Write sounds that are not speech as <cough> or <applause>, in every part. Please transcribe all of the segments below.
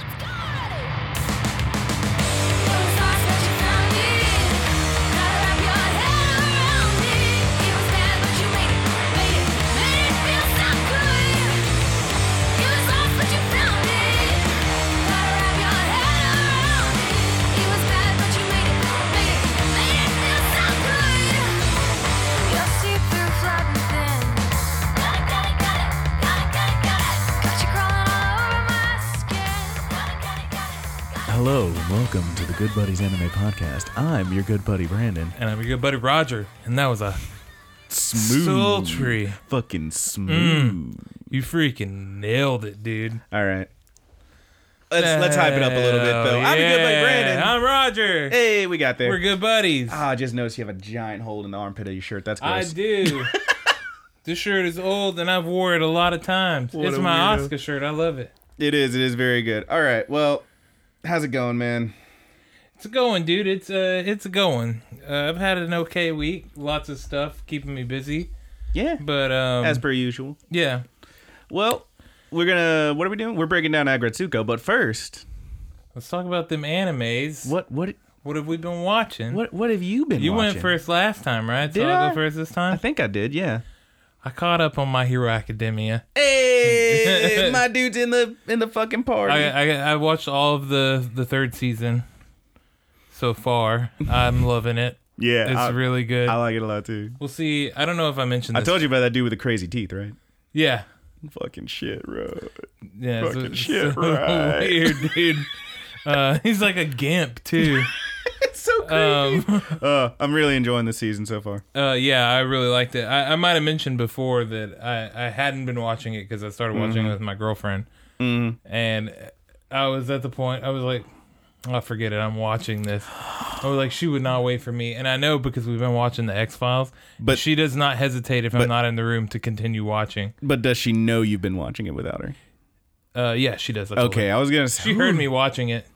Hello, Good Buddies Anime Podcast. I'm your good buddy Brandon. and I'm your good buddy Roger, and that was a Smooth, sultry. fucking smooth. You freaking nailed it, dude. All right, let's let's hype it up a little bit though. I'm your good buddy Brandon. I'm Roger. hey, we got there. We're good buddies. Ah, I just noticed you have a giant hole in the armpit of your shirt. That's good. I do. <laughs> this shirt is old, and I've wore it a lot of times. What it's my weirdo. Oscar shirt. I love it. It is. It is very good. All right. Well, how's it going, man? It's going, dude. It's uh, it's going. Uh, I've had an okay week. Lots of stuff keeping me busy, Yeah, but um, as per usual. yeah. Well, we're gonna. What are we doing? We're breaking down Aggretsuko, but first, Let's talk about them animes. what what What have we been watching? what what have you been? Watching? You watching? went first last time, right? Did so I'll I? go first this time. I think I did. Yeah. I caught up on My Hero Academia. Hey, <laughs> my dude's in the in the fucking party. I, I I watched all of the the third season so far. I'm <laughs> loving it. yeah, It's I, really good. I like it a lot too. we'll see. I don't know if I mentioned. I This. told you about that dude with the crazy teeth, right? Yeah, Fucking shit, bro. yeah. Fucking it's shit, so <laughs> right. Weird, dude. Uh, <laughs> he's like a gimp too. It's so crazy. Um, uh, I'm really enjoying the season so far. uh, yeah, I really liked it. I, I might have mentioned before that I, I hadn't been watching it because I started watching it with my girlfriend, Mm. and I was at the point I was like, "I'll forget it. I'm watching this." Oh, like, she would not wait for me, and I know because we've been watching the X Files. But- But she does not hesitate if I'm not in the room to continue watching. But does she know you've been watching it without her? Uh, yeah, she does. I told Okay, her. I was gonna say. She heard me watching it.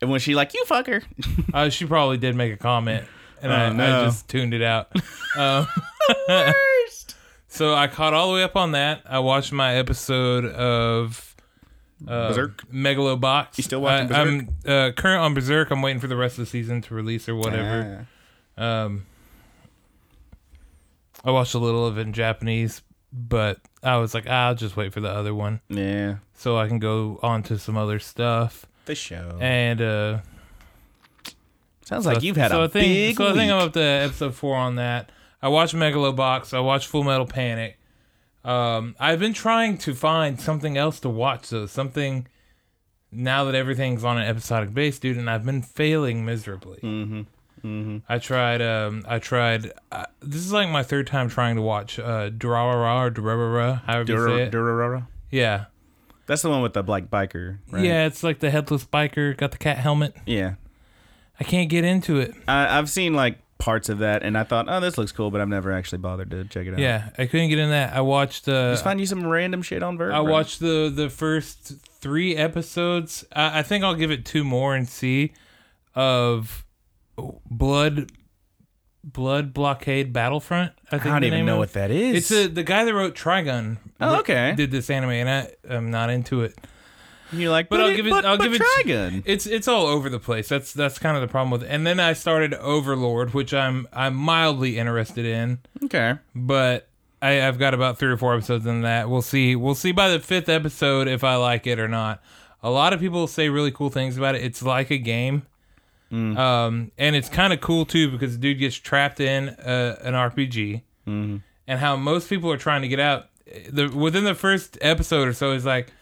And was she like, "You fucker"? <laughs> Uh, she probably did make a comment, and Oh, I, no. I just tuned it out. <laughs> Um, Worst. <laughs> so I caught all the way up on that. I watched my episode of uh, Berserk? Megalobox. You still watching I, I'm uh, current on Berserk. I'm waiting for the rest of the season to release or whatever. Ah. Um, I watched a little of it in Japanese, but I was like, "Ah, I'll just wait for the other one yeah, so I can go on to some other stuff. the show. And uh, Sounds so- like you've had so a I think, big So I think I'm up to episode four on that. I watched Megalobox. I watched Full Metal Panic. Um, I've been trying to find something else to watch, though. Something now that everything's on an episodic base, dude, and I've been failing miserably. Mm-hmm. Mm-hmm. I tried. Um, I tried. Uh, this is like my third time trying to watch uh, Durarara or Durarara, however you say it. Durarara. yeah, That's the one with the black biker, right? yeah. It's like the headless biker, got the cat helmet. Yeah. I can't get into it. I, I've seen like parts of that, and I thought, oh, this looks cool, but I've never actually bothered to check it out. Yeah, I couldn't get in that. I watched. Uh, Just find you some random shit on VRV. I watched the the first three episodes. I, I think I'll give it two more and see of Blood Blood Blockade Battlefront. I think I don't even know what that is. It's a, the guy that wrote Trigun. Oh, okay. Did this anime and I am not into it. You're like, But but, I'll it- give it- But, I'll but give it- Trigun. It's it's all over the place. That's that's kind of the problem with it. And then I started Overlord, which I'm I'm mildly interested in. Okay. but I, I've got about three or four episodes in that. We'll see. We'll see by the fifth episode if I like it or not. A lot of people say really cool things about it. It's like a game, um, and it's kind of cool too because the dude gets trapped in uh, an RPG, and how most people are trying to get out. The within the first episode or so, he's like,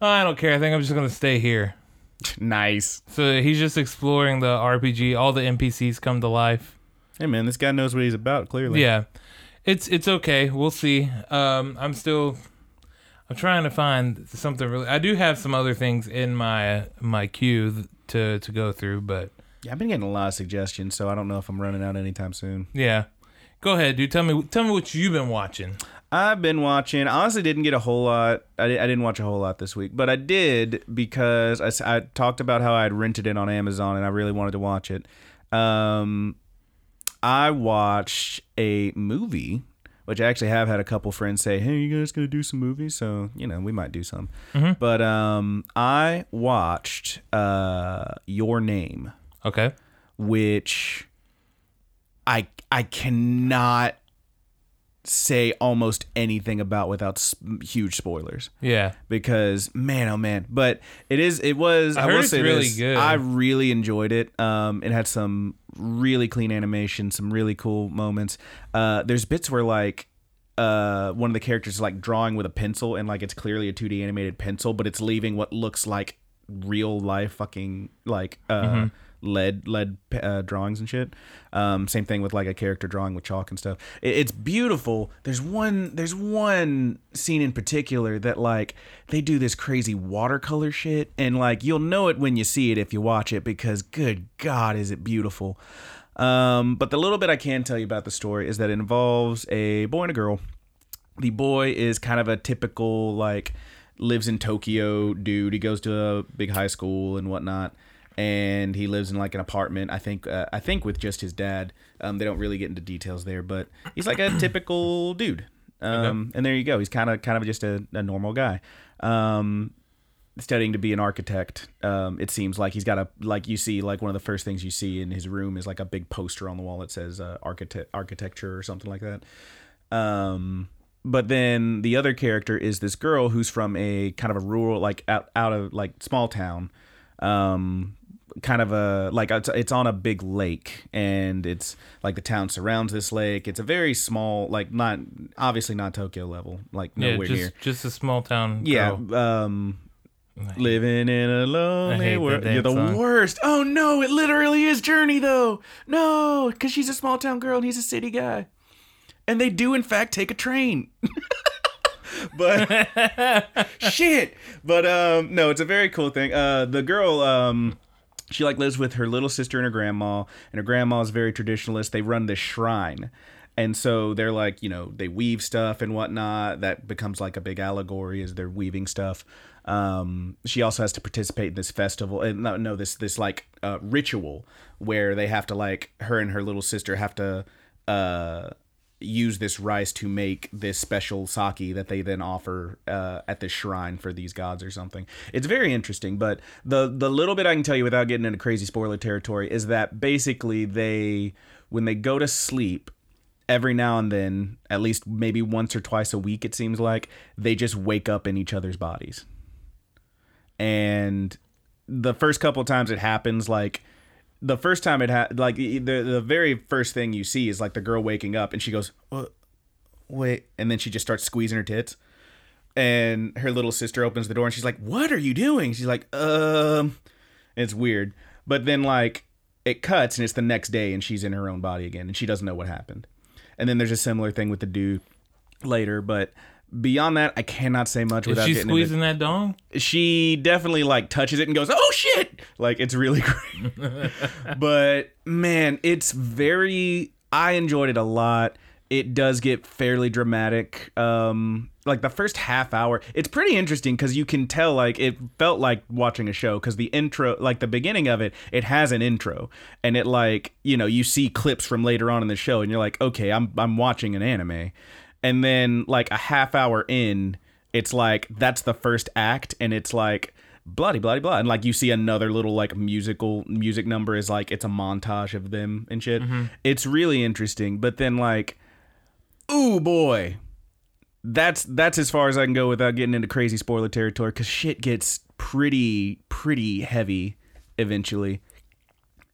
oh, "I don't care. I think I'm just gonna stay here." <laughs> Nice. So he's just exploring the RPG. All the NPCs come to life. Hey man, this guy knows what he's about. Clearly. Yeah, it's it's okay. We'll see. Um, I'm still. I'm trying to find something really. I do have some other things in my my queue th- to to go through, but Yeah, I've been getting a lot of suggestions, so I don't know if I'm running out anytime soon. yeah. Go ahead, dude. Tell me tell me what you've been watching. I've been watching. Honestly didn't get a whole lot. I, I didn't watch a whole lot this week, but I did because I talked about how I had rented it on Amazon and I really wanted to watch it. Um, I watched a movie which I actually have had a couple friends say, "Hey, you guys gonna do some movies?" So you know, we might do some. Mm-hmm. But um, I watched uh, Your Name, Okay. which I I cannot say almost anything about without huge spoilers Yeah. because man oh man but it is it was I i, heard will it's say really this, good. i really enjoyed it um it had some really clean animation some really cool moments uh there's bits where like uh one of the characters is like drawing with a pencil and like it's clearly a 2d animated pencil but it's leaving what looks like real life fucking like uh Mm-hmm. Lead lead uh, drawings and shit. Um same thing with like a character drawing with chalk and stuff. It, it's beautiful. There's one there's one scene in particular that like they do this crazy watercolor shit and like you'll know it when you see it if you watch it because good god is it beautiful. Um but the little bit i can tell you about the story is that it involves a boy and a girl. The boy is kind of a typical like lives in Tokyo dude. He goes to a big high school and whatnot, and he lives in like an apartment. I think uh, I think with just his dad. Um, they don't really get into details there, but he's like a <clears throat> typical dude. Um, and there you go. He's kind of kind of just a, a normal guy. Um, studying to be an architect. Um, it seems like he's got a like you see like one of the first things you see in his room is like a big poster on the wall that says uh, architect architecture or something like that. Um, but then the other character is this girl who's from a kind of a rural like out out of like small town. Um, kind of a like it's, it's on a big lake and it's like the town surrounds this lake it's a very small like not obviously not tokyo level like Yeah. nowhere just near just a small town. yeah girl. um living in a lonely world you're the song. worst oh no it literally is journey though no because she's a small town girl and he's a city guy and they do in fact take a train <laughs> but <laughs> shit but um no it's a very cool thing uh the girl um she like lives with her little sister and her grandma and her grandma is very traditionalist. They run this shrine. And so they're like you know they weave stuff and whatnot. That becomes like a big allegory as they're weaving stuff. Um she also has to participate in this festival and no no this this like uh ritual where they have to like her and her little sister have to uh use this rice to make this special sake that they then offer uh, at this shrine for these gods or something. It's very interesting, but the the little bit I can tell you without getting into crazy spoiler territory is that basically they when they go to sleep every now and then, at least maybe once or twice a week it seems like, they just wake up in each other's bodies. And the first couple times it happens like the first time it had like the the very first thing you see is like the girl waking up and she goes uh, wait and then she just starts squeezing her tits. And her little sister opens the door and she's like what are you doing? She's like um it's weird. But then like it cuts and it's the next day and she's in her own body again and she doesn't know what happened. And then there's a similar thing with the dude later but beyond that i cannot say much Is without she getting into squeezing that dong? she definitely like touches it and goes, "Oh shit!" Like it's really <laughs> great. <laughs> but man, it's very. I enjoyed it a lot. It does get fairly dramatic. Um, like the first half hour, it's pretty interesting because you can tell like it felt like watching a show because the intro, like the beginning of it, it has an intro and it like you know you see clips from later on in the show and you're like, okay, I'm I'm watching an anime, and then like a half hour in it's like that's the first act and it's like bloody bloody blah and like you see another little like musical music number is like it's a montage of them and shit. Mm-hmm. It's really interesting but then like ooh boy. That's that's as far as i can go without getting into crazy spoiler territory because shit gets pretty pretty heavy eventually.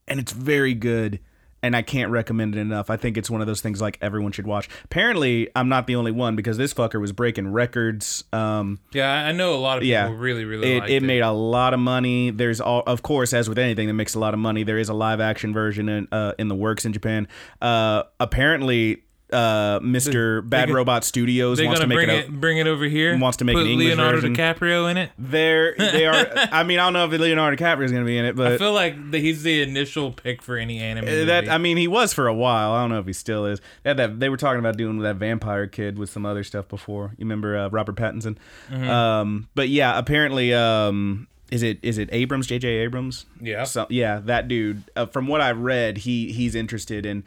And it's very good and I can't recommend it enough. I think it's one of those things like everyone should watch. Apparently, I'm not the only one because this fucker was breaking records. Um, Yeah, I know a lot of people yeah, really, really it, liked it made a lot of money. There's all, of course, as with anything that makes a lot of money, there is a live action version in uh, in the works in Japan. Uh, apparently, uh, Mr. Bad go- Robot Studios wants to make bring it. bring it over here. wants to make an English Leonardo version. DiCaprio in it. they're <laughs> they are. I mean, I don't know if Leonardo DiCaprio is going to be in it, but I feel like the, he's the initial pick for any anime. movie. that I mean, he was for a while. I don't know if he still is. They, that, they were talking about doing that vampire kid with some other stuff before. You remember uh, Robert Pattinson? Mm-hmm. Um, but yeah, apparently, um, is it is it Abrams? J.J. Abrams? Yeah. So, yeah, that dude. Uh, from what I read, he he's interested in.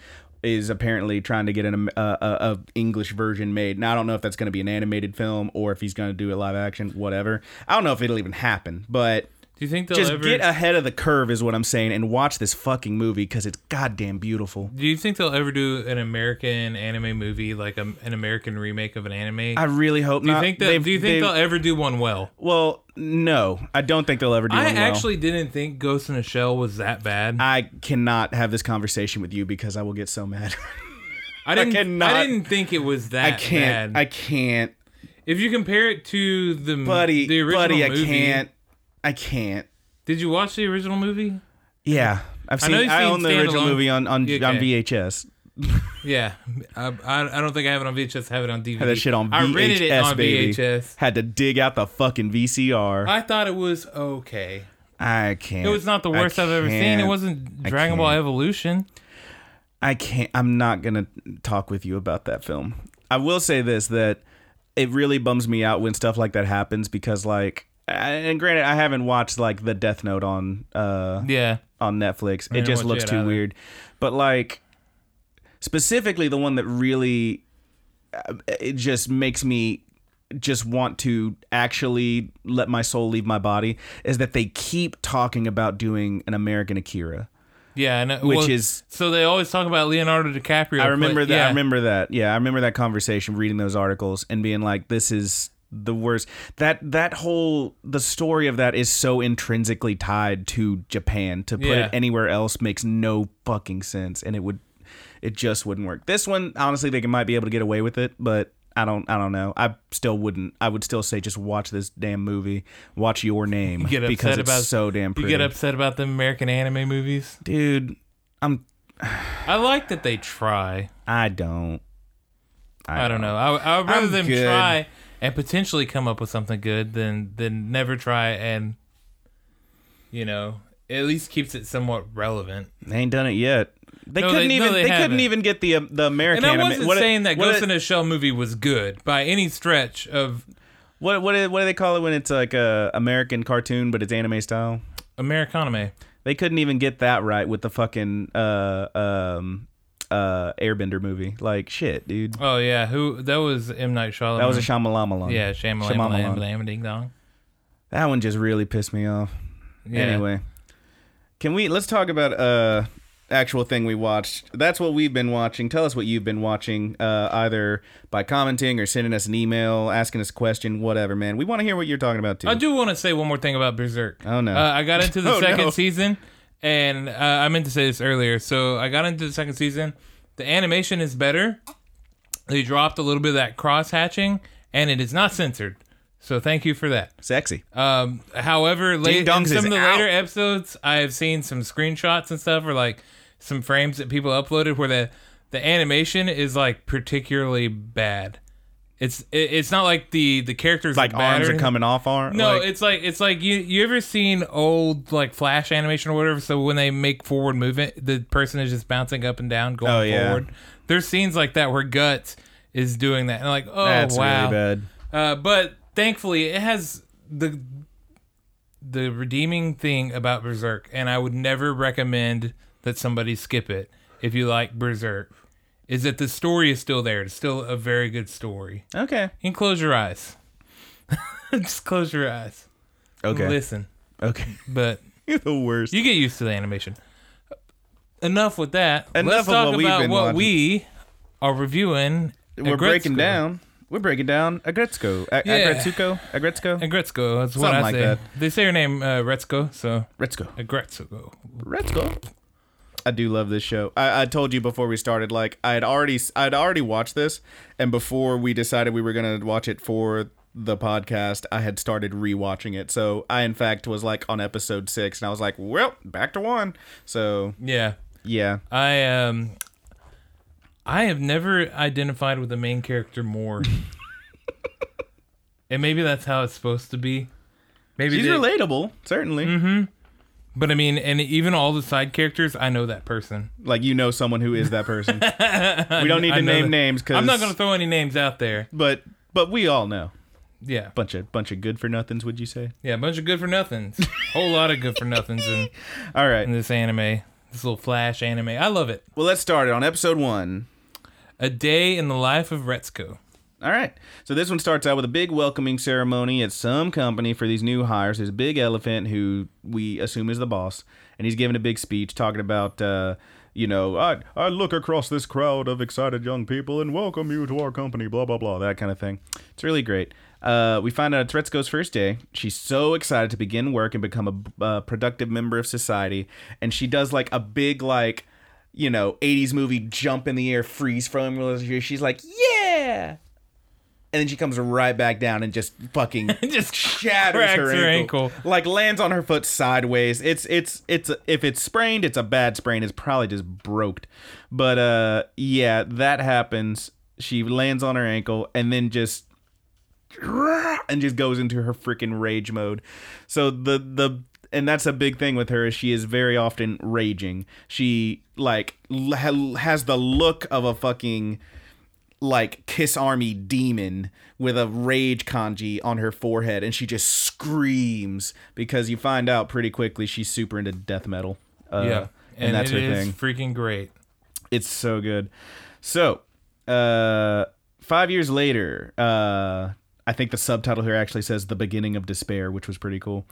Is apparently trying to get an uh, a, a English version made. Now I don't know if that's going to be an animated film or if he's going to do a live action, whatever. I don't know if it'll even happen, but Do you think they'll just ever? get ahead of the curve is what I'm saying and watch this fucking movie because it's goddamn beautiful. do you think they'll ever do an American anime movie, like a, an American remake of an anime? I really hope do you not. think that? They've- Do you think they'll ever do one well? Well, no, I don't think they'll ever do I one well. I actually didn't think Ghost in a Shell was that bad. I, I cannot have this conversation with you because I will get so mad. <laughs> I didn't. cannot- I didn't think it was that I can't. bad. I can't, if you compare it to the buddy. the original buddy, I movie, can't. I can't. Did you watch the original movie? Yeah, I've seen. know I, seen own the original standalone- movie on on, Okay. on VHS. <laughs> Yeah, I, I, I don't think I have it on VHS. I have it on DVD. Had that shit on VHS, I rented it on baby. VHS. Had to dig out the fucking VCR. I thought it was okay. I can't. It was not the worst I've ever seen. It wasn't Dragon Ball. Evolution. I can't. I'm not gonna talk with you about that film. I will say this: that it really bums me out when stuff like that happens because, like, and granted, I haven't watched like the Death Note on uh Yeah, on Netflix. It just looks it too either. weird. But like, specifically, the one that really uh, it just makes me just want to actually let my soul leave my body is that they keep talking about doing an American Akira. yeah, and, Which well, is- so they always talk about Leonardo DiCaprio. I remember but that. Yeah, I remember that. Yeah, I remember that conversation, reading those articles, and being like, "This is the worst." That that whole the story of that is so intrinsically tied to Japan. To put Yeah. it anywhere else makes no fucking sense, and it would, it just wouldn't work. This one, honestly, they might be able to get away with it, but. I don't. I don't know. I still wouldn't. I would still say just watch this damn movie. Watch Your Name get upset because it's about- so damn You get upset about the American anime movies. dude. I'm. I like that they try. I don't. I don't know. I, I would rather I'm them good. try and potentially come up with something good than than never try and you know at least keeps it somewhat relevant. They ain't done it yet. They No, couldn't they- no, even. they they, couldn't even get the um, the American. And I anime- wasn't it- saying that Ghost it- in a Shell movie was good by any stretch of What what do- what do they call it when it's like a American cartoon but it's anime style? Americanime. They couldn't even get that right with the fucking uh um uh Airbender movie. Like shit, dude. Oh yeah, who that was M Night Shyamalan. That was a Shyamalan. yeah, Shyamalan, Shyamalan. Ding Dong. That one just really pissed me off. Yeah. Anyway, can we let's talk about uh actual thing we watched. That's what we've been watching. Tell us what you've been watching, uh, either by commenting or sending us an email, asking us a question, whatever, man. We want to hear what you're talking about too. I do want to say one more thing about Berserk. Oh, no. Uh, I got into the <laughs> Oh, second no. season, and uh, I meant to say this earlier. So I got into the second season. The animation is better. They dropped a little bit of that cross hatching, and it is not censored. So thank you for that. Sexy. Um, however, late in some of the out. later episodes, I have seen some screenshots and stuff, or like some frames that people uploaded where the the animation is like particularly bad. It's it, it's not like the the characters Like are arms are coming off arm. no, like, it's like it's like you you ever seen old like flash animation or whatever? So when they make forward movement, the person is just bouncing up and down, going Oh, yeah. forward. There's scenes like that where Guts is doing that, and like, oh that's wow. really bad. Uh, but thankfully, it has the the redeeming thing about Berserk, and I would never recommend that somebody skip it if you like Berserk. Is that the story is still there? It's still a very good story. Okay. And close your eyes. <laughs> Just close your eyes. Okay. Listen, Okay. <laughs> but You're the worst. you get used to the animation. Enough with that. Enough Let's talk what about what watching. we are reviewing. We're breaking down. We're breaking down Agretzko. A- Yeah. Agretsuko? Agretzko? Agretzko. That's what I like say. that. They say your name uh, Retzko, so Retzko. Agretzko. Retzko. I do love this show. I, I told you before we started, like I had already, I had already watched this, and before we decided we were gonna watch it for the podcast, I had started rewatching it. So I, in fact, was like on episode six, and I was like, well, back to one. So Yeah, yeah, I um, I have never identified with the main character more, <laughs> and maybe that's how it's supposed to be. Maybe she's they- relatable, certainly. Mm-hmm. But I mean, and even all the side characters, I know that person. Like you know someone who is that person. <laughs> we don't need to name that- names because I'm not going to throw any names out there. But but we all know. Yeah, Bunch of bunch of good for nothings. Would you say? yeah, a bunch of good for nothings. <laughs> Whole lot of good for nothings in, All right. in this anime. This little flash anime. I love it. Well, let's start it on episode one. A day in the life of Retsuko. All right. So this one starts out with a big welcoming ceremony at some company for these new hires. There's a big elephant who we assume is the boss, and he's giving a big speech talking about, uh, you know, I, I look across this crowd of excited young people and welcome you to our company, blah, blah, blah, that kind of thing. It's really great. Uh, we find out it's Retsuko's first day. She's so excited to begin work and become a productive member of society. And she does like a big, like, you know, 80s movie jump in the air, freeze frame. She's like, yeah and then she comes right back down and just fucking <laughs> Just shatters her, her ankle. ankle. like lands on her foot sideways. It's it's it's if it's sprained, it's a bad sprain. It's probably just broke. But uh, yeah, that happens. She lands on her ankle and then just and just goes into her freaking rage mode. So the the and that's a big thing with her is she is very often raging. She like ha- has the look of a fucking like Kiss Army demon with a rage kanji on her forehead, and she just screams because you find out pretty quickly she's super into death metal. Uh, yeah. and, that's her thing. freaking great. It's so good. So, uh, five years later, uh, I think the subtitle here actually says "The Beginning of Despair," which was pretty cool.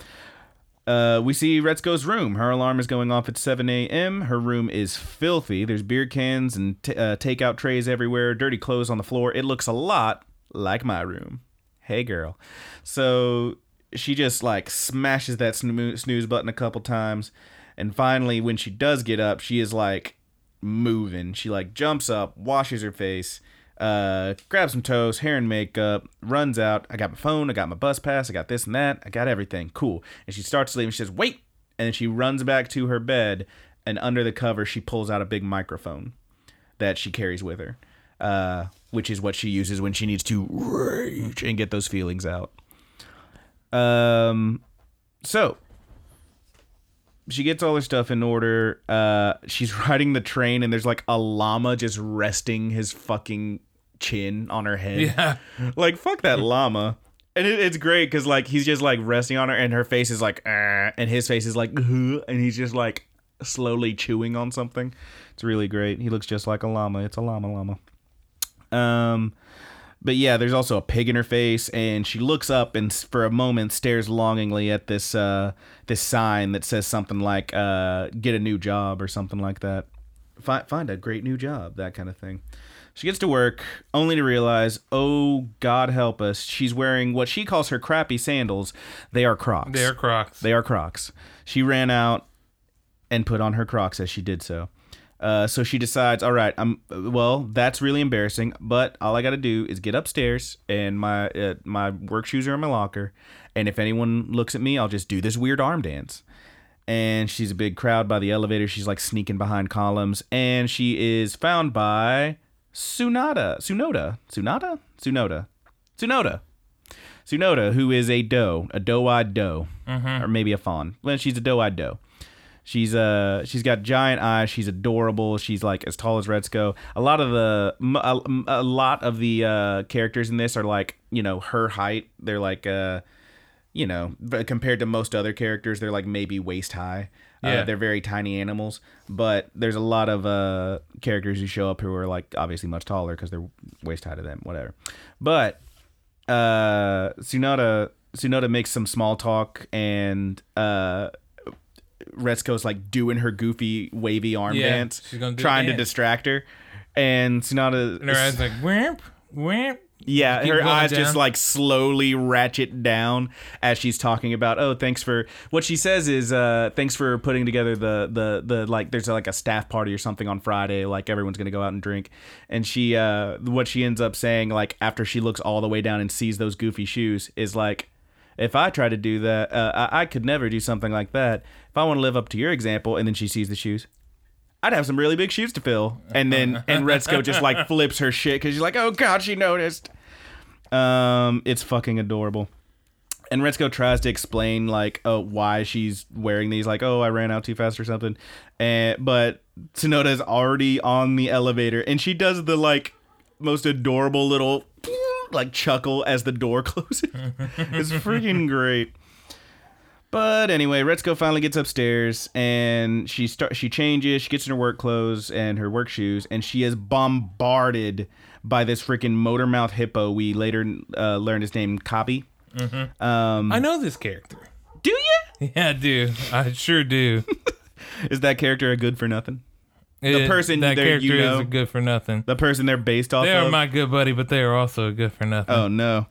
Uh, we see Retsuko's room. Her alarm is going off at 7 a.m. Her room is filthy. There's beer cans and t- uh, takeout trays everywhere, dirty clothes on the floor. It looks a lot like my room. Hey, girl. So she just like smashes that snoo- snooze button a couple times. And finally, when she does get up, she is like moving. She like jumps up, washes her face, uh, grabs some toast, hair and makeup, runs out. I got my phone, I got my bus pass, I got this and that, I got everything. Cool. And she starts and she says, wait. And then she runs back to her bed and under the cover she pulls out a big microphone that she carries with her. Uh, which is what she uses when she needs to rage and get those feelings out. Um so she gets all her stuff in order. Uh, she's <laughs> riding the train, and there's like a llama just resting his fucking chin on her head. Yeah. <laughs> Like fuck that llama. And it, it's great because like he's just like resting on her, and her face is like, and his face is like, <laughs> and he's just like slowly chewing on something. It's really great. He looks just like a llama. It's a llama llama. Um, but yeah, there's also a pig in her face, and she looks up and for a moment stares longingly at this uh, this sign that says something like uh, "Get a new job" or something like that. Find find a great new job, that kind of thing. She gets to work only to realize, oh God help us, she's wearing what she calls her crappy sandals. They are Crocs. They're Crocs. They are Crocs. She ran out and put on her Crocs as she did so. Uh, so she decides, all right, I'm well. That's really embarrassing, but all I got to do is get upstairs, and my uh, my work shoes are in my locker. And if anyone looks at me, I'll just do this weird arm dance. And she's a big crowd by the elevator. She's like sneaking behind columns, and she is found by Sunada, Sunoda, Sunada, Sunoda, Sunoda. Sunoda, who is a doe, a doe-eyed doe, or maybe a fawn. Well, she's a doe-eyed doe. She's uh she's got giant eyes. She's adorable. She's like as tall as Retsuko. A lot of the a, a lot of the uh, characters in this are like you know her height. They're like uh you know compared to most other characters, they're like maybe waist high. Uh, Yeah. they're very tiny animals, but there's a lot of uh, characters who show up who are like obviously much taller because they're waist high to them, whatever. But uh Tsunoda Tsunoda makes some small talk and uh Retsuko's like doing her goofy wavy arm Yeah, dance, she's gonna do trying the to dance. distract her. And Tsunoda And her eyes like wimp, wimp. yeah, keep her going eyes just down. like slowly ratchet down as she's talking about. Oh, thanks for what she says is uh, thanks for putting together the the the like. There's like a staff party or something on Friday. Like everyone's gonna go out and drink, and she uh, what she ends up saying like after she looks all the way down and sees those goofy shoes is like. If I try to do that, uh, I, I could never do something like that. If I want to live up to your example, and then she sees the shoes, I'd have some really big shoes to fill. And then <laughs> and Retsuko just like flips her shit because she's like, oh god, she noticed. Um, it's fucking adorable. And Retsuko tries to explain like uh, why she's wearing these, like, oh, I ran out too fast or something. And but Tsunoda's already on the elevator, and she does the like most adorable little like chuckle as the door <laughs> closes. it's freaking great. But anyway, Retsuko finally gets upstairs and she start she changes, she gets in her work clothes and her work shoes, and she is bombarded by this freaking motor mouth hippo. We later uh, learned his name, Kabae. Um, I know this character. do you? Yeah, I do. I sure do. <laughs> Is that character a good for nothing? The person that character you know- is a good for nothing. The person they're based off of. They are of. my good buddy, but they are also a good for nothing. oh no,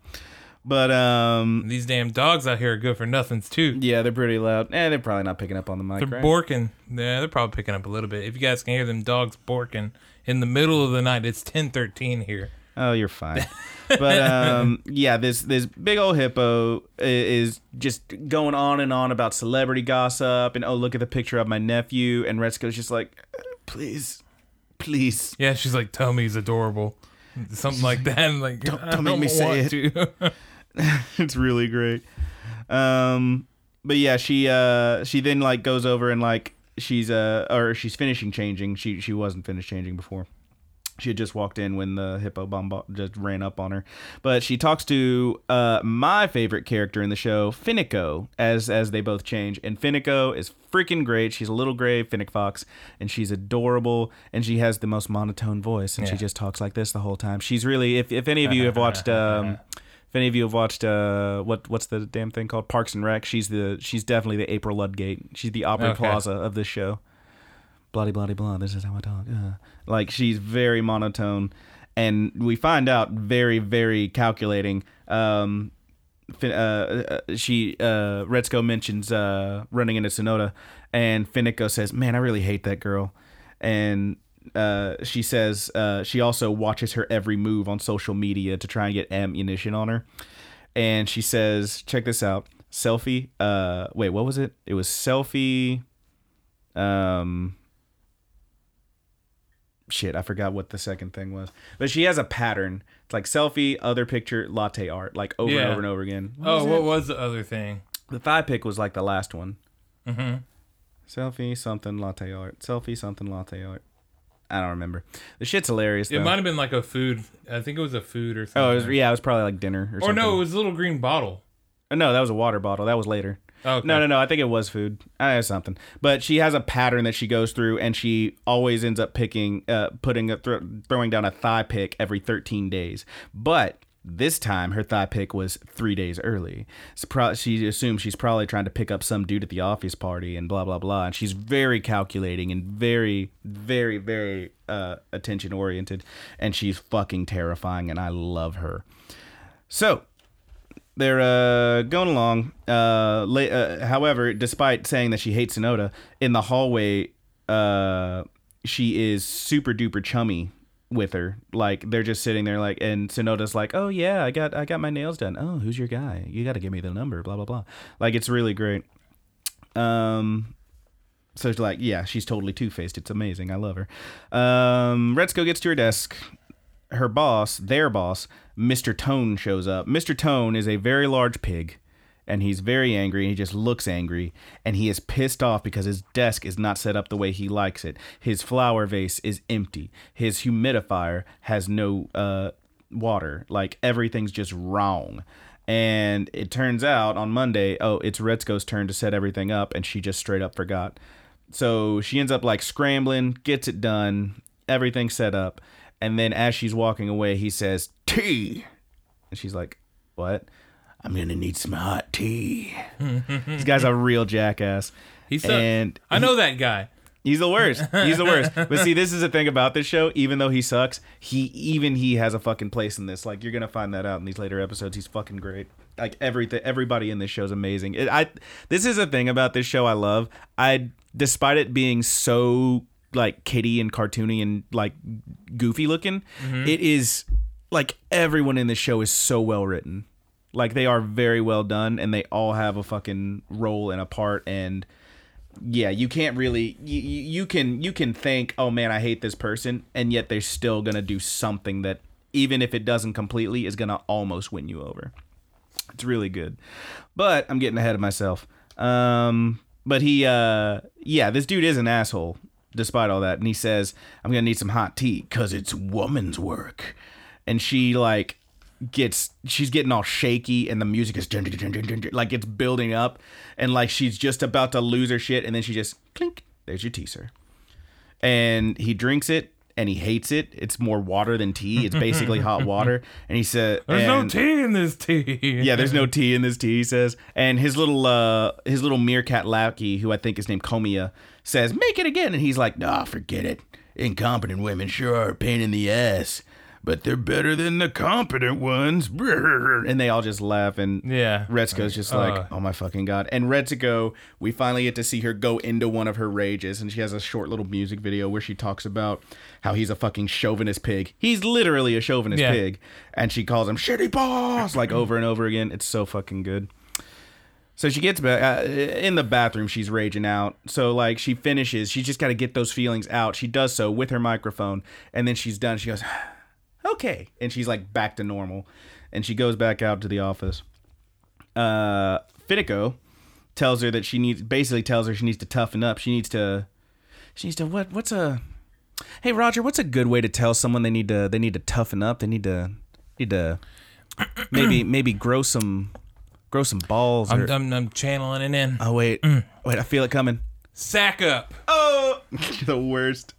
but um, These damn dogs out here are good for nothings too. yeah, they're pretty loud. Eh, they're probably not picking up on the mic. They're right? borking. Yeah, they're probably picking up a little bit. If you guys can hear them dogs borking in the middle of the night, it's ten thirteen here. Oh, you're fine. <laughs> but um, yeah, this this big old hippo is just going on and on about celebrity gossip and oh, look at the picture of my nephew. And Retsuko's just like, please, please. Yeah, she's like, "Tell me he's adorable," something like that. And <laughs> like, Don't- don't make me say to. <laughs> <laughs> it's really great. Um, but yeah, she uh she then like goes over and like she's uh or she's finishing changing. She she wasn't finished changing before. She had just walked in when the hippo bomb just ran up on her. But she talks to uh, my favorite character in the show, Fenneko, as as they both change. And Fenneko is freaking great. She's a little gray Fennec Fox, and she's adorable. And she has the most monotone voice, and she just talks like this the whole time. She's really, if, if any of you have watched, um, <laughs> if any of you have watched, uh, what what's the damn thing called, Parks and Rec, she's the she's definitely the April Ludgate. She's the Aubrey Okay. Plaza of this show bloody bloody blah this is how i talk uh. like she's very monotone and we find out very very calculating um uh, uh, she uh Retsuko mentions uh running into Sonoda and Fenneko says man I really hate that girl and uh she says uh she also watches her every move on social media to try and get ammunition on her. And she says check this out. Selfie uh wait what was it? It was selfie um shit i forgot what the second thing was. But she has a pattern. It's like selfie other picture latte art like over and over and over again. What oh, was what it? was the other thing? the thigh pick was like the last one. Mm-hmm. selfie something latte art. Selfie something latte art i don't remember the shit's hilarious It though. might have been like a food. I think it was a food or something. oh it was, yeah it was probably like dinner or, something. Or something no, it was a little green bottle. Uh, no that was a water bottle that was later Okay. No, no, no. I think it was food. I have something. But she has a pattern that she goes through, and she always ends up picking, uh, putting a thro- throwing down a thigh pick every 13 days. But this time, her thigh pick was three days early. So pro- she assumes she's probably trying to pick up some dude at the office party, and blah blah blah. And she's very calculating and very, very, very uh, attention oriented, and she's fucking terrifying, and I love her. So they're uh, going along. Uh, la- uh, however, despite saying that she hates Sonoda, in the hallway, uh, she is super duper chummy with her. Like they're just sitting there, like, and Sonoda's like, "Oh yeah, I got I got my nails done. Oh, who's your guy? You got to give me the number." Blah blah blah. Like it's really great. Um. So it's like, yeah, she's totally two faced. It's amazing. I love her. Um, Retsuko gets to her desk her boss, their boss, Mr. Tone shows up. Mr. Tone is a very large pig and he's very angry. He just looks angry and he is pissed off because his desk is not set up the way he likes it. His flower vase is empty. His humidifier has no uh, water. Like everything's just wrong. And it turns out on Monday, oh, it's Retsuko's turn to set everything up and she just straight up forgot. So she ends up like scrambling, gets it done, everything set up. And then as she's walking away, he says, Tea. And she's like, What? I'm going to need some hot tea. <laughs> this guy's a real jackass. He's so, and I know that guy. He's the worst. He's the worst. <laughs> But see, this is the thing about this show. Even though he sucks, he even he has a fucking place in this. Like you're gonna find that out in these later episodes. He's fucking great. Like everything, everybody in this show is amazing. It, I this is a thing about this show I love. I despite it being so like kitty and cartoony and like goofy looking, mm-hmm. it is like everyone in this show is so well written. Like they are very well done, and they all have a fucking role and a part and yeah, you can't really you, you can you can think, "Oh man, I hate this person," and yet they're still to do something that even if it doesn't completely is to almost win you over. It's really good. But I'm getting ahead of myself. Um but he uh yeah, this dude is an asshole despite all that and he says, "I'm to need some hot tea cuz it's woman's work." And she like gets she's getting all shaky and the music is like it's building up and like she's just about to lose her shit and then she just clink there's your tea sir and he drinks it and he hates it it's more water than tea it's basically hot <laughs> water and he said There's no tea in this tea. yeah, there's no tea in this tea, he says. And his little uh his little meerkat lackey, who I think is named Komiya, says, Make it again. And he's like, Nah, forget it. Incompetent women sure are a pain in the ass. But they're better than the competent ones. And they all just laugh and Yeah. Retsuko's just like, Uh. oh my fucking god. And Retsuko, we finally get to see her go into one of her rages, and she has a short little music video where she talks about how he's a fucking chauvinist pig. He's literally a chauvinist Yeah. pig, and she calls him shitty boss like <clears throat> over and over again. It's so fucking good. So she gets back uh, in the bathroom. She's raging out. So like she finishes. She's just got to get those feelings out. She does so with her microphone, and then she's done. She goes, "Okay," and she's like back to normal, and she goes back out to the office. Uh, Fenneko tells her that she needs basically tells her she needs to toughen up. She needs to. She needs to what? What's a? Hey Roger, what's a good way to tell someone they need to they need to toughen up? They need to need to maybe <clears throat> maybe grow some grow some balls. I'm, I'm, I'm channeling it in. Oh wait, wait! I feel it coming. Sack up. Oh, <laughs> the worst.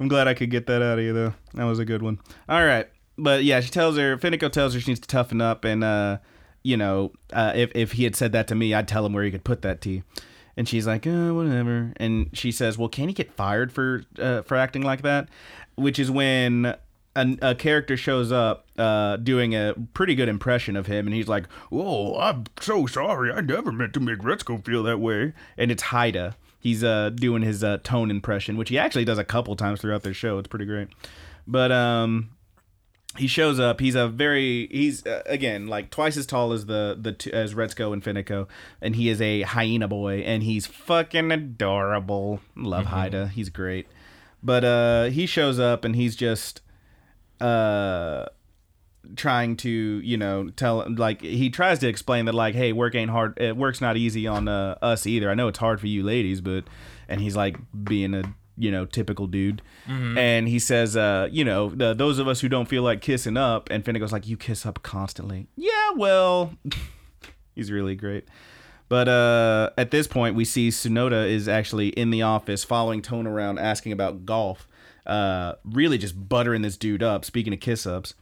I'm glad I could get that out of you though. That was a good one. All right, but yeah, she tells her. Fenneko tells her she needs to toughen up, and uh, you know, uh, if if he had said that to me, I'd tell him where he could put that tea. And she's like, uh, whatever. And she says, well, can he get fired for uh, for acting like that? Which is when a, a character shows up uh, doing a pretty good impression of him, and he's like, "Oh, I'm so sorry. I never meant to make Retsuko feel that way." And it's Haida. He's uh, doing his uh, tone impression, which he actually does a couple times throughout their show. It's pretty great. But um, he shows up. He's a very he's uh, again like twice as tall as the the two, as Retsuko and Fenneko, and he is a hyena boy, and he's fucking adorable. Love Haida. He's great. But uh, he shows up and he's just uh trying to you know tell like he tries to explain that like hey work ain't hard it work's not easy on uh, us either. I know it's hard for you ladies but and he's like being a you know typical dude. And he says uh you know the, those of us who don't feel like kissing up and Finna goes like you kiss up constantly. Yeah well <laughs> he's really great. But uh, at this point, we see Sunoda is actually in the office following Tone around asking about golf, uh, really just buttering this dude up, speaking of kiss ups.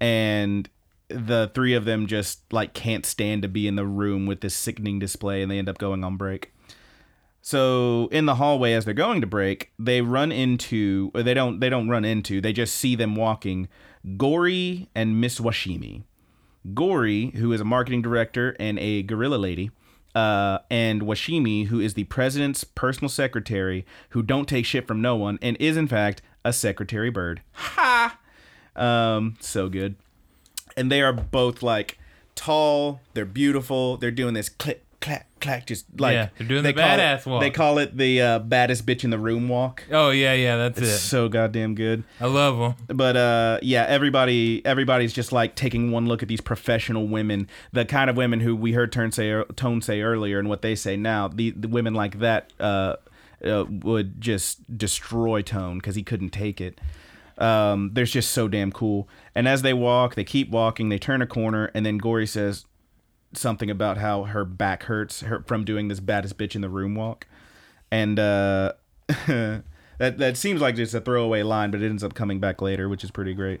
And the three of them just like can't stand to be in the room with this sickening display and they end up going on break. So in the hallway as they're going to break, they run into or they don't they don't run into, they just see them walking Gori and Miss Washimi. Gori, who is a marketing director and a gorilla lady, uh, and Washimi, who is the president's personal secretary, who don't take shit from no one, and is in fact a secretary bird. Ha! Um, so good. And they are both like tall. They're beautiful. They're doing this click, clack, clack, just like Yeah, they're doing they the call it- badass walk. They call it the uh, baddest bitch in the room walk. Oh yeah, yeah, that's It's it. so goddamn good I love them. but uh yeah everybody everybody's just like taking one look at these professional women the kind of women who we heard Tone say tone say earlier and what they say now the, the women like that uh, uh would just destroy tone because he couldn't take it um they're just so damn cool and as they walk they keep walking they turn a corner and then Gori says something about how her back hurts her from doing this baddest bitch in the room walk and uh <laughs> that that seems like just a throwaway line, but it ends up coming back later, which is pretty great.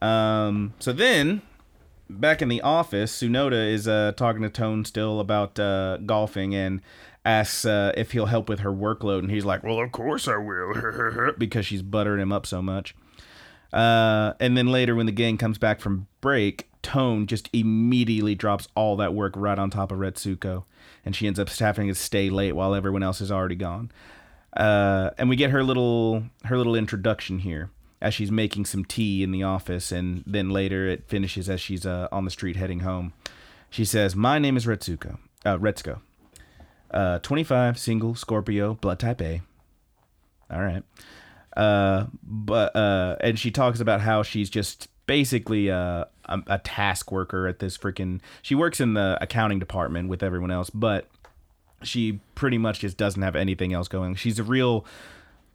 Um, so then, back in the office, Sunoda is uh, talking to Tone still about uh, golfing and asks uh, if he'll help with her workload, and he's like, "Well, of course I will," <laughs> because she's buttering him up so much. Uh, and then later, when the gang comes back from break, Tone just immediately drops all that work right on top of Retsuko, and she ends up having to stay late while everyone else is already gone. Uh, and we get her little her little introduction here as she's making some tea in the office, and then later it finishes as she's uh, on the street heading home. She says, "My name is Retsuko. Uh, Retsuko. Uh, 25, single, Scorpio, blood type A. All right. Uh, but uh, and she talks about how she's just basically uh, a, a task worker at this freaking. She works in the accounting department with everyone else, but she pretty much just doesn't have anything else going. She's a real,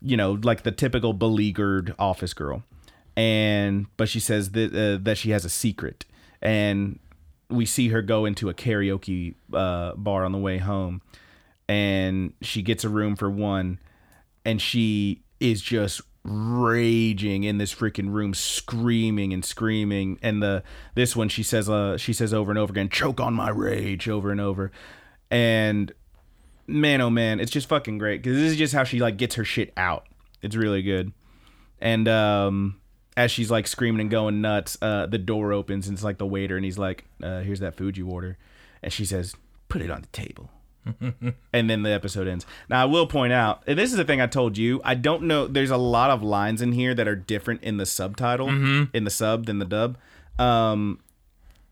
you know, like the typical beleaguered office girl. and but she says that uh, that she has a secret, and we see her go into a karaoke uh, bar on the way home, and she gets a room for one, and she is just raging in this freaking room screaming and screaming. And the this one she says uh she says over and over again choke on my rage over and over. And man oh man it's just fucking great because this is just how she like gets her shit out. It's really good. And um as she's like screaming and going nuts uh the door opens and it's like the waiter and he's like uh here's that food you order. And she says put it on the table and then the episode ends. Now I will point out, and this is the thing I told you. I don't know. There's a lot of lines in here that are different in the subtitle, in the sub than the dub. Um,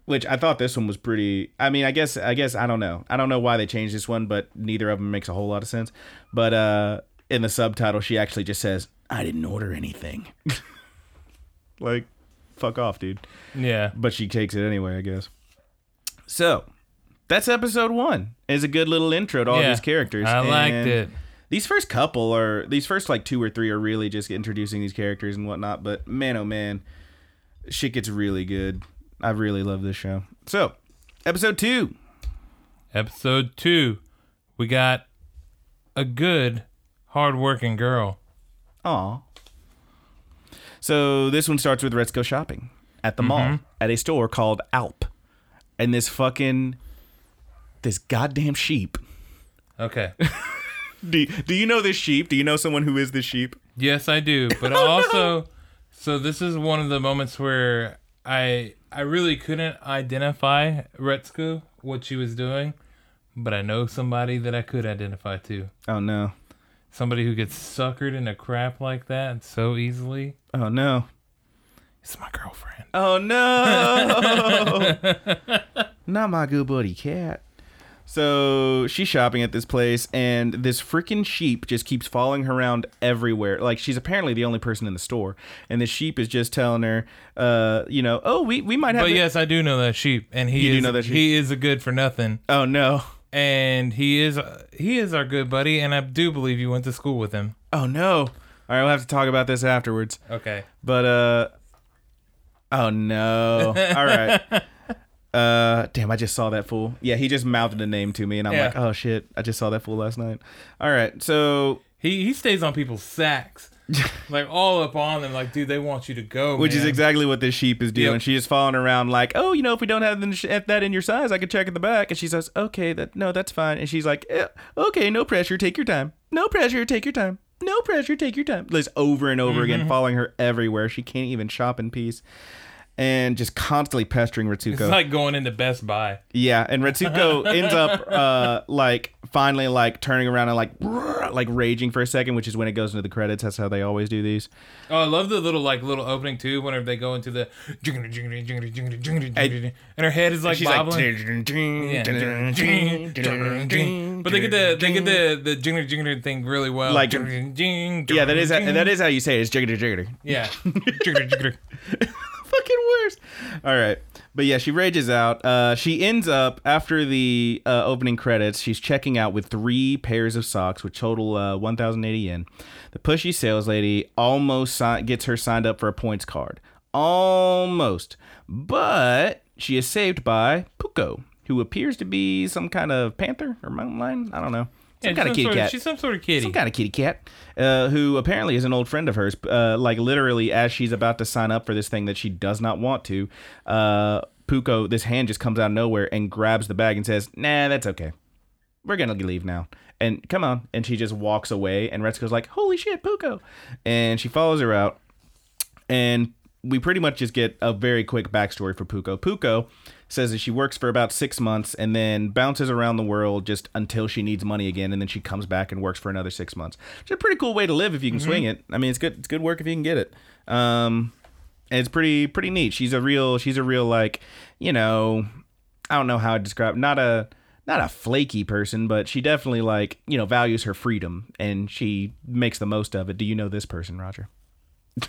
which I thought this one was pretty. I mean, I guess, I guess I don't know. I don't know why they changed this one, but neither of them makes a whole lot of sense. But uh, in the subtitle, she actually just says, "I didn't order anything." <laughs> like, fuck off, dude Yeah. but she takes it anyway, I guess. So that's episode one. Is a good little intro to all Yeah, these characters. I liked And it. These first couple are these first like two or three are really just introducing these characters and whatnot. But man, oh man, shit gets really good. I really love this show. So episode two. Episode two, we got a good, hardworking girl. Aw. So this one starts with Let's go shopping at the mm-hmm. mall at a store called Alp, and this fucking this goddamn sheep. Okay. <laughs> Do, do you know this sheep? Do you know someone who is this sheep? yes, I do. <laughs> But oh, also, so this is one of the moments where I I really couldn't identify Retsuko what she was doing, but I know somebody that I could identify to. Oh no. Somebody who gets suckered into crap like that so easily. Oh no. It's my girlfriend. Oh no. <laughs> Not my good buddy cat. So she's shopping at this place, and this freaking sheep just keeps following her around everywhere. Like she's apparently the only person in the store, and the sheep is just telling her, uh, you know, oh, we we might have. But it- yes, I do know that sheep, and he You do is know that sheep? he is a good for nothing, Oh no. and he is he is our good buddy, and I do believe you went to school with him. Oh no. All right, we'll have to talk about this afterwards. Okay. But uh Oh no. All right. <laughs> Uh damn, I just saw that fool. Yeah, he just mouthed a name to me and I'm Yeah. like, "Oh shit, I just saw that fool last night." All right. So, He he stays on people's sacks, <laughs> like all up on them. Like, dude, they want you to go. which is man. exactly what this sheep is doing. Yep. She is following around like, "Oh, you know, if we don't have the- that in your size, I could check at the back." And she says, "Okay, that no, that's fine." And she's like, "Eh, "Okay, no pressure, take your time. No pressure, take your time. No pressure, take your time." Just over and over Mm-hmm. again, following her everywhere. She can't even shop in peace. And just constantly pestering Retsuko. It's like going into Best Buy. Yeah, and Retsuko <laughs> ends up uh like finally like turning around and like like raging for a second, which is when it goes into the credits. That's how they always do these. Oh, I love the little like little opening too. Whenever they go into the and her head is like bobbling. like, but they get the they get the the jiggity jiggity thing really well. Like- yeah, that is that is how you say it. It's jiggity jiggity. yeah. <laughs> worse. All right, but yeah, she rages out. Uh, she ends up after the uh, opening credits. She's checking out with three pairs of socks, which total uh, 1,080 yen. The pushy sales lady almost si- gets her signed up for a points card. Almost, but she is saved by Puko, who appears to be some kind of panther or mountain lion. I don't know. Some Yeah, kind of some kitty sort cat She's some sort of kitty. some kind of kitty cat, uh, who apparently is an old friend of hers. Uh, like literally, as she's about to sign up for this thing that she does not want to, uh, Puko, this hand just comes out of nowhere and grabs the bag and says, "Nah, that's okay. We're gonna leave now." And come on, and she just walks away. And Retsuko's like, "Holy shit, Puko!" And she follows her out, and we pretty much just get a very quick backstory for Puko. Puko says that she works for about six months and then bounces around the world just until she needs money again, and then she comes back and works for another six months. It's a pretty cool way to live if you can swing it. I mean, it's good. It's good work if you can get it. Um, and it's pretty pretty neat. She's a real. She's a real like you know. I don't know how to describe. Not a not a flaky person, but she definitely like you know values her freedom and she makes the most of it. Do you know this person, Roger? <laughs>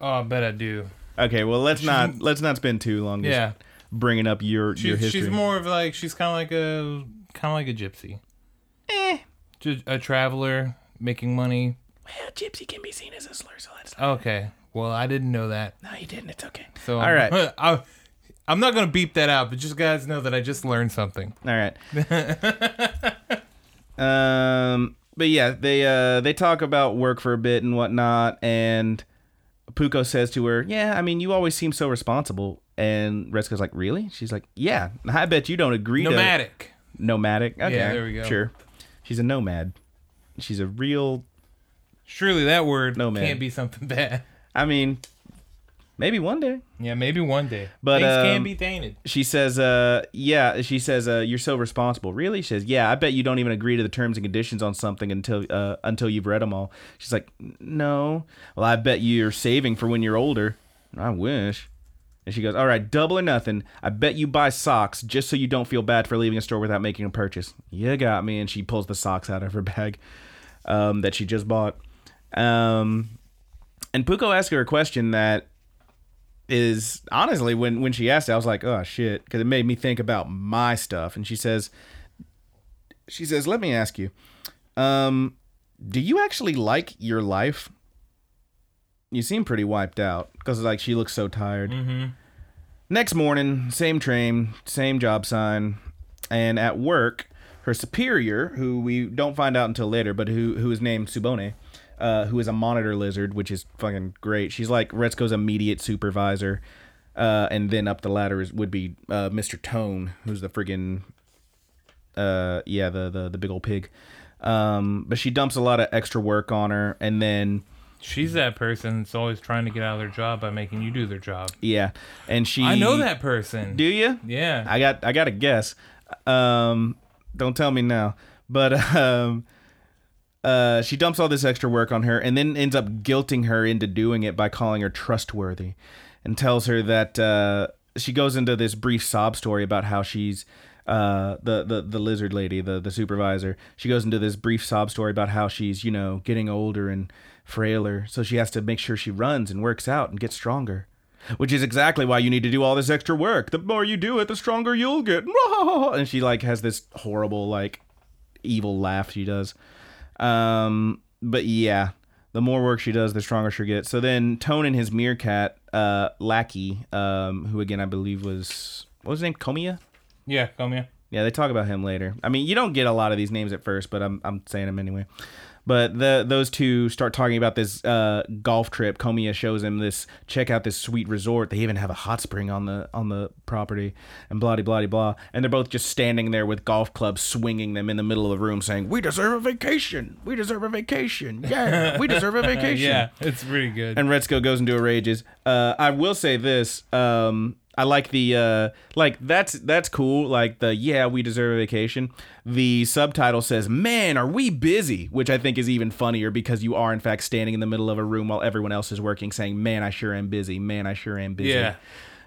Oh, I bet I do. Okay, well let's not let's not spend too long. Just Yeah. bringing up your your She's, history. she's more of like she's kind of like a kind of like a gypsy. Eh. Just a traveler making money Well, gypsy can be seen as a slur, so that's Okay. Well, I didn't know that. no, you didn't. It's okay. So all right, all <laughs> I, I'm not gonna beep that out, but just guys know that I just learned something. right. <laughs> um, but yeah, they uh they talk about work for a bit and whatnot, and Puko says to her, "Yeah, I mean, you always seem so responsible." And Retsuko's like, "Really?" She's like, "Yeah, I bet you don't agree to Nomadic. nomadic." Okay, there we go. Sure, she's a nomad. She's a real. Surely that word Nomad. can't be something <laughs> bad. I mean, maybe one day. Yeah, maybe one day. But, things can um, be tainted. She says, uh, yeah, she says, uh, you're so responsible. Really? She says, yeah, I bet you don't even agree to the terms and conditions on something until, uh, until you've read them all. She's like, no. Well, I bet you're saving for when you're older. I wish. And she goes, all right, double or nothing. I bet you buy socks just so you don't feel bad for leaving a store without making a purchase. You got me. And she pulls the socks out of her bag, um, that she just bought. Um, and Puko asks her a question that is honestly when when she asked it, I was like, oh shit, because it made me think about my stuff. And she says, she says, let me ask you, um, do you actually like your life? You seem pretty wiped out because like she looks so tired. Mm-hmm. Next morning, same train, same job sign, and at work, her superior, who we don't find out until later, but who who is named Tsubone, uh, who is a monitor lizard, which is fucking great. She's like Retsuko's immediate supervisor, uh, and then up the ladder is, would be uh, Mr. Tone, who's the friggin' uh, yeah, the the the big old pig. Um, but she dumps a lot of extra work on her, and then She's that person that's always trying to get out of their job by making you do their job. yeah, and she I know that person. Do you? yeah. I got I got a guess. Um, don't tell me now. But <laughs> um, uh, she dumps all this extra work on her, and then ends up guilting her into doing it by calling her trustworthy, and tells her that uh, she goes into this brief sob story about how she's uh, the, the the lizard lady, the the supervisor. She goes into this brief sob story about how she's you know getting older and frailer, so she has to make sure she runs and works out and gets stronger which is exactly why you need to do all this extra work. The more you do it, the stronger you'll get. <laughs> And she like has this horrible like evil laugh she does. Um, but yeah, the more work she does, the stronger she gets. So then Tone and his meerkat uh, lackey, um, who again I believe was what was his name, Komiya. Yeah, Komiya. Yeah, they talk about him later. I mean, you don't get a lot of these names at first, but I'm I'm saying them anyway. But the those two start talking about this uh, golf trip. Komiya shows him this. Check out this sweet resort. They even have a hot spring on the on the property, and blah blah blah. And they're both just standing there with golf clubs, swinging them in the middle of the room, saying, "We deserve a vacation. We deserve a vacation. Yeah, we deserve a <laughs> vacation." Yeah, it's pretty good. and Retsuko goes into a rages. Uh, I will say this. Um, I like the uh, like that's that's cool. Like the yeah, we deserve a vacation. The subtitle says, "Man, are we busy?" Which I think is even funnier because you are in fact standing in the middle of a room while everyone else is working, saying, "Man, I sure am busy. Man, I sure am busy." Yeah.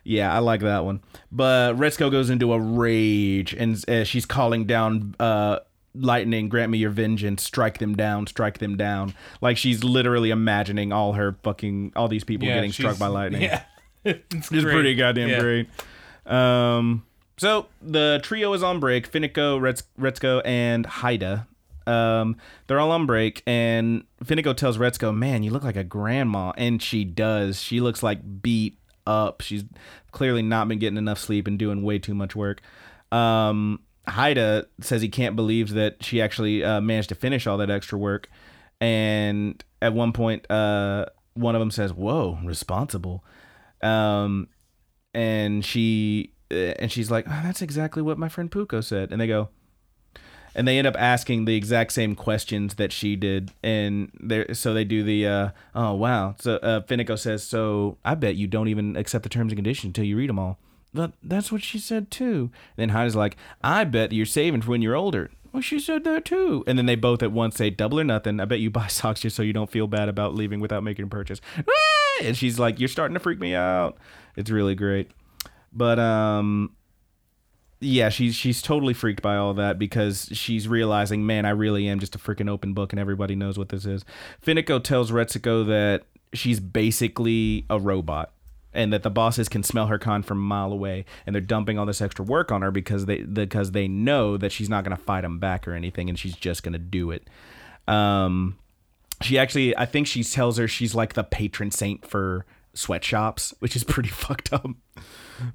Yeah, I like that one. But Retsuko goes into a rage and uh, she's calling down uh, lightning, grant me your vengeance, strike them down, strike them down. Like she's literally imagining all her fucking all these people yeah, getting struck by lightning. <laughs> Yeah. It's It's pretty goddamn Yeah. great. Um, so the trio is on break. Fenneko, Retsuko, and Haida. Um, they're all on break, and Fenneko tells Retsuko, "Man, you look like a grandma," and she does. She looks like beat up. She's clearly not been getting enough sleep and doing way too much work. Um, Haida says he can't believe that she actually uh, managed to finish all that extra work, and at one point, uh, one of them says, "Whoa, responsible." Um, and she uh, and she's like, oh, "That's exactly what my friend Puko said." And they go, and they end up asking the exact same questions that she did, and they so they do the, uh, "Oh wow." So uh, Fenneko says, "So I bet you don't even accept the terms and conditions until you read them all." But that's what she said too. And then Heidi's like, "I bet you're saving for when you're older." Well, she said that too. And then they both at once say, "Double or nothing." I bet you buy <laughs> socks just so you don't feel bad about leaving without making a purchase. Ah! <laughs> And she's like, "You're starting to freak me out." It's really great. But um yeah, she's she's totally freaked by all that because she's realizing, man, I really am just a freaking open book and everybody knows what this is. Fenneko tells Retsuko that she's basically a robot and that the bosses can smell her con from a mile away and they're dumping all this extra work on her because they because they know that she's not going to fight them back or anything and she's just going to do it. Um she actually I think she tells her she's like the patron saint for sweatshops, which is <laughs> pretty fucked up.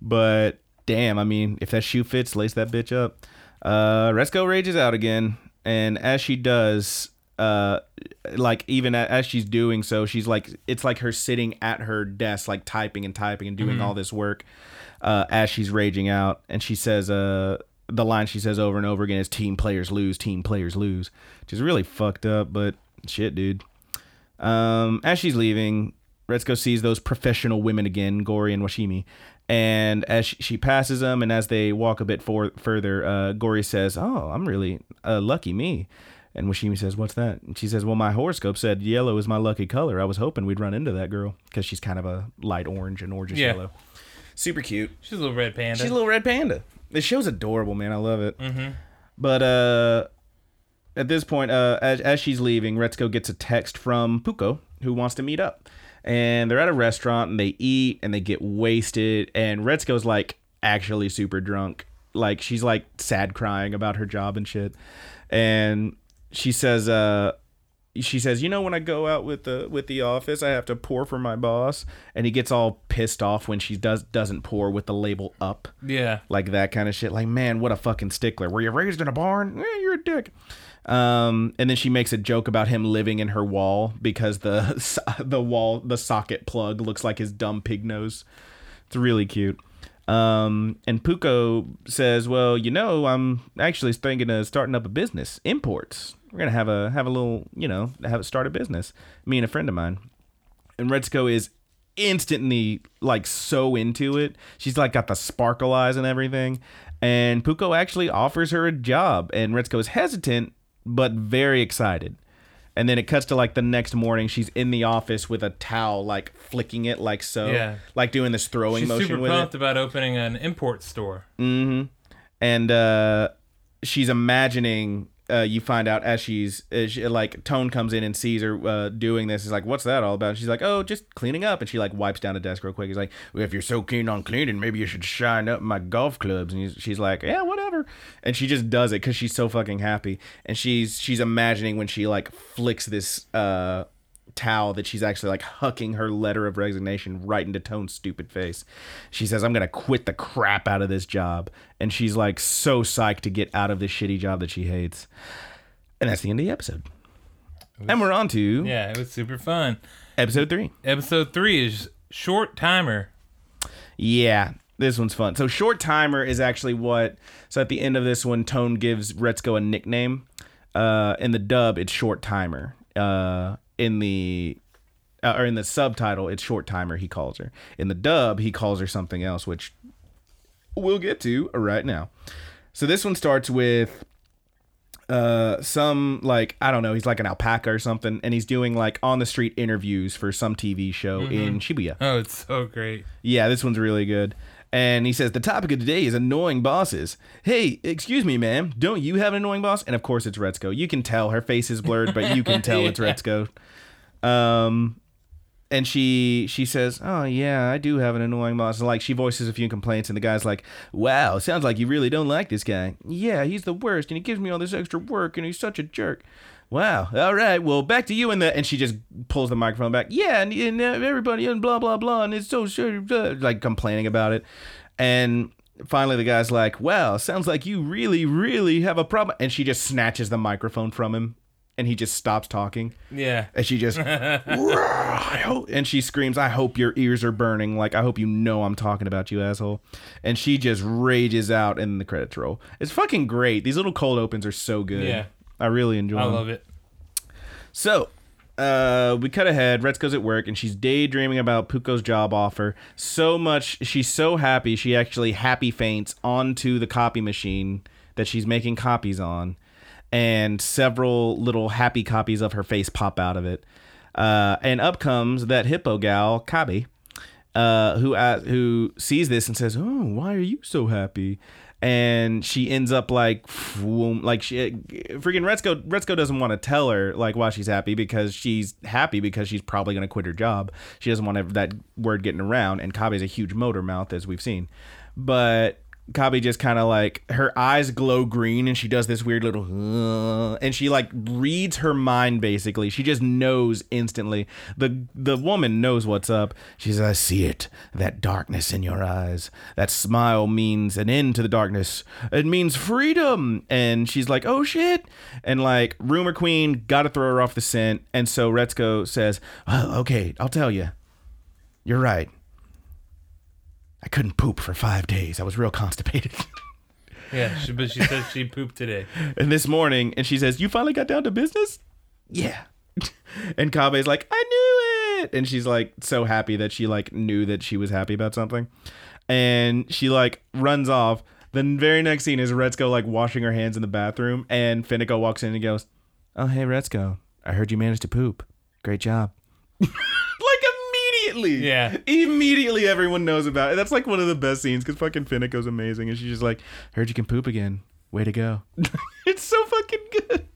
But damn, I mean, if that shoe fits, lace that bitch up. Uh, Retsuko rages out again, and as she does, uh, like even as she's doing so, she's like, it's like her sitting at her desk, like typing and typing and doing all this work, uh, as she's raging out, and she says, uh, the line she says over and over again is "Team players lose, team players lose," which is really fucked up, but shit, dude. Um, as she's leaving, Retsuko sees those professional women again, Gori and Washimi. And as she, she passes them, and as they walk a bit for, further, uh, Gori says, "Oh, I'm really uh, lucky me." And Washimi says, "What's that?" And she says, "Well, my horoscope said yellow is my lucky color. I was hoping we'd run into that girl because she's kind of a light orange and orange Yeah. yellow. Super cute. She's a little red panda. She's a little red panda. This show's adorable, man. I love it. Mm-hmm. But uh, at this point, uh, as, as she's leaving, Retsuko gets a text from Puko, who wants to meet up. And they're at a restaurant and they eat and they get wasted. And Retsuko's like actually super drunk. Like she's like sad crying about her job and shit. And she says, uh, she says, "You know, when I go out with the with the office, I have to pour for my boss." And he gets all pissed off when she does doesn't pour with the label up yeah. like that kind of shit. Like, man, what a fucking stickler. Were you raised in a barn? Eh, you're a dick. Um, and then she makes a joke about him living in her wall because the <laughs> the wall the socket plug looks like his dumb pig nose. It's really cute. Um, and Puko says, "Well, you know, I'm actually thinking of starting up a business, imports. We're gonna have a have a little, you know, have it start a business. Me and a friend of mine." And Retsuko is instantly like so into it. She's like got the sparkle eyes and everything. And Puko actually offers her a job, and Retsuko is hesitant but very excited. And then it cuts to like the next morning. She's in the office with a towel, like flicking it, like so, Yeah. like doing this throwing She's motion super with pumped it. about opening an import store. Mm-hmm. And uh, she's imagining. Uh, you find out as she's as she, like Tone comes in and sees her uh, doing this. Is like, what's that all about? She's like, oh, just cleaning up. And she like wipes down a desk real quick. He's like, well, if you're so keen on cleaning, maybe you should shine up my golf clubs. And he's, she's like, yeah, whatever. And she just does it because she's so fucking happy. And she's she's imagining when she like flicks this uh towel that she's actually like hucking her letter of resignation right into Tone's stupid face. She says, I'm going to quit the crap out of this job. And she's like so psyched to get out of this shitty job that she hates. And that's the end of the episode. And we're on to Yeah, it was super fun. episode three. Episode three is short timer. Yeah, this one's fun. So short timer is actually what. So at the end of this one, Tone gives Retsuko a nickname. Uh, in the dub, it's short timer. Uh, in the uh, or in the subtitle, it's short timer. He calls her. In the dub, he calls her something else, which we'll get to right now. So this one starts with uh some like I don't know, he's like an alpaca or something, and he's doing like on the street interviews for some TV show in Shibuya. Oh, it's so great. Yeah, this one's really good. And he says the topic of today is annoying bosses. Hey, excuse me, ma'am, don't you have an annoying boss? And of course, it's Retsuko. You can tell her face is blurred, but you can <laughs> tell it's. Retsuko. Um, and she she says, "Oh yeah, I do have an annoying boss." And, like she voices a few complaints, and the guy's like, "Wow, sounds like you really don't like this guy." Yeah, he's the worst, and he gives me all this extra work, and he's such a jerk. Wow. All right. Well, back to you and the and she just pulls the microphone back. Yeah, and, and everybody and blah blah blah, and it's so sure uh, like complaining about it, and finally the guy's like, "Wow, sounds like you really really have a problem," and she just snatches the microphone from him, and he just stops talking. Yeah. And she just, <laughs> I hope, and she screams, I hope your ears are burning. Like, I hope you know I'm talking about you, asshole. And she just rages out in the credits roll. It's fucking great. These little cold opens are so good. Yeah. I really enjoy I them. love it. So, uh, we cut ahead. Retsuko's at work and she's daydreaming about Puko's job offer. So much, she's so happy, she actually happy faints onto the copy machine that she's making copies on. And several little happy copies of her face pop out of it. Uh, and up comes that hippo gal, Kabae, uh, who uh, who sees this and says, "Oh, why are you so happy?" And she ends up like, like she freaking Retsuko. Retsuko doesn't want to tell her like why she's happy because she's happy because she's probably gonna quit her job. She doesn't want that word getting around. And Kabae's a huge motor mouth as we've seen, but Kabae just kind of like her eyes glow green and she does this weird little uh, and she like reads her mind basically. She just knows instantly. The the woman knows what's up. She says, "I see it. That darkness in your eyes. That smile means an end to the darkness. It means freedom." And she's like, "Oh shit." And like rumor queen got to throw her off the scent. And so Retsuko says, "Oh, okay, I'll tell you. You're right. I couldn't poop for 5 days. I was real constipated." <laughs> Yeah, she, but she says she pooped today. And this morning, and she says, "You finally got down to business." Yeah. <laughs> And Kabae's like, "I knew it," and she's like so happy that she like knew that she was happy about something, and she like runs off. The very next scene is Retsuko like washing her hands in the bathroom, and Fenneko walks in and goes, "Oh hey Retsuko, I heard you managed to poop. Great job." <laughs> immediately, Yeah. immediately everyone knows about it. That's like one of the best scenes because fucking Fenneko's amazing, and she's just like, "Heard you can poop again. Way to go!" <laughs> it's so fucking good.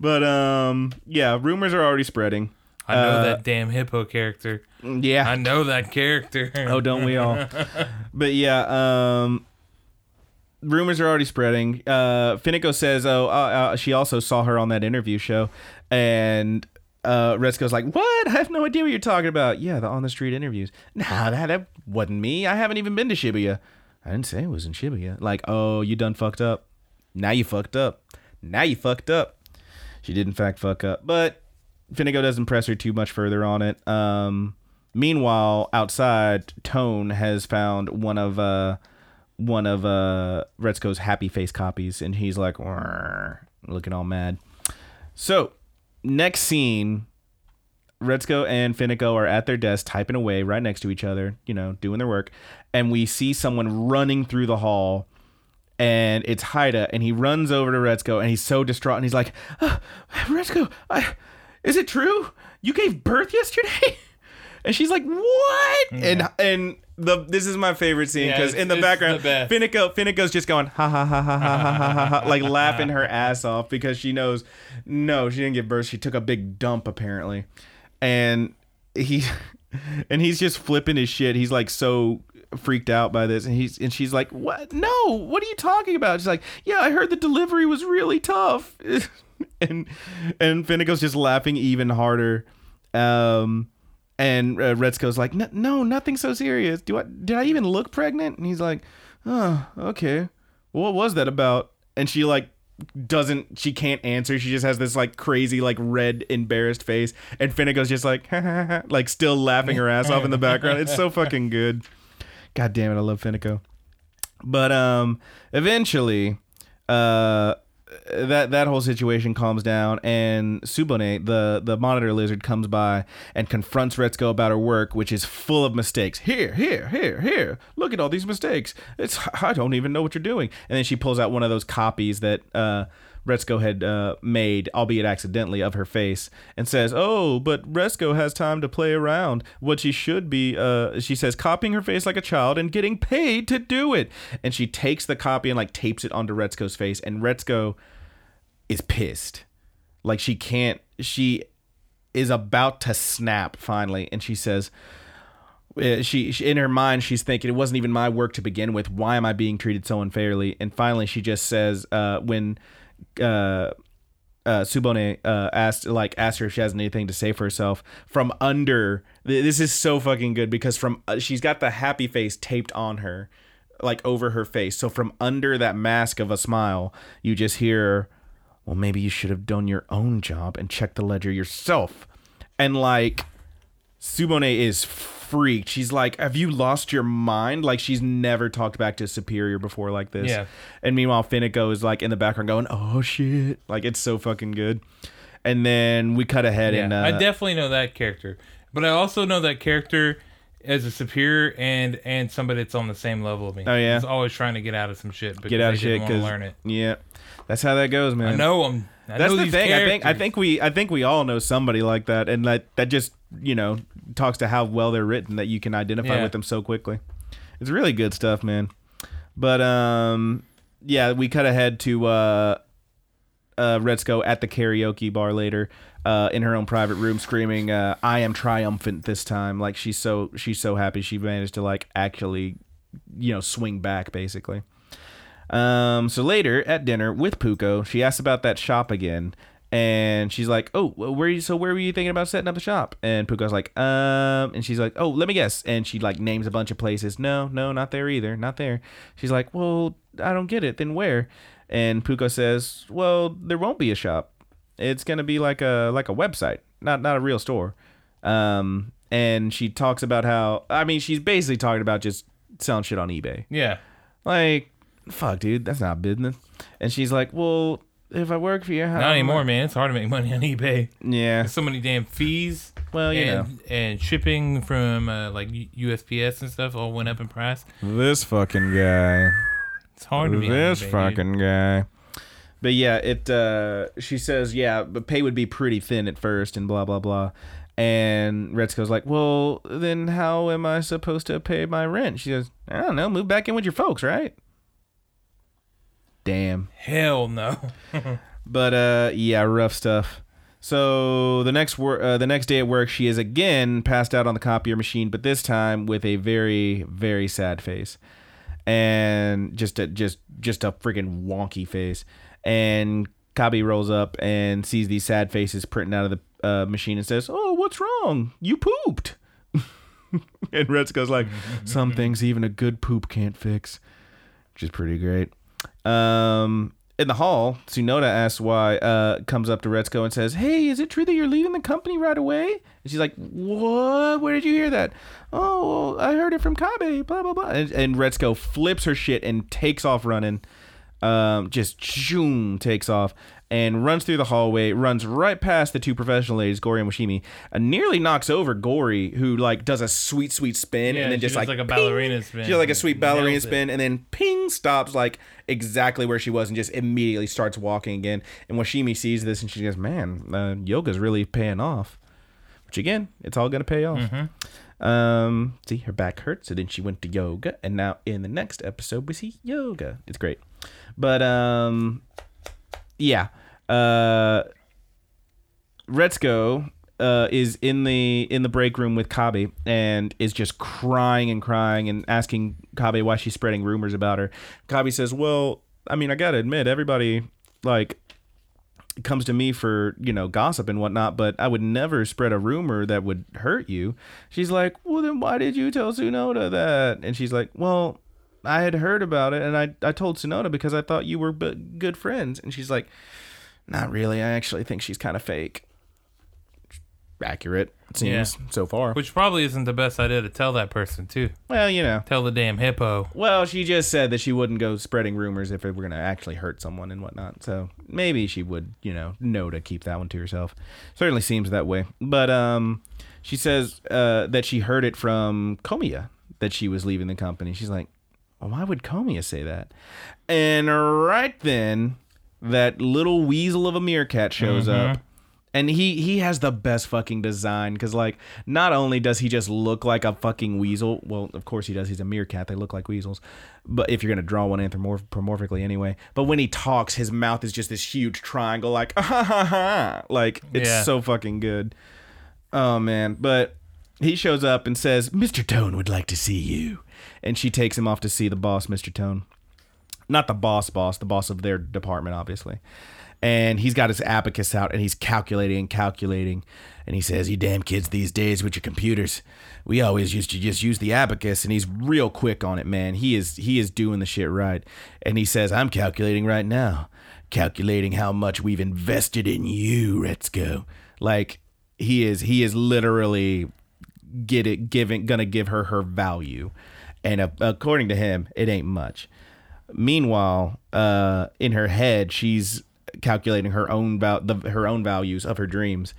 But um, yeah, rumors are already spreading. I know Uh, that damn hippo character. Yeah. I know that character. oh, don't we all? <laughs> but yeah, um, rumors are already spreading. Uh, Fenneko says, "Oh, uh, uh, she also saw her on that interview show," and uh, Retsuko's like, "What? I have no idea what you're talking about." Yeah, the on the street interviews. Nah, that that wasn't me. I haven't even been to Shibuya. I didn't say it was in Shibuya. Like, oh, you done fucked up. Now you fucked up. Now you fucked up. She did in fact fuck up, but Fenneko doesn't press her too much further on it. Um, meanwhile, outside, Tone has found one of uh, one of uh, Retsuko's happy face copies, and he's like, looking all mad. So, next scene, Retsuko and Fenneko are at their desk typing away right next to each other, you know, doing their work, and we see someone running through the hall and it's Haida, and he runs over to Retsuko, and he's so distraught, and he's like, "Ah, "Retsuko, I, is it true? You gave birth yesterday?" <laughs> And she's like, "What?" And and the this is my favorite scene because yeah, in the background, the Fenneko Fenneko's just going ha ha ha ha ha ha ha, ha <laughs> like laughing her ass off because she knows no, she didn't give birth. She took a big dump apparently, and he <laughs> and he's just flipping his shit. He's like so freaked out by this. And he's and she's like what? No what are you talking about? She's like yeah i heard the delivery was really tough. <laughs> And and Fenneko's just laughing even harder. Um and uh, Retsuko's like "N- no nothing so serious. Do i did i even look pregnant? And he's like oh okay. What was that about? And she like doesn't she can't answer. She just has this like crazy like red embarrassed face. And Fenneko's just like <laughs> like still laughing her ass off in the background. It's so <laughs> fucking good. God damn it i love Fenneko but um eventually uh that that whole situation calms down and Tsubone, the the monitor lizard, comes by and confronts Retsuko about her work, which is full of mistakes. Here, here, here, here. Look at all these mistakes. It's I don't even know what you're doing. And then she pulls out one of those copies that uh Retsuko had uh, made, albeit accidentally, of her face, and says, "Oh, but Retsuko has time to play around. What she should be," uh, she says, "copying her face like a child and getting paid to do it." And she takes the copy and like tapes it onto Retsuko's face, and Retsuko is pissed, like she can't. She is about to snap finally, and she says. uh, She, she in her mind she's thinking it wasn't even my work to begin with why am i being treated so unfairly and finally she just says uh, when uh, uh, Tsubone uh, asked like asked her if she has anything to say for herself from under. th- This is so fucking good because from uh, she's got the happy face taped on her, like over her face. So from under that mask of a smile, you just hear, "Well, maybe you should have done your own job and checked the ledger yourself." And like Tsubone is freaked. She's like, "Have you lost your mind?" Like she's never talked back to a superior before like this. Yeah. And meanwhile, Fenneko is like in the background going, "Oh shit!" Like it's so fucking good. And then we cut ahead Yeah, and uh, I definitely know that character, but I also know that character as a superior and and somebody that's on the same level of me. Oh, yeah? He's always trying to get out of some shit. Get out of shit didn't want to because learn it. yeah, that's how that goes, man. I know them. I That's know the these thing. I think I think we I think we all know somebody like that, and that that just you know talks to how well they're written that you can identify Yeah. with them so quickly. It's really good stuff, man. But um, yeah, we cut ahead to uh, uh, at the karaoke bar later, uh, in her own private room, screaming, uh, "I am triumphant this time!" Like she's so she's so happy she managed to like actually you know, swing back basically. Um, so later at dinner with Puko, she asks about that shop again, and she's like, "Oh, where? You, so where were you thinking about setting up the shop?" And Puko's like, "Um," and she's like, "Oh, let me guess." And she like names a bunch of places. No, no, not there either. Not there. She's like, "Well, I don't get it. Then where?" And Puko says, "Well, there won't be a shop. It's gonna be like a like a website, not not a real store." Um, and she talks about how I mean, she's basically talking about just selling shit on eBay. Yeah. Like, fuck, dude, that's not business. And she's like, "Well, if I work for you, how Not anymore, man. It's hard to make money on eBay. Yeah. There's so many damn fees. Well, you know, and, and shipping from uh, like U- USPS and stuff all went up in price. this fucking guy, It's hard to be on this eBay, dude. fucking guy. But yeah, it. uh She says, yeah, but pay would be pretty thin at first, and blah blah blah. And Retsuko's like, well, then how am I supposed to pay my rent? She goes, I don't know, move back in with your folks, right? Damn. Hell no. <laughs> But uh, yeah, rough stuff. So the next wor- uh, the next day at work, she is again passed out on the copier machine, but this time with a very very sad face, and just a just just a freaking wonky face. And Kabae rolls up and sees these sad faces printing out of the uh, machine and says, "Oh, what's wrong? You pooped." <laughs> and Retsuko's like, <laughs> "Some things even a good poop can't fix," which is pretty great. Um, in the hall, Tsunoda asks why, uh, comes up to Retsuko and says, Hey, is it true that you're leaving the company right away? And she's like, What? Where did you hear that? Oh, I heard it from Kabae, blah, blah, blah. And, and Retsuko flips her shit and takes off running. Um, just zoom takes off and runs through the hallway, runs right past the two professional ladies, Gori and Washimi, and nearly knocks over Gori, who like does a sweet, sweet spin Yeah, and then just like, like a ping. ballerina spin. She does like a sweet ballerina spin and then ping stops like exactly where she was and just immediately starts walking again. And Washimi sees this and she goes, "Man, uh, yoga's really paying off." Which again, it's all gonna pay off. Um, see, her back hurt, so then she went to yoga, and now in the next episode we see yoga. It's great, but um, yeah, uh, Retsuko uh, is in the in the break room with Kabae and is just crying and crying and asking Kabae why she's spreading rumors about her. Kabae says, "Well, I mean, I gotta admit, everybody like." comes to me for you know gossip and whatnot but i would never spread a rumor that would hurt you she's like well then why did you tell tsunoda that and she's like well i had heard about it and i, I told tsunoda because i thought you were b- good friends and she's like not really. I actually think she's kind of fake. Accurate it seems so far. Which probably isn't the best idea to tell that person too. well you know. Tell the damn hippo. well she just said that she wouldn't go spreading rumors if it were going to actually hurt someone and whatnot so maybe she would you know know to keep that one to herself. Certainly seems that way. But um she says uh that she heard it from Komiya that she was leaving the company. She's like well, why would Komiya say that? And right then that little weasel of a meerkat shows mm-hmm. up. And he he has the best fucking design because like not only does he just look like a fucking weasel well of course he does he's a meerkat they look like weasels but if you're gonna draw one anthropomorphically anyway but when he talks his mouth is just this huge triangle like <laughs> ha ha ha like it's Yeah. so fucking good. Oh man but he shows up and says mr tone would like to see you. And she takes him off to see the boss mr tone not the boss boss, the boss of their department, obviously. And he's got his abacus out and he's calculating and calculating. And he says, You damn kids these days with your computers. We always used to just use the abacus and he's real quick on it, man. He is he is doing the shit right. And he says, I'm calculating right now. Calculating how much we've invested in you, Retsuko. Like he is he is literally get it giving gonna give her her value and uh, according to him it ain't much meanwhile uh in her head she's calculating her own val- the, her own values of her dreams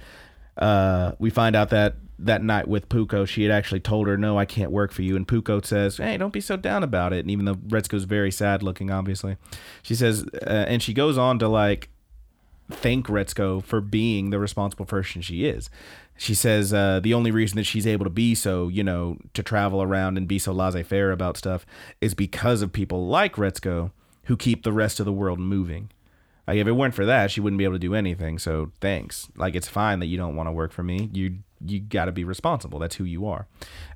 uh we find out that that night with Puko, she had actually told her, "No, I can't work for you." And Puko says, "Hey, don't be so down about it." And even though Retsuko's very sad looking, obviously, she says, uh, and she goes on to like thank Retsuko for being the responsible person she is. She says uh, the only reason that she's able to be so, you know, to travel around and be so laissez faire about stuff is because of people like Retsuko who keep the rest of the world moving. Like if it weren't for that, she wouldn't be able to do anything. So thanks. Like it's fine that you don't want to work for me. You you got to be responsible. That's who you are.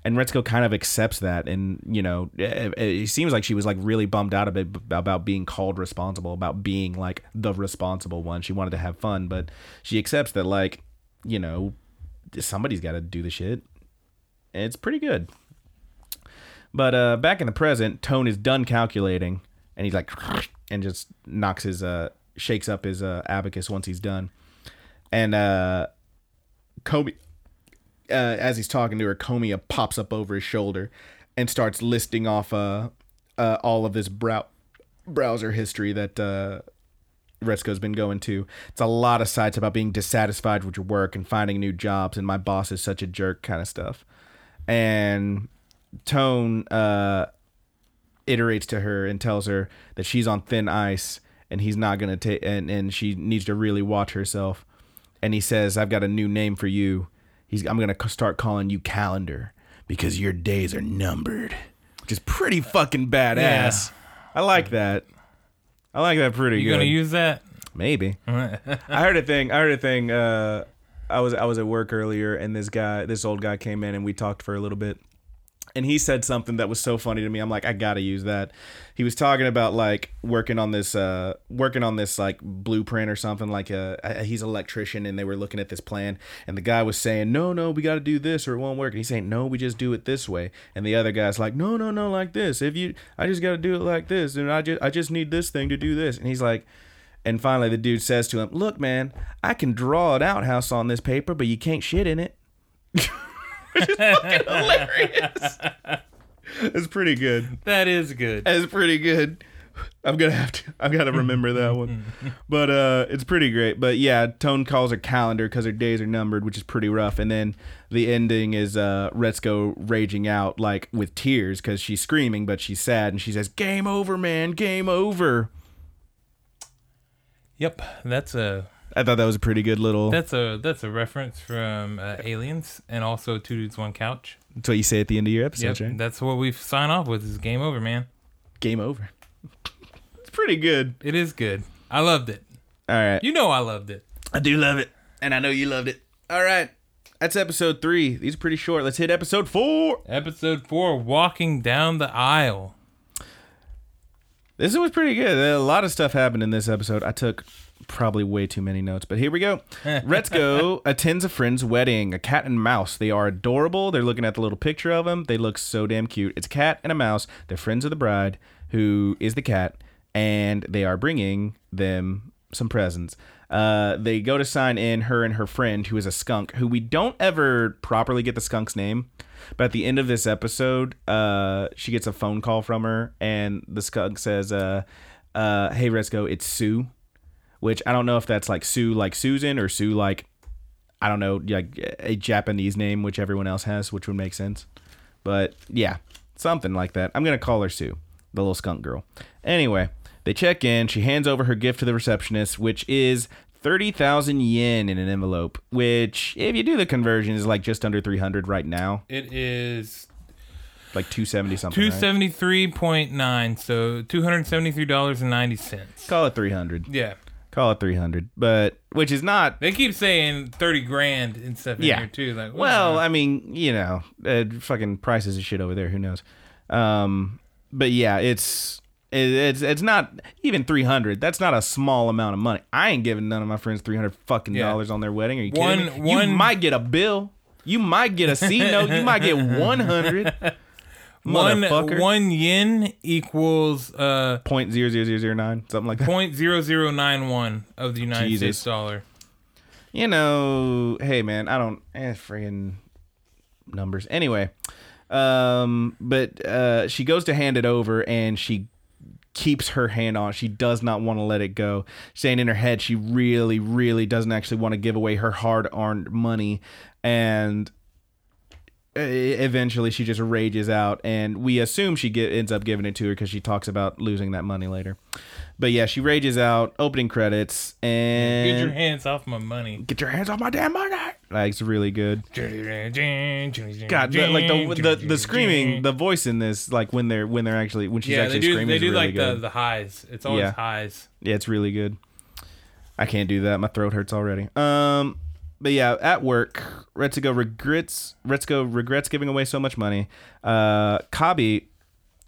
And Retsuko kind of accepts that, and you know, it, it seems like she was like really bummed out a bit about being called responsible, about being like the responsible one. She wanted to have fun, but she accepts that like, you know, somebody's got to do the shit. It's pretty good. But uh, back in the present, Tone is done calculating, and he's like, <sniffs> and just knocks his uh, shakes up his uh, abacus once he's done, and uh, Kobe uh, as he's talking to her, Komiya pops up over his shoulder and starts listing off uh, uh, all of this brow- browser history that uh, Retsuko's been going to. It's a lot of sites about being dissatisfied with your work and finding new jobs, and my boss is such a jerk kind of stuff. And Tone uh, iterates to her and tells her that she's on thin ice and he's not going to take, and, and she needs to really watch herself. And he says, I've got a new name for you he's I'm gonna start calling you Calendar because your days are numbered, which is pretty fucking badass. Yeah. I like that. I like that pretty you good. You gonna use that? Maybe. <laughs> I heard a thing. I heard a thing. Uh, I was I was at work earlier, and this guy, this old guy, came in, and we talked for a little bit and he said something that was so funny to me. I'm like, I gotta use that. He was talking about like working on this, uh, working on this like blueprint or something. Like, uh, he's an electrician, and they were looking at this plan, and the guy was saying, No, no, we got to do this, or it won't work. And he's saying, No, we just do it this way. And the other guy's like, No, no, no, like this. If you, I just got to do it like this, and I just, I just need this thing to do this. And he's like. And finally, the dude says to him, "Look, man, I can draw an outhouse on this paper, but you can't shit in it." <laughs> which is fucking hilarious. <laughs> It's pretty good. That is good. It's pretty good. I'm gonna have to. I've got to remember that one. <laughs> But uh, it's pretty great. But yeah, Tone calls her calendar because her days are numbered, which is pretty rough. And then the ending is uh, Retsuko raging out like with tears because she's screaming, but she's sad, and she says, "Game over, man. Game over." Yep, that's a I thought that was a pretty good little. That's a that's a reference from uh, Aliens and also Two Dudes One Couch. That's what you say at the end of your episode, yep, right? That's what we sign off with. Is game over, man. Game over. it's pretty good. It is good. I loved it. All right. You know I loved it. I do love it, and I know you loved it. All right. That's episode three. These are pretty short. Let's hit episode four. Episode four, walking down the aisle. This was pretty good. A lot of stuff happened in this episode. I took probably way too many notes, but here we go. <laughs> Retsuko attends a friend's wedding, a cat and mouse. They are adorable. They're looking at the little picture of them. They look so damn cute. It's a cat and a mouse. They're friends of the bride, who is the cat, and they are bringing them some presents. Uh, they go to sign in her and her friend, who is a skunk, who we don't ever properly get the skunk's name. But at the end of this episode, uh, she gets a phone call from her, and the skunk says, uh, uh, "Hey, Retsuko, it's Sue." Which I don't know if that's like Sue like Susan or Sue like I don't know like a Japanese name which everyone else has, which would make sense. But yeah, something like that. I'm gonna call her Sue, the little skunk girl. Anyway, they check in. She hands over her gift to the receptionist, which is 30,000 yen in an envelope, which, if you do the conversion, is like just under 300 right now. It is like 270 something. 273.9, right? so $273.90. Call it 300. Yeah. Call it 300, but which is not. They keep saying 30 grand and stuff in yeah. here too. Like, well, I mean, you know, uh, fucking prices of shit over there. Who knows? Um, but yeah, it's it, it's it's not even 300. That's not a small amount of money. I ain't giving none of my friends 300 fucking yeah. dollars on their wedding. Are you one, kidding me? One, you might get a bill. You might get a C note. You might get <laughs> 100. One one yen equals uh point zero zero zero zero nine something like that. Point zero zero nine one of the United Jesus. States dollar. You know, hey man, I don't eh friggin' numbers. Anyway, um, but uh, she goes to hand it over and she keeps her hand on it. She does not want to let it go. Saying in her head she really, really doesn't actually want to give away her hard earned money. And eventually she just rages out and we assume she get, ends up giving it to her because she talks about losing that money later but yeah she rages out opening credits and get your hands off my money get your hands off my damn money like it's really good god the, like the, the the screaming the voice in this like when they're when they're actually when she's yeah, actually they do, screaming they do really like good. the, the highs it's always yeah. highs yeah it's really good I can't do that. My throat hurts already. Um, but yeah, at work, Retsuko regrets Retsuko regrets giving away so much money. Uh, Kabae,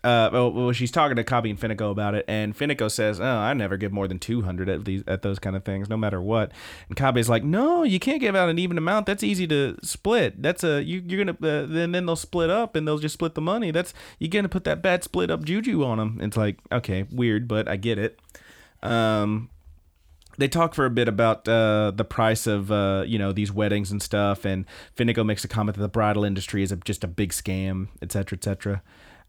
uh, well, well, she's talking to Kabae and Fenneko about it, and Fenneko says, "Oh, I never give more than two hundred at these at those kind of things, no matter what." And Kabae's like, "No, you can't give out an even amount. That's easy to split. That's a you you're gonna uh, then then they'll split up and they'll just split the money. That's you're gonna put that bad split up juju on them." It's like, okay, weird, but I get it. Um, they talk for a bit about uh, the price of uh, you know these weddings and stuff, and Fenneko makes a comment that the bridal industry is a, just a big scam, etc., etc.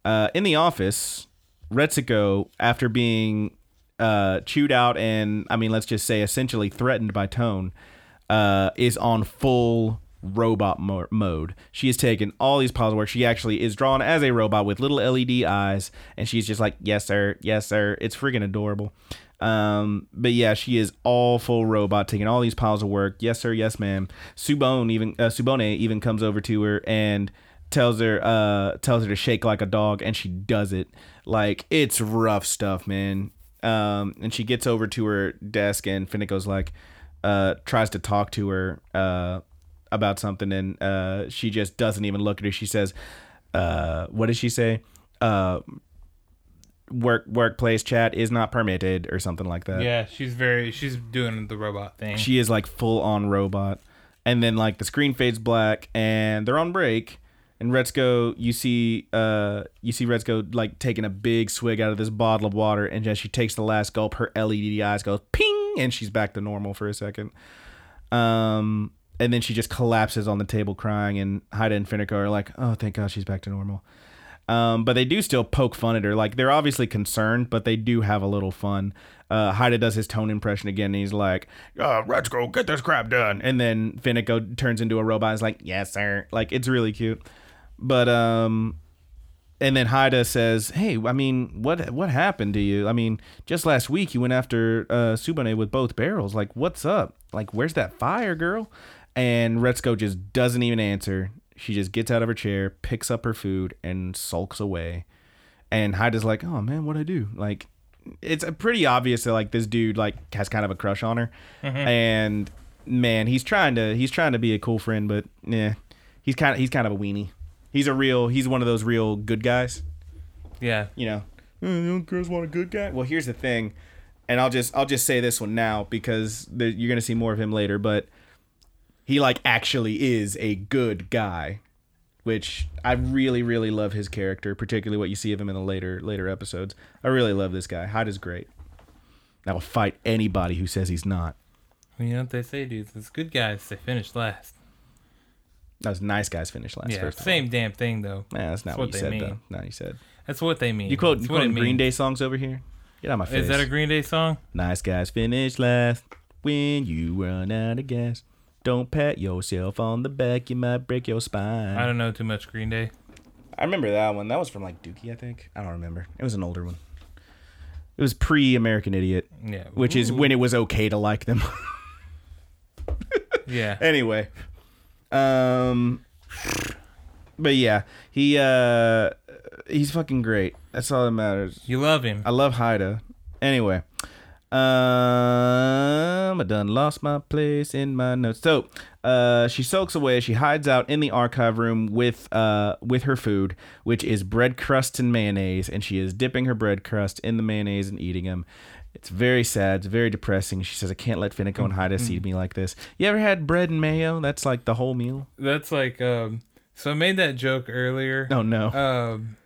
Uh, in the office, Retsuko, after being uh, chewed out and I mean, let's just say essentially threatened by Tone, uh, is on full robot mo- mode. She has taken all these piles of work. She actually is drawn as a robot with little LED eyes, and she's just like, "Yes, sir. Yes, sir." It's freaking adorable. Um, but yeah, she is all full robot, taking all these piles of work. Yes, sir. Yes, ma'am. Tsubone even uh, Tsubone even comes over to her and tells her uh tells her to shake like a dog, and she does it. Like it's rough stuff, man. Um, and she gets over to her desk, and Fenneko's like, uh, tries to talk to her uh about something, and uh, she just doesn't even look at her. She says, uh, what does she say? Uh, work workplace chat is not permitted or something like that. Yeah, she's very she's doing the robot thing. She is like full on robot. And then like the screen fades black and they're on break. And Retsuko, you see uh you see Retsuko like taking a big swig out of this bottle of water and as she takes the last gulp, her LED eyes go ping and she's back to normal for a second. Um and then she just collapses on the table crying and Haida and Fenneko are like, Oh thank God she's back to normal. Um, but they do still poke fun at her. Like they're obviously concerned, but they do have a little fun. Uh, Haida does his tone impression again, and he's like, uh, "Let's go get this crap done." And then Fenneko turns into a robot. and is like, "Yes, sir." Like it's really cute. But um, and then Haida says, "Hey, I mean, what what happened to you? I mean, just last week you went after uh, Tsubone with both barrels. Like, what's up? Like, where's that fire, girl?" And Retsuko just doesn't even answer. She just gets out of her chair, picks up her food, and sulks away. And Haida's like, "Oh man, what do I do?" Like, it's pretty obvious that like this dude like has kind of a crush on her, and man, he's trying to he's trying to be a cool friend, but yeah, he's kind of he's kind of a weenie. He's a real he's one of those real good guys. yeah. You know, "Mm, young girls want a good guy. Well, here's the thing, and I'll just I'll just say this one now because the, you're gonna see more of him later, but he like actually is a good guy which i really really love his character particularly what you see of him in the later later episodes i really love this guy Hyde is great i will fight anybody who says he's not You know what they say, dudes? It's good guys. They finish last. that was nice guys finish last yeah, same damn thing though. Nah, that's not That's what, what you said mean. though no you said That's what they mean. you quote you quoting green day songs over here get out of my face Is that a Green Day song? nice guys finish last when you run out of gas don't pat yourself on the back you might break your spine I don't know too much Green Day. I remember that one. That was from like Dookie, I think. I don't remember. It was an older one. It was pre American Idiot, Yeah. which is Ooh. when it was okay to like them. Yeah. <laughs> anyway, um, but yeah, he uh, he's fucking great. That's all that matters. You love him. I love Haida. Anyway, um, I done lost my place in my notes. So, uh, she soaks away. She hides out in the archive room with uh with her food, which is bread crusts and mayonnaise, and she is dipping her bread crust in the mayonnaise and eating them. It's very sad. It's very depressing. She says, "I can't let Fenneko and Haida see me like this." You ever had bread and mayo? That's like the whole meal. That's like um. So I made that joke earlier. Oh no! Um.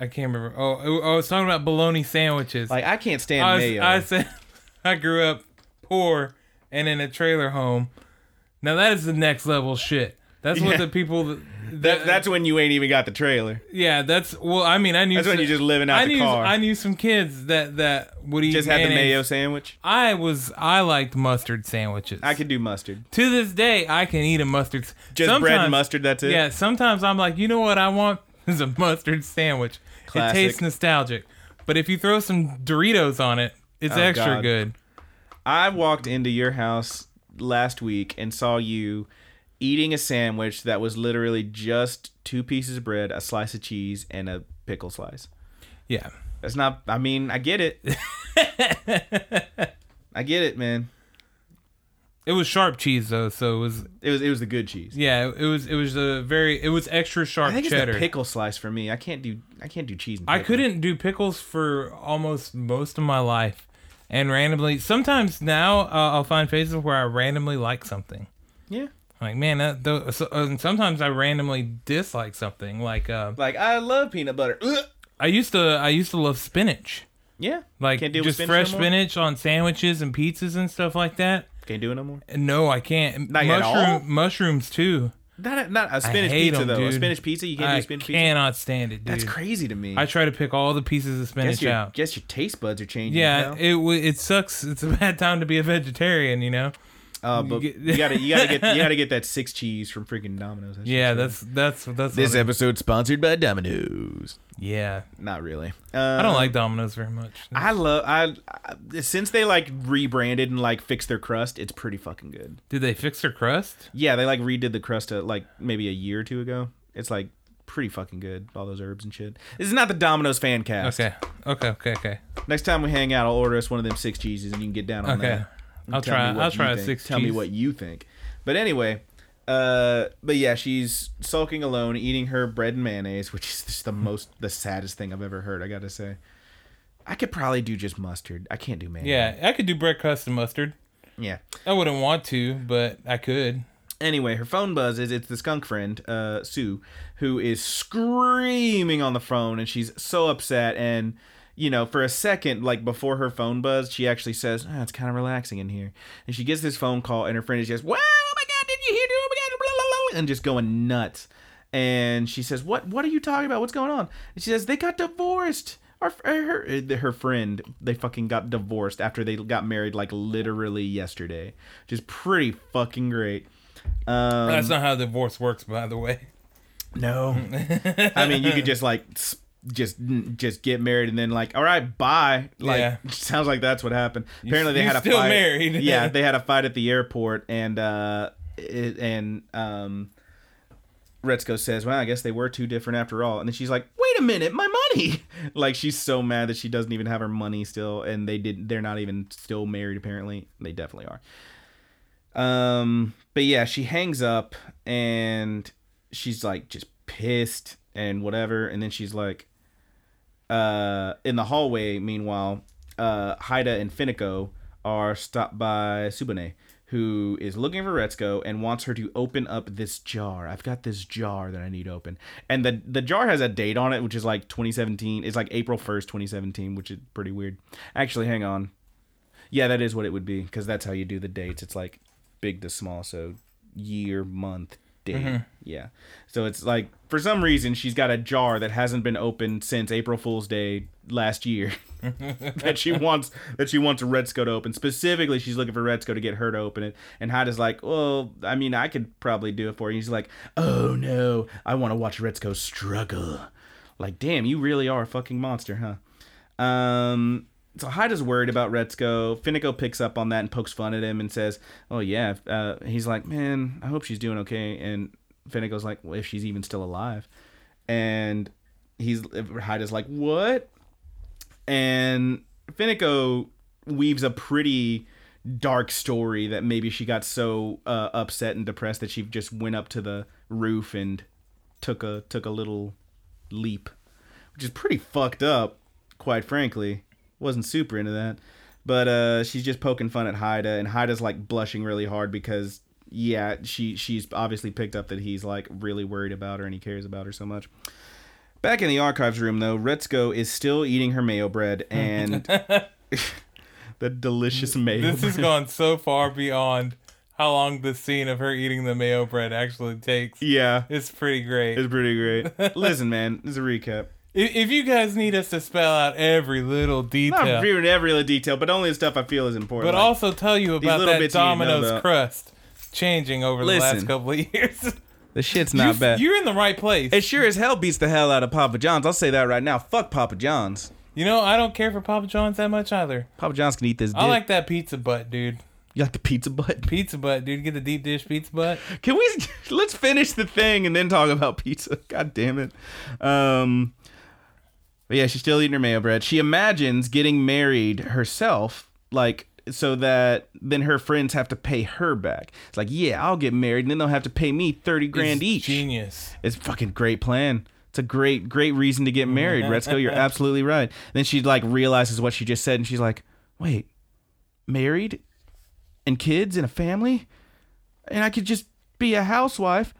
I can't remember. Oh, I was oh, talking about bologna sandwiches. like I can't stand I, was, mayo. I said <laughs> I grew up poor and in a trailer home. Now that is the next level shit. That's what Yeah. the people. That, that, that's when you ain't even got the trailer. yeah. That's well. I mean, I knew. That's when you're just living out I the knew. car. I knew some kids that that would eat. Just had the mayo sandwich. I was. I liked mustard sandwiches. I could do mustard. to this day, I can eat a mustard. Just bread and mustard. That's it. Yeah. Sometimes I'm like, you know what I want <laughs> is a mustard sandwich. Classic. It tastes nostalgic, but if you throw some Doritos on it, it's Oh, extra God. good. I walked into your house last week and saw you eating a sandwich that was literally just two pieces of bread, a slice of cheese, and a pickle slice. Yeah. That's not. I mean, I get it. <laughs> I get it, man. It was sharp cheese though, so it was It was it was the good cheese. yeah, it was it was a very it was extra sharp I think cheddar. it's the pickle slice for me. I can't do I can't do cheese. And I pickle. couldn't do pickles for almost most of my life, and randomly sometimes now uh, I'll find phases where I randomly like something. Yeah. Like man, that th- so, and sometimes I randomly dislike something. Like uh, Like I love peanut butter. Ugh. I used to I used to love spinach. Yeah. Like Can't deal with just spinach fresh no more? spinach on sandwiches and pizzas and stuff like that. Can't do it no more. No, I can't. Not at all? Mushrooms too. Not not a spinach hate pizza 'em, though. A dude. spinach pizza you can't I do spinach pizza. cannot stand it, dude. That's crazy to me. I try to pick all the pieces of guess spinach your out. guess your taste buds are changing. Yeah, now. it w- it sucks. It's a <laughs> bad time to be a vegetarian, you know. Uh, but get- you gotta you gotta get you gotta <laughs> get that six cheese from freaking Domino's. That Yeah, shit's that's that's that's This what it- episode sponsored by Domino's. Yeah. Not really. Uh, I don't like Domino's very much. I love. I, I since they like rebranded and like fixed their crust, it's pretty fucking good. Did they fix their crust? Yeah, they like redid the crust uh, like maybe a year or two ago. It's like pretty fucking good. All those herbs and shit. This is not the Domino's fan cast. Okay, okay, okay, okay. Next time we hang out, I'll order us one of them six cheeses and you can get down on Okay. that. And I'll try- I'll try a think. six Tell me what you think. But anyway, uh, but yeah, she's sulking alone, eating her bread and mayonnaise, which is just the most the saddest thing I've ever heard. I gotta say. I could probably do just mustard. I can't do mayonnaise. Yeah, I could do bread crust and mustard. Yeah. I wouldn't want to, but I could. Anyway, her phone buzzes. It's the skunk friend, uh, Sue, who is screaming on the phone, and she's so upset. And you know, for a second, like before her phone buzzed, she actually says, oh, "It's kind of relaxing in here." And she gets this phone call, and her friend is just, "Wow, oh my god, did you hear? Oh my god, blah, blah, blah," and just going nuts. And she says, "What? What are you talking about? What's going on?" And she says, "They got divorced." Our, her, her friend, they fucking got divorced after they got married like literally yesterday, which is pretty fucking great. Um, That's not how divorce works, by the way. no, <laughs> I mean you could just like just just get married and then like all right bye. Like Yeah. <laughs> sounds like that's what happened. Apparently they you had a still fight. married. yeah, <laughs> they had a fight at the airport and uh it, and um Retsuko says, "Well, I guess they were too different after all." And then she's like, "Wait a minute, my money!" <laughs> like she's so mad that she doesn't even have her money still, and they did. They're not even still married. Apparently, they definitely are. Um, but yeah, she hangs up and she's like just pissed and whatever, and then she's like, uh, in the hallway. Meanwhile, uh, Haida and Fenneko are stopped by Tsubone, who is looking for Retsuko and wants her to open up this jar. I've got this jar that I need open, and the the jar has a date on it, which is like 2017. It's like April 1st, 2017, which is pretty weird. Actually, hang on. Yeah, that is what it would be because that's how you do the dates. It's like big to small, so year, month, date. Yeah. So it's like for some reason she's got a jar that hasn't been opened since April Fool's Day last year <laughs> <laughs> that she wants that she wants Retsuko to open. Specifically, she's looking for Retsuko to get her to open it. And Haida's like, well, I mean, I could probably do it for you. He's like, oh no, I want to watch Retsuko struggle. Like, damn, you really are a fucking monster, huh? Um, so Haida's worried about Retsuko. Fenneko picks up on that and pokes fun at him and says, "Oh yeah." Uh, he's like, "Man, I hope she's doing okay." And Fenneko's like, "Well, if she's even still alive," and he's Haida's like, "What?" And Fenneko weaves a pretty dark story that maybe she got so uh, upset and depressed that she just went up to the roof and took a took a little leap, which is pretty fucked up, quite frankly. Wasn't super into that. But uh she's just poking fun at Haida and Haida's like blushing really hard because yeah, she she's obviously picked up that he's like really worried about her and he cares about her so much. Back in the archives room though, Retsuko is still eating her mayo bread and <laughs> <laughs> the delicious mayo This has gone so far beyond how long the scene of her eating the mayo bread actually takes. Yeah. It's pretty great. It's pretty great. <laughs> Listen, man, this is a recap. If, if you guys need us to spell out every little detail, Not reviewing every little detail, but only the stuff I feel is important. but like- also tell you about little that bits you know Domino's about. crust changing over the last couple of years. <laughs> the shit's you, not bad. You're in the right place. It sure as hell beats the hell out of Papa John's. I'll say that right now. Fuck Papa John's. you know, I don't care for Papa John's that much either. Papa John's can eat this. Dick. I like that pizza butt, dude. You like the pizza butt? Pizza butt, dude. Get the deep dish pizza butt. Can we <laughs> let's finish the thing and then talk about pizza? God damn it. Um but yeah, she's still eating her mayo bread. She imagines getting married herself, like so that then her friends have to pay her back. It's like, yeah, I'll get married, and then they'll have to pay me thirty grand It's each. Genius. It's a fucking great plan. It's a great, great reason to get mm-hmm. married, Retsuko. You're <laughs> absolutely right. Then she like realizes what she just said, and she's like, "Wait, married, and kids, and a family, and I could just be a housewife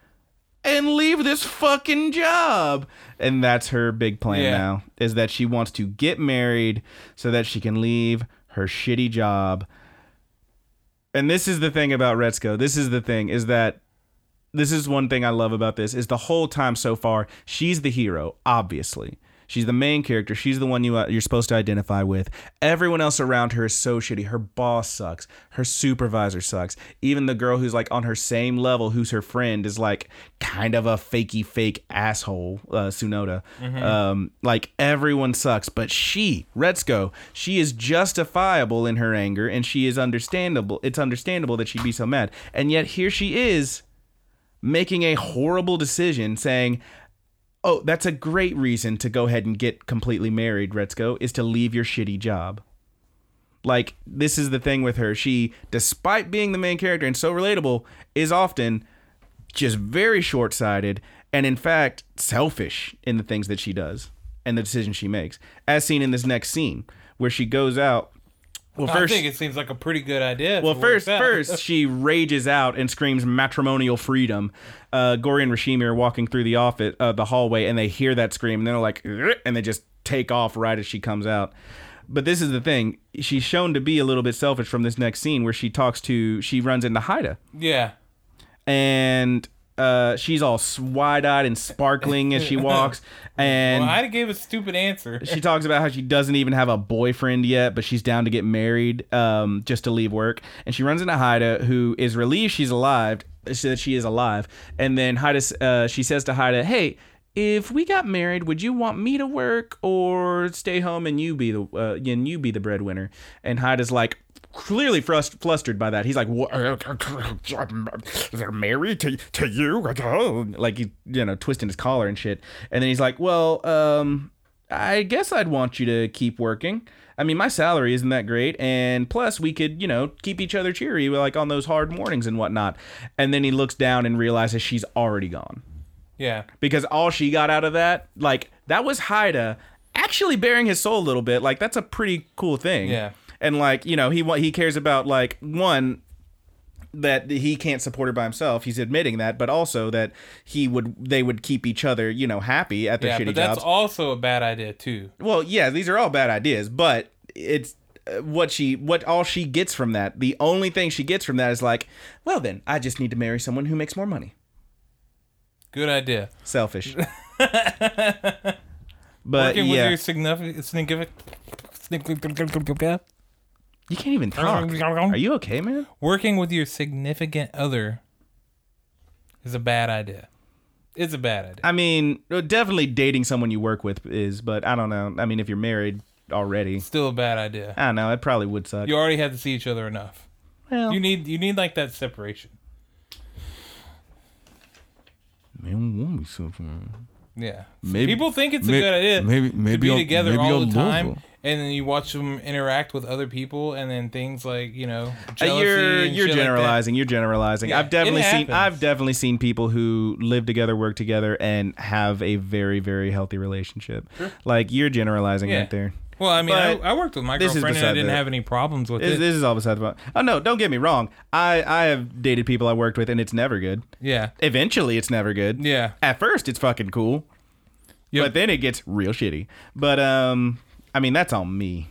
and leave this fucking job." And that's her big plan Yeah. now is that she wants to get married so that she can leave her shitty job. And this is the thing about Retsuko. This is the thing is that this is one thing I love about this is the whole time so far she's the hero obviously she's the main character. She's the one you uh, you're supposed to identify with. Everyone else around her is so shitty. Her boss sucks. Her supervisor sucks. Even the girl who's like on her same level who's her friend is like kind of a fakey fake asshole uh, Tsunoda um like everyone sucks but she Retsuko she is justifiable in her anger and she is understandable it's understandable that she'd be so mad. And yet here she is making a horrible decision saying, Oh, that's a great reason to go ahead and get completely married, Retsuko, is to leave your shitty job. Like, this is the thing with her. She, despite being the main character and so relatable, is often just very short sighted and, in fact, selfish in the things that she does and the decisions she makes, as seen in this next scene where she goes out. Well, I think it seems like a pretty good idea. well, first, first <laughs> she rages out and screams matrimonial freedom. Uh, Gori and Washimi are walking through the office, uh, the hallway, and they hear that scream, and they're like, and they just take off right as she comes out. But this is the thing: she's shown to be a little bit selfish from this next scene where she talks to, she runs into Haida, yeah, and uh, she's all wide-eyed and sparkling as she <laughs> walks, and well, I gave a stupid answer. <laughs> she talks about how she doesn't even have a boyfriend yet, but she's down to get married um, just to leave work. And she runs into Haida, who is relieved she's alive, so that she is alive. And then Haida, uh, she says to Haida, "Hey, if we got married, would you want me to work or stay home and you be the uh, and you be the breadwinner?" And Haida's like. Clearly frust- flustered by that, he's like, "What? <laughs> They're married to to you?" <laughs> Like he, you know, twisting his collar and shit. And then he's like, "Well, um, I guess I'd want you to keep working. I mean, my salary isn't that great, and plus we could, you know, keep each other cheery, like on those hard mornings and whatnot." And then he looks down and realizes she's already gone Yeah, because all she got out of that, like, that was Haida actually bearing his soul a little bit. Like, that's a pretty cool thing. Yeah. And like, you know, he he cares about like one that he can't support her by himself. He's admitting that, but also that he would they would keep each other, you know, happy at their yeah, shitty but that's jobs. also a bad idea too. Well, yeah, these are all bad ideas, but it's uh, what she what all she gets from that. The only thing she gets from that is like, well, then I just need to marry someone who makes more money. Good idea. Selfish. but Working yeah, with your significant, significant, you can't even talk. Are you okay, man? working with your significant other is a bad idea. It's a bad idea. I mean, uh, definitely dating someone you work with is, but I don't know. I mean, if you're married already, Still a bad idea. I don't know. It probably would suck. You already have to see each other enough. well, You need you need like that separation. Man, want me something. Yeah. Maybe- People think it's a may- good idea maybe- maybe to maybe be I'll- together maybe all the time. And then you watch them interact with other people, and then things like you know Uh, you're and you're shit like generalizing. you're generalizing. Yeah, I've definitely seen. I've definitely seen people who live together, work together, and have a very very healthy relationship. Like you're generalizing Yeah. right there. Well, I mean, I, I worked with my girlfriend, and I didn't the- have any problems with This, it. this is all besides about. Oh no, don't get me wrong. I I have dated people I worked with, and it's never good. yeah, Eventually, it's never good. yeah. At first, it's fucking cool. Yep. But then it gets real shitty. But um, I mean that's on me.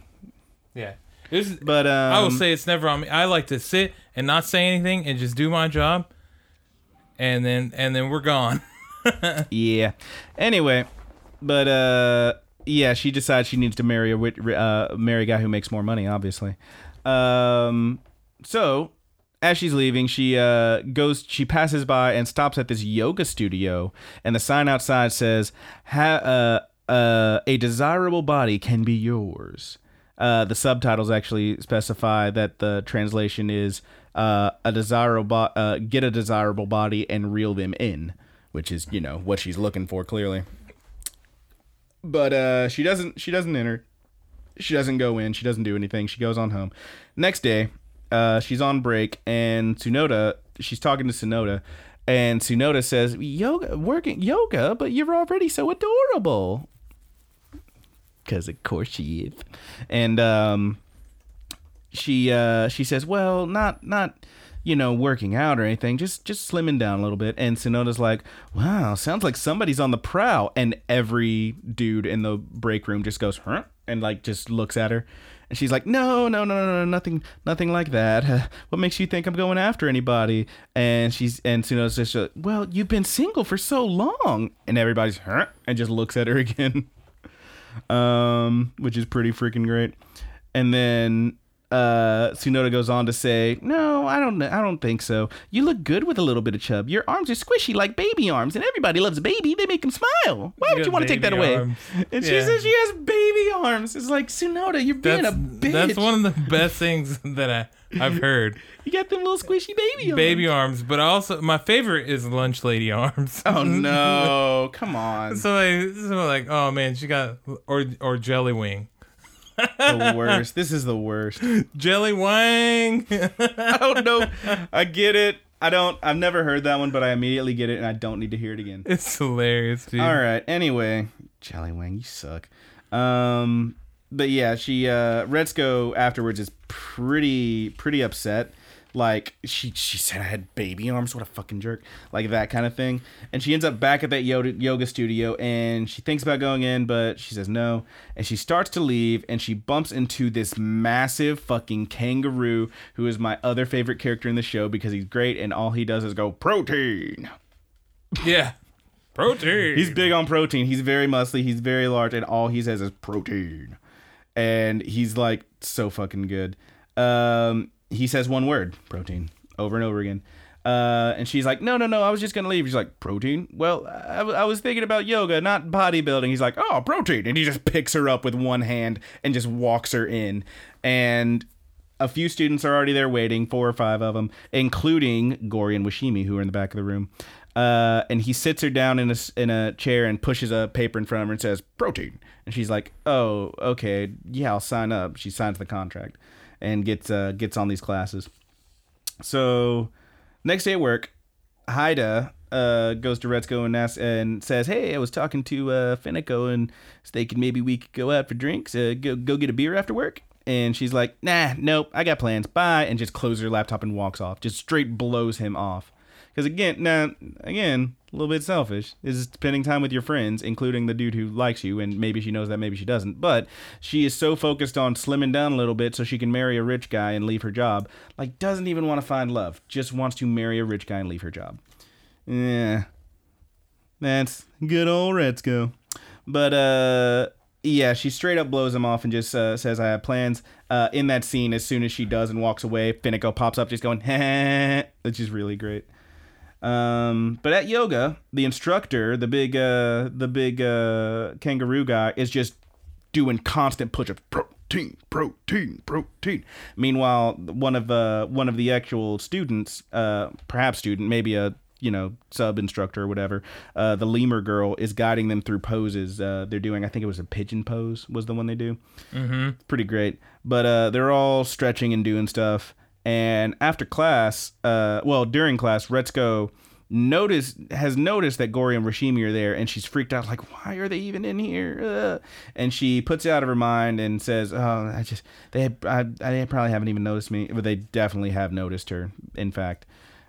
Yeah. This But um, I will say it's never on me. I like to sit and not say anything and just do my job, and then and then we're gone. <laughs> Yeah. Anyway, but uh, yeah, she decides she needs to marry a uh, marry a guy who makes more money, obviously. Um, so as she's leaving, she uh goes, she passes by and stops at this yoga studio, and the sign outside says, ha- uh, uh, "A desirable body can be yours." Uh, the subtitles actually specify that the translation is uh, a desirable uh, get a desirable body and reel them in, which is you know what she's looking for clearly. But uh, she doesn't she doesn't enter, She doesn't go in. She doesn't do anything. She goes on home. Next day, uh, she's on break, and Tsunoda. She's talking to Tsunoda, and Tsunoda says, "Yoga, working yoga, but you're already so adorable." Because of course she is, and um, she uh, she says, "Well, not not." You know, working out or anything, just just slimming down a little bit. And Tsunoda's like, "Wow, sounds like somebody's on the prowl." And every dude in the break room just goes, "Huh?" and like just looks at her. And she's like, "No, no, no, no, no, nothing, nothing like that. <laughs> what makes you think I'm going after anybody?" And she's and Tsunoda's just, "Well, you've been single for so long." And everybody's, "Huh?" and just looks at her <laughs> again. Um, which is pretty freaking great. And then uh Tsunoda goes on to say, "No, I don't I don't think so. You look good with a little bit of chub. Your arms are squishy like baby arms, and everybody loves a baby. They make them smile. Why would you want to take that away?" arms. And she says she has baby arms. It's like, "Tsunoda, you're being That's a bitch. that's one of the best things <laughs> that I I've heard. you got them little squishy baby arms." Baby arms, but also my favorite is lunch lady arms. Oh <laughs> no, come on. So like, so like, oh man, she got or or jelly wing, the <laughs> worst. This is the worst. jelly wang. <laughs> I don't know. <laughs> I get it. I don't I've never heard that one, but I immediately get it and I don't need to hear it again. it's hilarious, dude. All right. Anyway, Jelly Wang, you suck. Um, but yeah, she uh, Retsuko afterwards is pretty pretty upset. Like she she said I had baby arms. What a fucking jerk. Like that kind of thing. And she ends up back at that yoga, yoga studio and she thinks about going in, but she says no. And she starts to leave and she bumps into this massive fucking kangaroo who is my other favorite character in the show because he's great and all he does is go protein. Yeah, protein. He's big on protein. He's very muscly. He's very large, and all he says is protein. And he's like so fucking good. Um, he says one word, protein, over and over again. Uh, and she's like, no, no, no, I was just gonna leave. He's like, protein? Well, I, I was thinking about yoga, not bodybuilding. He's like, oh, protein, and he just picks her up with one hand and just walks her in. And a few students are already there waiting, four or five of them, including Gori and Washimi, who are in the back of the room. Uh, and he sits her down in a, in a chair and pushes a paper in front of her and says, protein. And she's like, oh, okay, yeah, I'll sign up. She signs the contract and gets, uh, gets on these classes. So next day at work, Haida uh, goes to Retsuko and asks, and says, "Hey, I was talking to uh, Fenneko and thinking maybe we could go out for drinks. Uh, go go get a beer after work." And she's like, "Nah, nope, I got plans. Bye." And just closes her laptop and walks off. Just straight blows him off. Because again, now again, a little bit selfish is spending time with your friends, including the dude who likes you, and maybe she knows that, maybe she doesn't. But she is so focused on slimming down a little bit so she can marry a rich guy and leave her job. Like doesn't even want to find love, just wants to marry a rich guy and leave her job. Yeah, that's good old Retsuko. But uh, yeah, she straight up blows him off and just uh, says, "I have plans." Uh, in that scene, as soon as she does and walks away, Fenneko pops up, just going, <laughs> which is really great. Um, but at yoga, the instructor, the big, uh, the big uh, kangaroo guy, is just doing constant push of protein, protein, protein. Meanwhile, one of uh, one of the actual students, uh, perhaps student, maybe a you know sub instructor or whatever, uh, the lemur girl is guiding them through poses. Uh, they're doing, I think it was a pigeon pose was the one they do. Mm-hmm. Pretty great. But uh, they're all stretching and doing stuff. And after class, uh, well, during class, Retsuko notice has noticed that Gori and Washimi are there, and she's freaked out, like, "Why are they even in here?" And she puts it out of her mind and says, "Oh, I just they I, I probably haven't even noticed me, but they definitely have noticed her. In fact."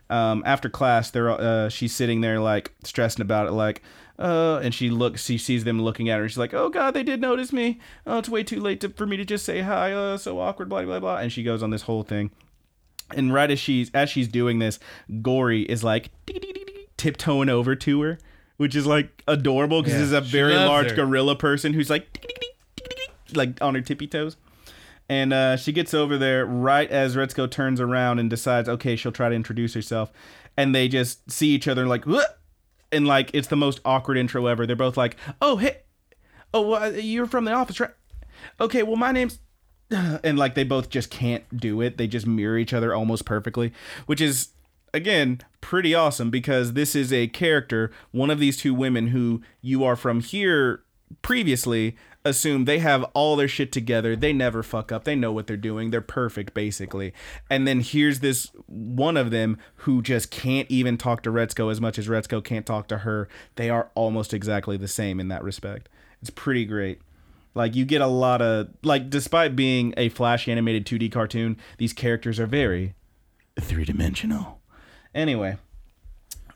Um, after class, they're uh, she's sitting there like stressing about it, like, uh, and she looks, she sees them looking at her. She's like, "Oh God, they did notice me. Oh, it's way too late to, for me to just say hi. Uh, so awkward, blah blah blah." And she goes on this whole thing. And right as she's as she's doing this, Gori is like tiptoeing over to her, which is like adorable because Yeah, this is a very large her. gorilla person who's like like on her tippy toes. And uh, she gets over there right as Retsuko turns around and decides, okay, she'll try to introduce herself. And they just see each other like, "Wha-" and like it's the most awkward intro ever. They're both like, oh hey, oh uh, you're from the office, right? Okay, well my name's <sighs> and like they both just can't do it. They just mirror each other almost perfectly, which is again pretty awesome because this is a character, one of these two women who you are from here previously assume they have all their shit together. They never fuck up. They know what they're doing. They're perfect, basically. And then here's this one of them who just can't even talk to Retsuko as much as Retsuko can't talk to her. They are almost exactly the same in that respect. It's pretty great. Like you get a lot of like, despite being a flash animated 2D cartoon, these characters are very three dimensional. Anyway,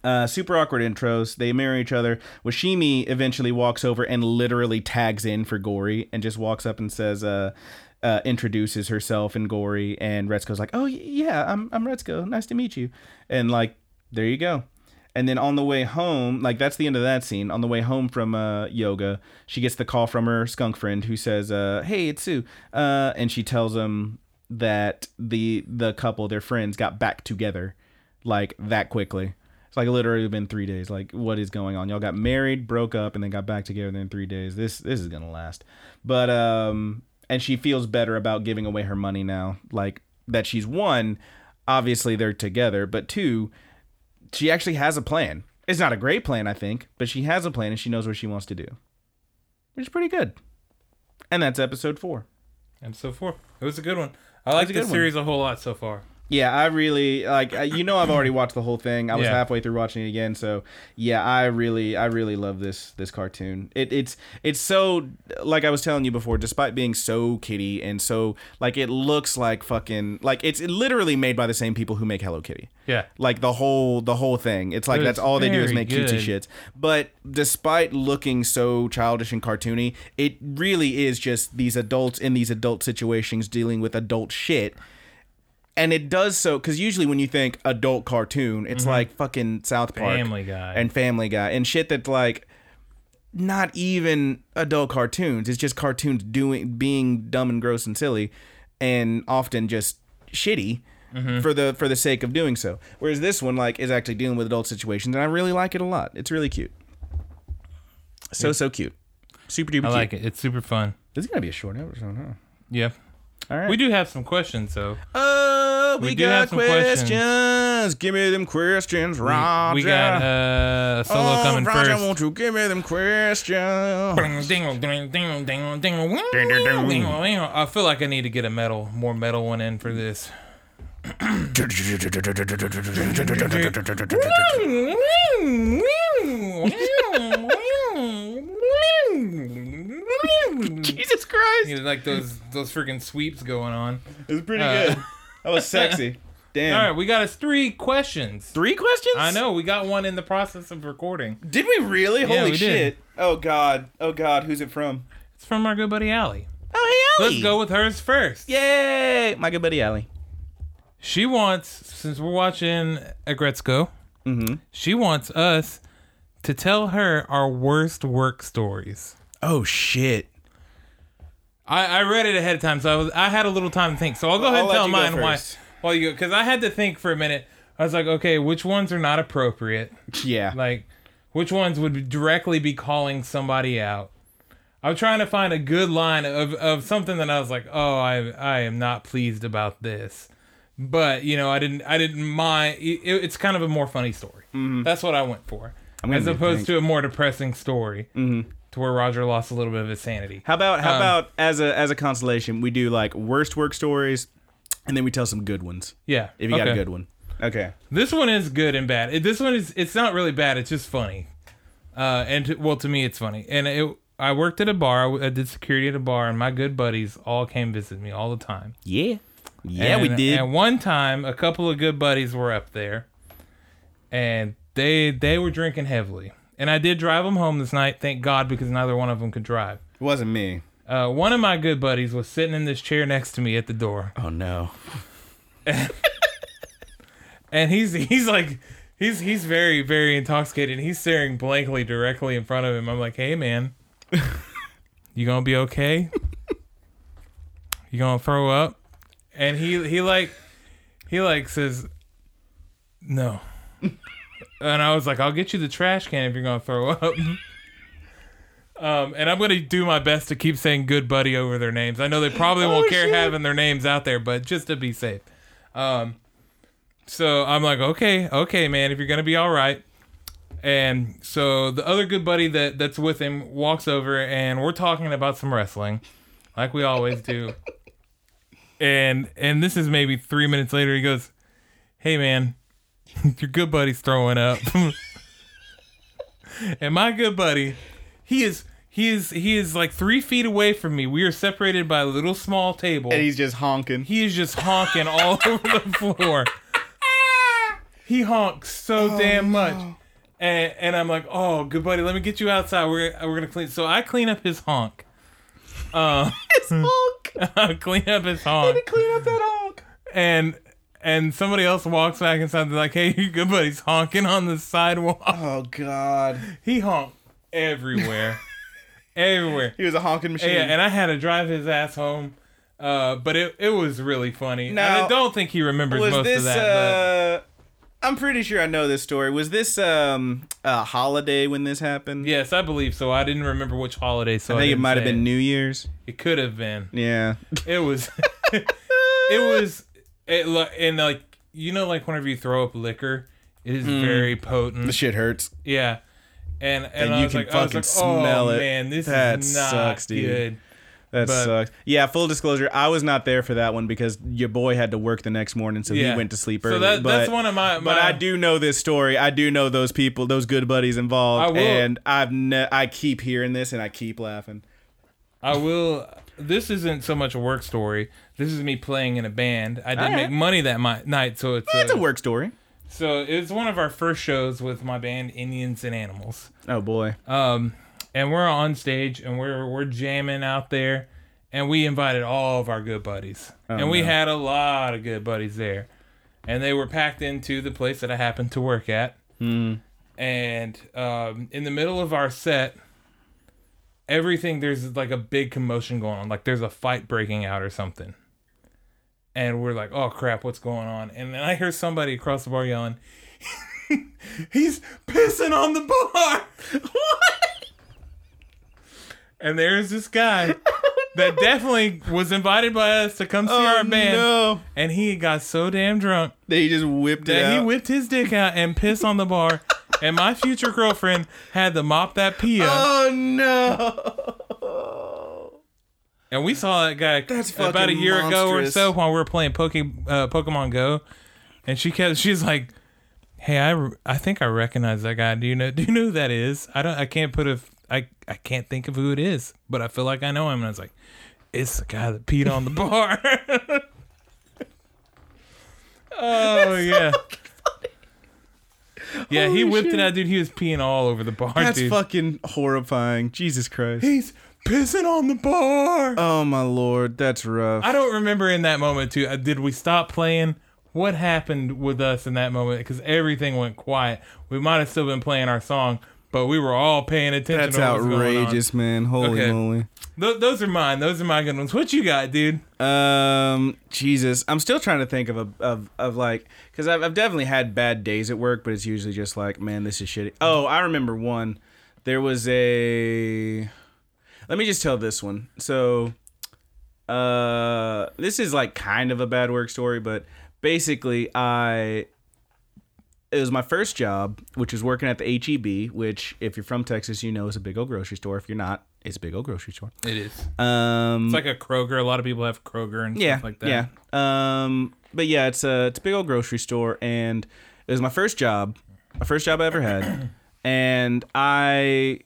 uh, super awkward intros. They marry each other. Washimi eventually walks over and literally tags in for Gori and just walks up and says, uh, uh, introduces herself and Gori. And Retsuko's like, oh, yeah, I'm, I'm Retsuko. Nice to meet you. And like, there you go. And then on the way home, like that's the end of that scene. On the way home from uh, yoga, she gets the call from her skunk friend who says, uh, "Hey, it's Sue," uh, and she tells him that the the couple, their friends, got back together like that quickly. It's like literally been three days. Like, what is going on? Y'all got married, broke up, and then got back together in three days. This this is gonna last. But um, and she feels better about giving away her money now. Like that she's one. Obviously, they're together, but two, she actually has a plan. It's not a great plan, I think, but she has a plan and she knows what she wants to do, which is pretty good. And that's episode four. Episode four. It was a good one. I like the one. series a whole lot so far. Yeah, I really like. You know, I've already watched the whole thing. I was Yeah. halfway through watching it again, so yeah, I really, I really love this this cartoon. It, it's it's so like I was telling you before. Despite being so kitty and so like it looks like fucking like it's literally made by the same people who make Hello Kitty. Yeah. like the whole the whole thing. It's like But that's all they do is make cutesy good. shits. But despite looking so childish and cartoony, it really is just these adults in these adult situations dealing with adult shit. And it does so because usually when you think adult cartoon, it's like fucking South Park, Mm-hmm. Family Guy. and Family Guy, and shit that's like not even adult cartoons. It's just cartoons doing being dumb and gross and silly, and often just shitty Mm-hmm. for the for the sake of doing so. Whereas this one like is actually dealing with adult situations, and I really like it a lot. It's really cute. So so cute, super duper I cute. like it. It's super fun. This is gonna be a short episode, huh? Yeah. All right. We do have some questions though. Oh, we, We do got have some questions. questions. Give me them questions, We- Roger. We got uh, a solo oh, coming Roger, first. won't you give me them questions? I feel like I need to get a metal, more metal one in for this. <laughs> Jesus Christ, You know, like those those freaking sweeps going on. it was pretty Uh, good. That was <laughs> sexy. Damn. All right, we got us three questions. Three questions? I know we got one in the process of recording. Did we really? Holy we did. shit. Oh god. Oh god, who's it from? It's from our good buddy Allie. Oh hey Allie. Let's go with hers first. Yay! My good buddy Allie. She wants, since we're watching Aggretsuko, Mm-hmm. she wants us to tell her our worst work stories. Oh shit. I, I read it ahead of time, so I was I had a little time to think. So I'll go ahead I'll and tell mine why. first. Well, you because I had to think for a minute. I was like, okay, which ones are not appropriate? Yeah. Like, which ones would directly be calling somebody out? I'm trying to find a good line of, of something that I was like, oh, I I am not pleased about this, but you know, I didn't I didn't mind. It, it's kind of a more funny story. Mm-hmm. That's what I went for, gonna as opposed to a more depressing story, mm-hmm. To where Roger lost a little bit of his sanity. How about how Um, about as a as a consolation, we do like worst work stories, and then we tell some good ones. Yeah, If you got a good one. Okay. This one is good and bad. This one is it's not really bad. It's just funny. Uh, and to, well, to me, it's funny. And it, I worked at a bar. I did security at a bar, and my good buddies all came visit me all the time. Yeah. Yeah, we did. And one time, a couple of good buddies were up there, and they they were drinking heavily. And I did drive them home this night. Thank God, because neither one of them could drive. it wasn't me. Uh, one of my good buddies was sitting in this chair next to me at the door. Oh no. <laughs> and he's he's like he's he's very very intoxicated he's staring blankly directly in front of him i'm like hey man <laughs> you gonna be okay you gonna throw up and he he like he like says no and i was like i'll get you the trash can if you're gonna throw up <laughs> um, and I'm gonna do my best to keep saying "good buddy" over their names. I know they probably won't care shit. having their names out there, but just to be safe. Um, so I'm like, okay, okay, man, if you're gonna be all right. And so the other good buddy that that's with him walks over and we're talking about some wrestling, like we always do. <laughs> and and this is maybe three minutes later. He goes, "Hey man, <laughs> your good buddy's throwing up." <laughs> and my good buddy, he is he is he is like three feet away from me. We are separated by a little small table. And he's just honking. He is just honking all <laughs> over the floor. He honks so damn much. And, and I'm like, oh, good buddy, let me get you outside. We're, we're gonna clean. So I clean up his honk. Uh, his honk. I clean up his honk, Clean up that honk. and and somebody else walks back inside. They're like, hey, <laughs> your good buddy's honking on the sidewalk. Oh God. He honked everywhere, <laughs> everywhere. He was a honking machine. Yeah, and I had to drive his ass home. Uh, but it, it was really funny. and Now, I don't think he remembers most this of that. uh I'm pretty sure I know this story. Was this um a holiday when this happened? yes, I believe so. I didn't remember which holiday, so I think it might have been it. New Year's. It could have been. Yeah. It was. <laughs> it was. It and like you know, like whenever you throw up liquor, it is mm. very potent. The shit hurts. Yeah. And and, And I you was can like, fucking like, oh, smell oh, it. man, this That is not sucks, dude. good. That But- sucks. Yeah, full disclosure, I was not there for that one because your boy had to work the next morning, so Yeah. he went to sleep So early. that- but, that's one of my- But I do know this story. I do know those people, those good buddies involved, I will- and I've ne- I keep hearing this and I keep laughing. I will. This isn't so much a work story. This is me playing in a band. I didn't Alright. make money that mi- night, so it's That's a, a work story. So it's one of our first shows with my band Indians and Animals. Oh boy. Um, and we're on stage and we're we're jamming out there, and we invited all of our good buddies, and we no. had a lot of good buddies there, and they were packed into the place that I happened to work at. And um, in the middle of our set, everything there's like a big commotion going on, like there's a fight breaking out or something. And we're like, oh crap, what's going on? And then I hear somebody across the bar yelling, <laughs> he's pissing on the bar. <laughs> What? And there's this guy <laughs> that definitely was invited by us to come see oh, our band. Oh, no. And he got so damn drunk They just whipped it that he whipped his dick out and pissed on the bar. <laughs> and my future girlfriend had to mop that pee up. oh no. And we saw that guy That's about a year ago or so while we were playing Poke, uh, Pokemon Go. And she kept, she's like, "Hey, I, I think I recognize that guy. Do you know? Do you know who that is? I don't. I can't put a. I I can't think of who it is, but I feel like I know him." And I was like, "It's the guy that peed on the bar." <laughs> <laughs> oh yeah. Yeah, he whipped shit. it out, dude. He was peeing all over the bar, That's dude. fucking horrifying. Jesus Christ. He's pissing on the bar. Oh my lord, that's rough. I don't remember in that moment too. uh, Did we stop playing? What happened with us in that moment? Because everything went quiet. We might have still been playing our song, but we were all paying attention. That's to what was going on. outrageous, man. Holy Okay. moly. Th- those are mine. Those are my good ones. What you got, dude? Um, Jesus, I'm still trying to think of a of of like because I've I've definitely had bad days at work, but it's usually just like, man, this is shitty. Oh, I remember one. There was a. Let me just tell this one. So, uh, this is like kind of a bad work story, but basically, I. It was my first job, which was working at the HEB, which, if you're from Texas, you know is a big old grocery store. If you're not, it's a big old grocery store. It is. Um, It's like a Kroger. A lot of people have Kroger and yeah, stuff like that. Yeah. Um, but yeah, it's a it's a big old grocery store, and it was my first job, my first job I ever had, <coughs> and I,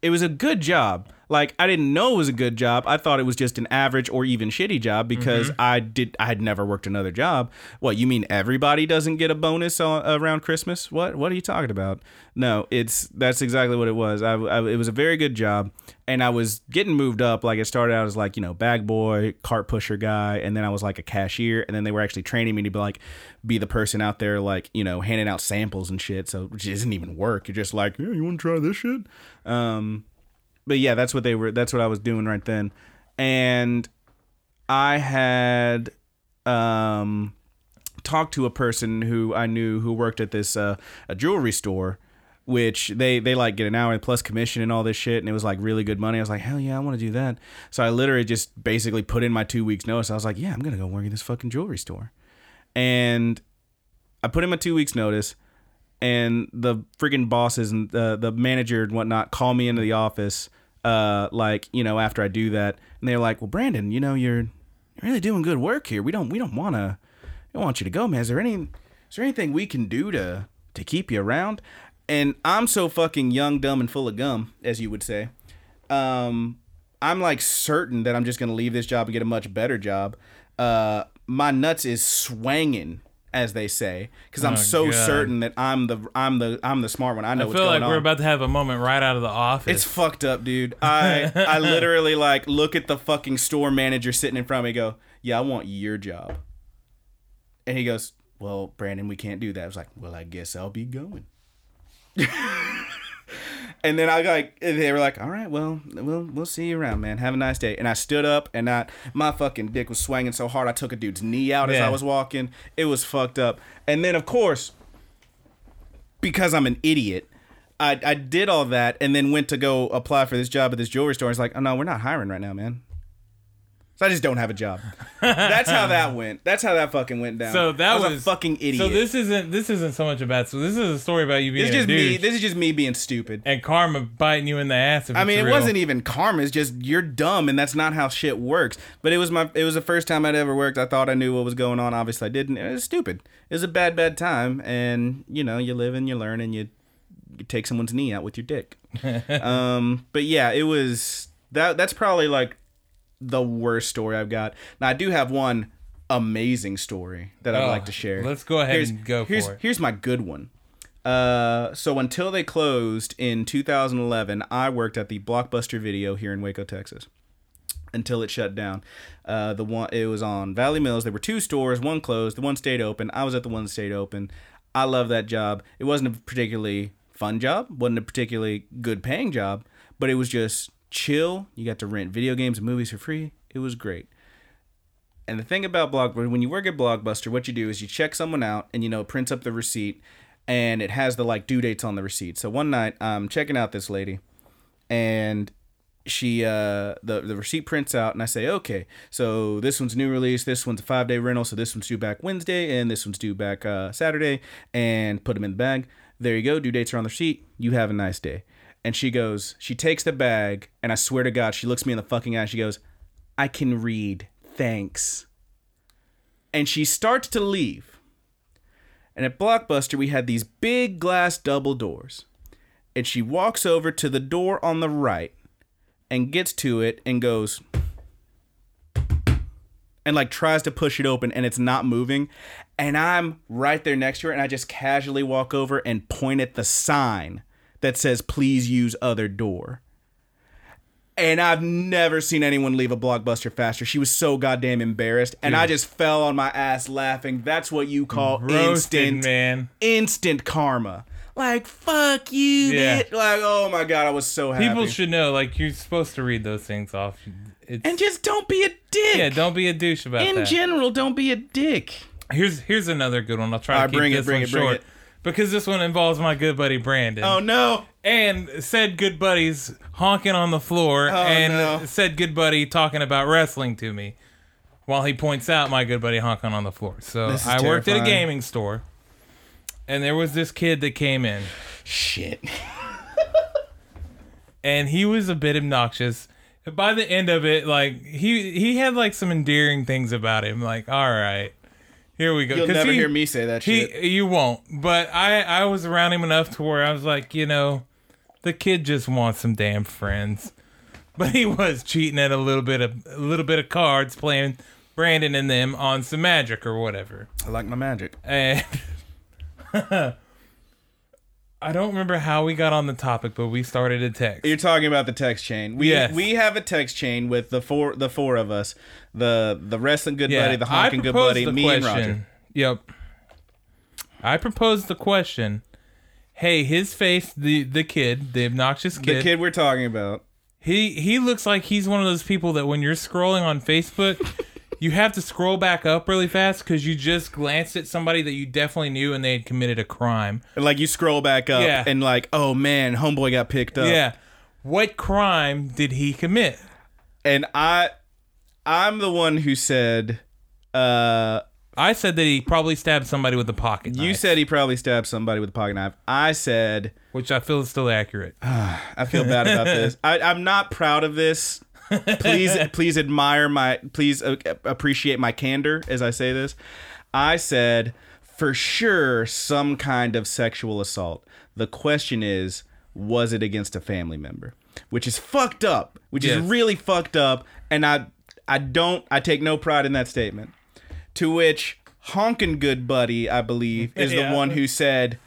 it was a good job. Like I didn't know it was a good job. I thought it was just an average or even shitty job because I did I had never worked another job. What you mean everybody doesn't get a bonus on, around Christmas? What what are you talking about? No, it's that's exactly what it was. I, I it was a very good job, and I was getting moved up. Like it started out as like you know bag boy, cart pusher guy, and then I was like a cashier, and then they were actually training me to be like be the person out there like you know handing out samples and shit. So which isn't even work. You're just like yeah, you want to try this shit. Um, but yeah, that's what they were. That's what I was doing right then, and I had um talked to a person who I knew who worked at this uh, a jewelry store, which they they like get an hour plus commission and all this shit, and it was like really good money. I was like, hell yeah, I want to do that. So I literally just basically put in my two weeks notice. I was like, yeah, I'm gonna go work at this fucking jewelry store, and I put in my two weeks notice, and the freaking bosses and the the manager and whatnot call me into the office. Uh, like you know, after I do that, and they're like, "Well, Brandon, you know, you're really doing good work here. We don't we don't wanna we want you to go, man. Is there any is there anything we can do to to keep you around?" And I'm so fucking young, dumb, and full of gum, as you would say. Um, I'm like certain that I'm just gonna leave this job and get a much better job. Uh, my nuts is swanging, as they say, because I'm Oh, so God. certain that I'm the I'm the I'm the smart one. I know I what's feel like on. we're about to have a moment right out of the office. It's fucked up, dude. I I <laughs> literally like look at the fucking store manager sitting in front of me. Go, yeah, I want your job. And he goes, well, Brandon, we can't do that. I was like, well, I guess I'll be going. <laughs> and then I like they were like, all right, well, we'll we'll see you around, man. Have a nice day. And I stood up and I my fucking dick was swinging so hard I took a dude's knee out as Yeah. I was walking. It was fucked up. And then of course, because I'm an idiot, I, I did all that and then went to go apply for this job at this jewelry store. It's like, oh no, we're not hiring right now, man. So I just don't have a job. That's how that went. That's how that fucking went down. So that I was, was- a fucking idiot. So this isn't this isn't so much about. So this is a story about you being this is a just me. This is just me being stupid. and karma biting you in the ass. I mean, it real. wasn't even karma. It's just you're dumb, and that's not how shit works. But it was my. It was the first time I'd ever worked. I thought I knew what was going on. Obviously, I didn't. It was stupid. It was a bad, bad time. And you know, you live and you learn, and you, you take someone's knee out with your dick. <laughs> um, but yeah, it was that. That's probably like the worst story I've got. Now I do have one amazing story that I'd Oh, like to share. let's go ahead here's, and go for here's, it. Here's my good one. Uh, so until they closed in 2011, I worked at the Blockbuster Video here in Waco, Texas. Until it shut down, uh, the one it was on Valley Mills. There were two stores. One closed. The one stayed open. I was at the one that stayed open. I love that job. It wasn't a particularly fun job. wasn't a particularly good paying job, but it was just chill. You got to rent video games and movies for free. It was great. And the thing about Blockbuster, when you work at Blockbuster, what you do is you check someone out and you know prints up the receipt, and it has the like due dates on the receipt. So one night I'm checking out this lady, and she uh the the receipt prints out and I say okay so this one's new release this one's a five day rental so this one's due back Wednesday and this one's due back uh, Saturday and put them in the bag there you go due dates are on the receipt you have a nice day and she goes she takes the bag and I swear to God she looks me in the fucking eye she goes I can read. Thanks. And she starts to leave. And at Blockbuster we had these big glass double doors. And she walks over to the door on the right and gets to it and goes and like tries to push it open and it's not moving. And i'm right there next to her and i just casually walk over and point at the sign that says please use other door and I've never seen anyone leave a blockbuster faster. She was so goddamn embarrassed, and I just fell on my ass laughing. That's what you call roasted, instant man. instant karma. Like fuck you, Yeah. bitch. Like oh my god, I was so happy. People should know, like you're supposed to read those things off. It's, and just don't be a dick. yeah, don't be a douche about it. In that. general, don't be a dick. here's here's another good one. I'll try All to right, keep bring it, this bring one it, bring short it. Because this one involves my good buddy Brandon. Oh no. and said good buddies honking on the floor and Oh, no. said good buddy talking about wrestling to me while he points out my good buddy honking on the floor. So I worked at a gaming store and there was this kid that came in Shit. <laughs> and he was a bit obnoxious. By the end of it, like he he had like some endearing things about him. Like, all right, here we go. You'll never he- hear me say that He, shit. you won't. But I, I was around him enough to where I was like, you know, the kid just wants some damn friends. <laughs> But he was cheating at a little bit of a little bit of cards, playing Brandon and them on some magic or whatever. I like my magic. And <laughs> I don't remember how we got on the topic, but we started a text. You're talking about the text chain. We Yes. we have a text chain with the four the four of us. The the wrestling good Yeah, buddy, the honking good buddy, me and question. Roger. Yep. I proposed the question. Hey, his face, the the kid, the obnoxious kid, The kid we're talking about. he he looks like he's one of those people that when you're scrolling on Facebook, <laughs> you have to scroll back up really fast because you just glanced at somebody that you definitely knew and they had committed a crime. And like you scroll back up Yeah. and like, oh man, homeboy got picked up. Yeah. What crime did he commit? And I I'm the one who said uh I said that he probably stabbed somebody with a pocket knife. You said he probably stabbed somebody with a pocket knife. I said which I feel is still accurate. <sighs> I feel bad about <laughs> this. I, I'm not proud of this. Please, please admire my. Please uh, appreciate my candor as I say this. I said for sure some kind of sexual assault. The question is, was it against a family member? Which is fucked up. Which Yes. is really fucked up. And I, I don't. I take no pride in that statement. To which honkin' good buddy, I believe, is <laughs> Yeah. the one who said,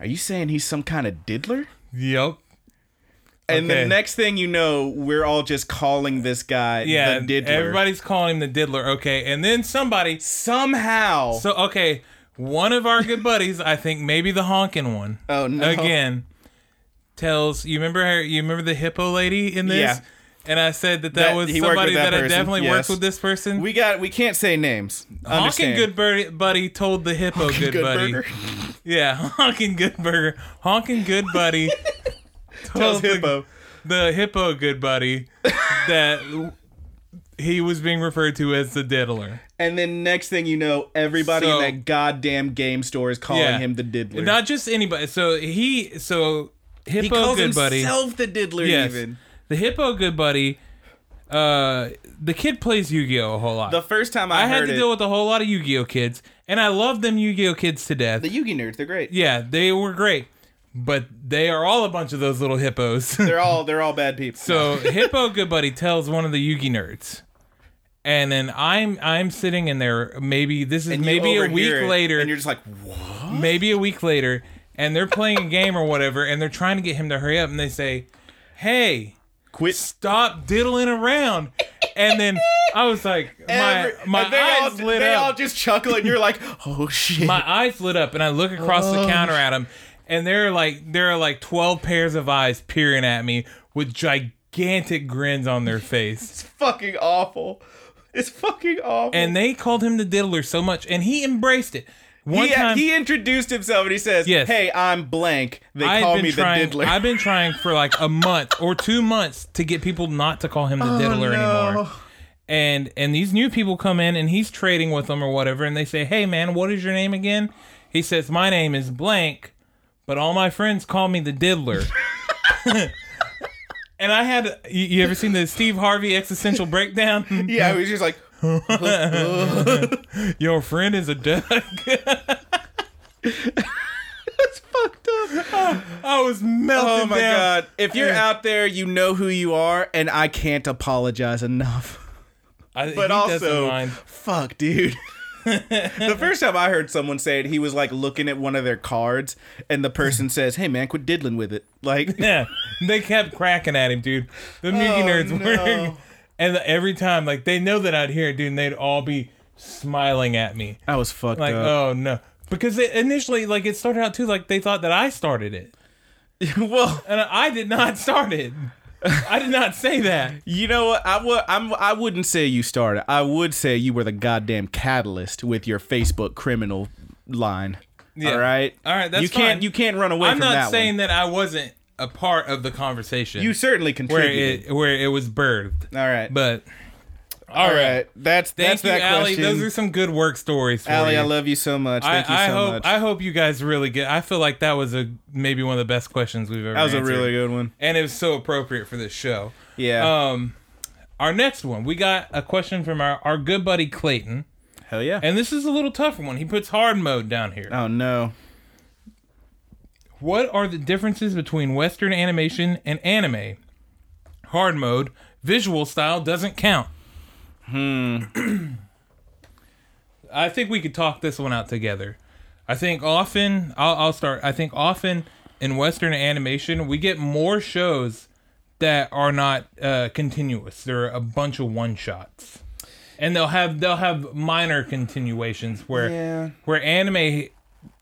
"Are you saying he's some kind of diddler?" Yep. And Okay. the next thing you know, we're all just calling this guy Yeah. the diddler. Everybody's calling him the diddler. Okay. And then somebody. somehow. So okay, one of our good buddies, I think maybe the honking one. Oh, no. Again, tells you remember her, you remember the hippo lady in this? Yeah. And I said that that, That- was somebody that that, had definitely yes. worked with this person. we got. We can't say names. Honking good buddy, buddy told the hippo good, Good buddy. <laughs> Yeah, <laughs> honking good burger. Honking good buddy <laughs> <laughs> Tells the, hippo. the hippo good buddy that he was being referred to as the diddler. And then next thing you know, everybody So- in that goddamn game store is calling Yeah. him the diddler. Not just anybody. So he so hippo he calls good buddy. himself the diddler. Yes. Even The hippo good buddy. Uh, the kid plays Yu-Gi-Oh a whole lot. the first time I, I had to it, deal with a whole lot of Yu-Gi-Oh kids, and I love them Yu-Gi-Oh kids to death. the Yu-Gi nerds. They're great. yeah, they were great, but they are all a bunch of those little hippos. <laughs> They're all. They're all bad people. so hippo good buddy tells one of the Yugi nerds. And then I'm I'm sitting in there. Maybe this is And you maybe a week overhear it, later. and you're just like, what? maybe a week later, and they're playing a game or whatever, and they're trying to get him to hurry up, and they say, "Hey, Quit. stop diddling around." And then I was like, <laughs> my Every- my and they eyes all, lit they up. all just chuckle, and you're like, oh shit. my eyes lit up, and I look across Oh, the counter at him, and there are like there are like twelve pairs of eyes peering at me with gigantic grins on their face. It's fucking awful. It's fucking awful. And they called him the diddler so much, and he embraced it. One he, time, he introduced himself and he says, Yes. "Hey, I'm blank. They I've call me trying, the diddler." I've been trying for like a <laughs> month or two months to get people not to call him the Oh, diddler no. anymore. And and these new people come in and he's trading with them or whatever, and they say, "Hey man, what is your name again?" He says, "My name is blank, but all my friends call me the diddler." <laughs> and I had you, you ever seen the Steve Harvey existential breakdown? <laughs> yeah, he was just like, <laughs> Your friend is a duck. "That's fucked up." I was melting Oh my down. god! If you're out there, you know who you are, and I can't apologize enough. I, But also, fuck, dude. The first time I heard someone say it, he was like looking at one of their cards, and the person <laughs> says, "Hey man, quit diddling with it." Like, <laughs> Yeah, they kept cracking at him, dude. The Mickey Oh, nerds no. were, <laughs> and every time, like they know that I'd hear it, dude. And they'd all be smiling at me, I was fucked like, up. "Oh no," because they, initially, like it started out too, like they thought that I started it, well, and I did not start it. <laughs> I did not say that. you know what? I would. I'm. I wouldn't say you started. I would say you were the goddamn catalyst with your Facebook criminal line. Yeah. All right. All right, that's you can't. You can't run away I'm not that saying one. that I wasn't a part of the conversation. You certainly where contributed. it where it was birthed, All right. but All right. That's thank that's you, that Allie. question. Those are some good work stories for Allie, you. I love you so much. Thank I, you I so hope much. I hope you guys really get. I feel like that was a maybe one of the best questions we've ever. Had. That was a answered. really good one. and it was so appropriate for this show. Yeah. Um, our next one, we got a question from our our good buddy Clayton, Hell yeah. and this is a little tougher one. He puts hard mode down here. oh no. What are the differences between Western animation and anime? Hard mode, visual style doesn't count. Hmm. I think we could talk this one out together. I think often, I'll, I'll start. I think often in Western animation, we get more shows that are not uh, continuous. They're a bunch of one shots, and they'll have they'll have minor continuations where Yeah. where anime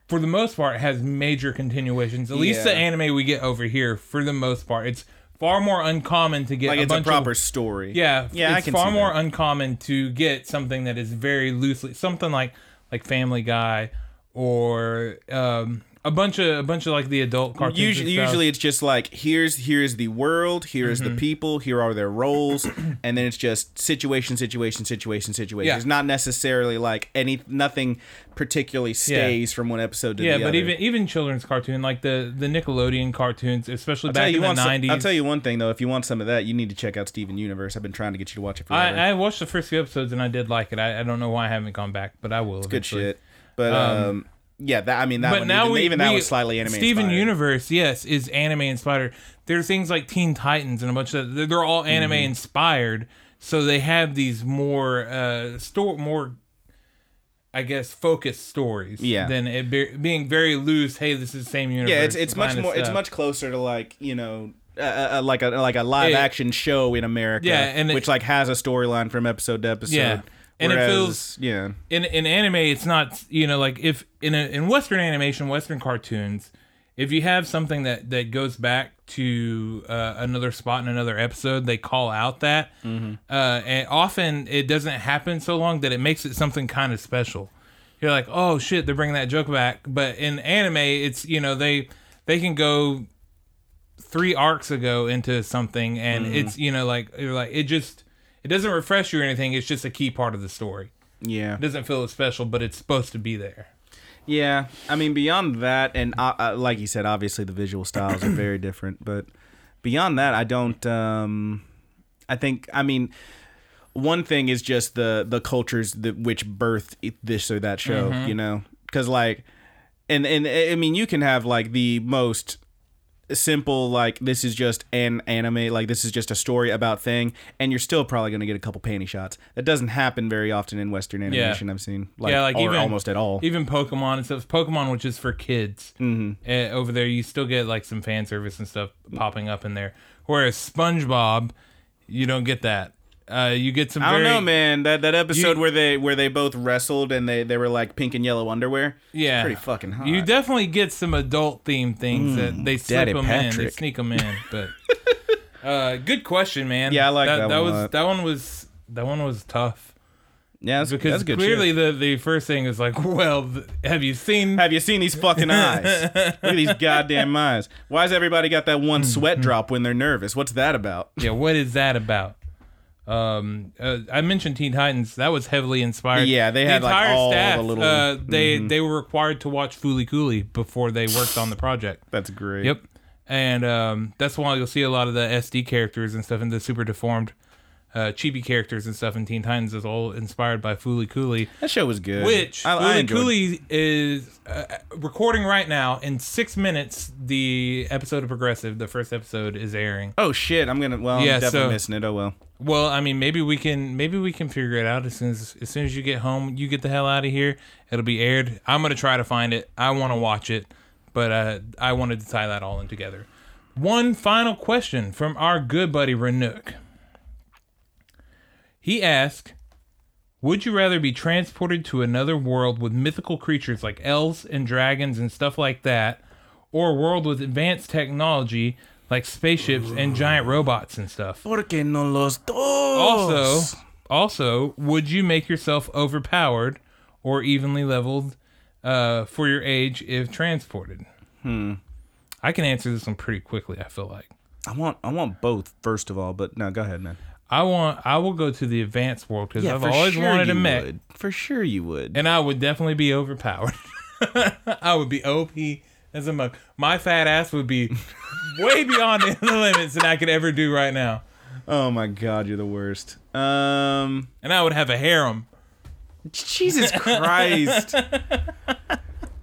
for the most part has major continuations. At least the anime we get over here, for the most part, it's far more uncommon to get Like a it's a proper of story. yeah, Yeah, It's far more that. uncommon to get something that is very loosely something like like Family Guy or um, a bunch of a bunch of like the adult cartoons. Usually, usually it's just like here's here's the world, here's Mm-hmm. the people, here are their roles, <clears throat> and then it's just situation, situation, situation, situation. Yeah. It's not necessarily like any nothing particularly stays from one episode to yeah, the other. Yeah, but even even children's cartoon like the the Nickelodeon cartoons, especially I'll back you in the nineties. I'll tell you one thing though. If you want some of that, you need to check out Steven Universe. I've been trying to get you to watch it forever. I, I watched the first few episodes and I did like it. I, I don't know why I haven't gone back, but I will. Good eventually. shit. But um, yeah, that I mean that but one. now even, we, even that we- was slightly anime. Steven inspired. Universe, yes, is anime inspired. There's things like Teen Titans and a bunch of they're, they're all anime Mm-hmm. inspired. So they have these more uh store more, I guess, focused stories. Yeah. Than it be, being very loose. Hey, this is the same universe. Yeah, it's it's much more. It's much closer to like you know. Uh, uh, like a like a live It- action show in America, Yeah, and it- which like has a storyline from episode to episode. Yeah. And it feels- yeah, in in anime it's not you know like if in a, in western animation western cartoons if you have something that that goes back to uh, another spot in another episode they call out that Mm-hmm. uh, and often it doesn't happen so long that it makes it something kind of special you're like oh shit they're bringing that joke back but in anime it's you know they they can go three arcs ago into something and Mm-hmm. it's you know like you're like it just it doesn't refresh you or anything it's just a key part of the story yeah, it doesn't feel as special, but it's supposed to be there. yeah. I mean, beyond that, and uh, uh, like you said, obviously the visual styles are very different. But beyond that, I don't. Um, I think. I mean, one thing is just the the cultures that which birth this or that show. Mm-hmm. You know, because like, and and I mean, you can have like the most simple like this is just an anime like this is just a story about thing and you're still probably going to get a couple panty shots that doesn't happen very often in western animation i've seen like, yeah, like or even almost at all Even Pokemon and stuff. Pokemon, which is for kids, mm-hmm. uh, over there, you still get like some fan service and stuff popping up in there. Whereas SpongeBob, you don't get that. Uh, you get some. I don't very, know, man. That that episode You- where they where they both wrestled and they they were like pink and yellow underwear. Yeah, pretty fucking hot. You definitely get some adult themed things that they slip Daddy them in, they sneak them in. <laughs> But uh, good question, man. Yeah, I like that that one a was that one was that one was tough. yeah, that's, because that's good. clearly shit. the the first thing is like, <laughs> well, have you seen? Have you seen these fucking <laughs> eyes? Look at these goddamn eyes. Why's everybody got that one sweat drop when they're nervous? What's that about? yeah, what is that about? Um, uh, I mentioned Teen Titans. That was heavily inspired. Yeah, they had, like, all the little- Uh, they they were required to watch Fooly Cooly before they worked on the project. That's great. Yep, and um, that's why you'll see a lot of the SD characters and stuff in the super deformed. Uh, chibi characters and stuff in Teen Titans is all inspired by Fooly Cooly. That show was good. Which I, Fooly Cooly is uh, recording right now. In six minutes, the episode of Progressive, the first episode, is airing. Oh shit! I'm gonna. Well, I'm definitely so- missing it. Oh well. Well, I mean, maybe we can maybe we can figure it out as soon as as soon as you get home. You get the hell out of here. It'll be aired. I'm gonna try to find it. I want to watch it, but uh, I wanted to tie that all in together. One final question from our good buddy Renook. He asked, "Would you rather be transported to another world with mythical creatures like elves and dragons and stuff like that, or a world with advanced technology?" Like spaceships and giant robots and stuff. Porque no los dos? Also, also, would you make yourself overpowered or evenly leveled uh, for your age if transported? Hmm. I can answer this one pretty quickly. I feel like I want I want both first of all, but no, go ahead, man. I want. I will go to the advanced world because I've always sure wanted a mech, would. For sure you would. and I would definitely be overpowered. <laughs> I would be OP as a mug. My fat ass would be <laughs> way beyond the limits that I could ever do right now, Oh my god, you're the worst. Um, and I would have a harem. Jesus <laughs> Christ.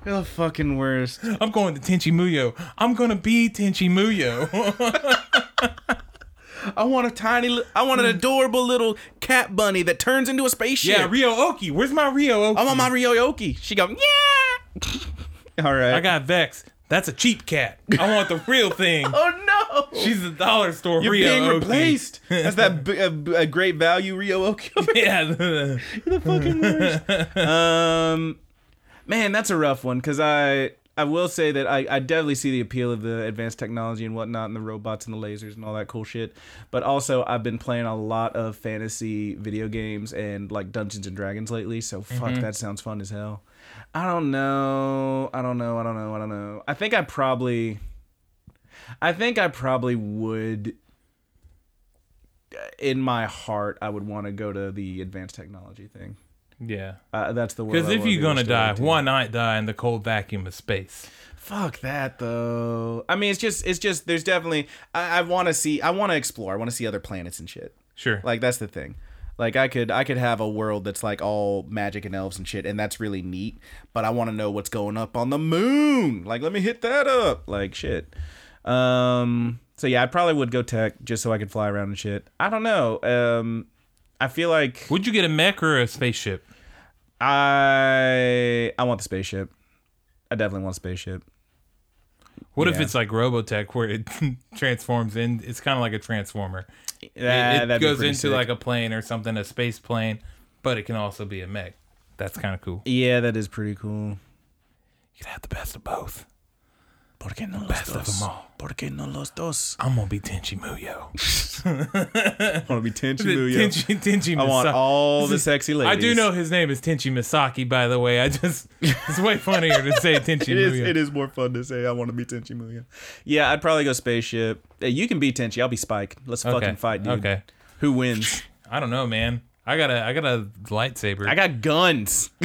You're the fucking worst. I'm going to Tenchi Muyo. I'm gonna be Tenchi Muyo. I want a tiny, li- I want an adorable little cat bunny that turns into a spaceship. Yeah, Ryo-Ohki. Where's my Ryo-Ohki? I want my Ryo-Ohki. She go, yeah. <laughs> All right. I got Vex. That's a cheap cat. I want the real <laughs> thing. Oh no. She's a dollar store You're Rio being Oki. replaced. <laughs> That's that b- a, a great value Ryo-Ohki. Yeah. the- the fucking worst. um, man, that's a rough one because I I will say that I, I definitely see the appeal of the advanced technology and whatnot and the robots and the lasers and all that cool shit. But also, I've been playing a lot of fantasy video games and like Dungeons and Dragons lately. So fuck, mm-hmm. that sounds fun as hell. I don't know. I don't know. I don't know. I don't know. I think I probably. I think I probably would. Uh, in my heart, I would want to go to the advanced technology thing. Yeah. Uh, that's the world Because if you're gonna die, why not die in the cold vacuum of space? Fuck that though. I mean, it's just, it's just. There's definitely. I, I want to see. I want to explore. I want to see other planets and shit. Sure. Like that's the thing. Like I could I could have a world that's like all magic and elves and shit, and that's really neat. But I want to know what's going up on the moon. Like let me hit that up. Like shit. Um. So yeah, I probably would go tech just so I could fly around and shit. I don't know. Um. I feel like Would you get a mech or a spaceship? I I want the spaceship. I definitely want a spaceship. What if Yeah. it's like Robotech where it <laughs> transforms in? It's kind of like a transformer. It- That, it that'd be goes pretty into sick. like a plane or something, a space plane, but it can also be a mech. That's kind of cool. Yeah, that is pretty cool. You could have the best of both. Porque no los Best of dos? them all. Porque no los dos? I'm gonna be Tenchi Muyo. I want to be Tenchi <laughs> Muyo. Tenchi, Tenchi I want Masaki. all the sexy ladies. I do know his name is Tenchi Masaki, by the way. I just <laughs> it's way funnier to say Tenchi It is. Muyo. It is more fun to say. I want to be Tenchi Muyo. Yeah, I'd probably go spaceship. Hey, you can be Tenchi. I'll be Spike. Let's Okay. fucking fight, dude. Okay. Who wins? I don't know, man. I got a I got a lightsaber. I got guns. <laughs>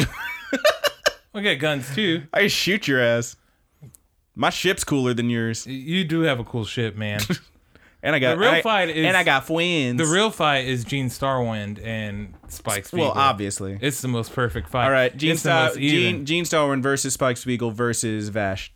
I got guns too. I shoot your ass. My ship's cooler than yours, You do have a cool ship, man. <laughs> and I got The real I- fight is- and I got twins. the real fight is Gene Starwind and Spike Spiegel. well, obviously. It's the most perfect fight. All right, Gene Star- Gene Gene Starwind versus Spike Spiegel versus Vash.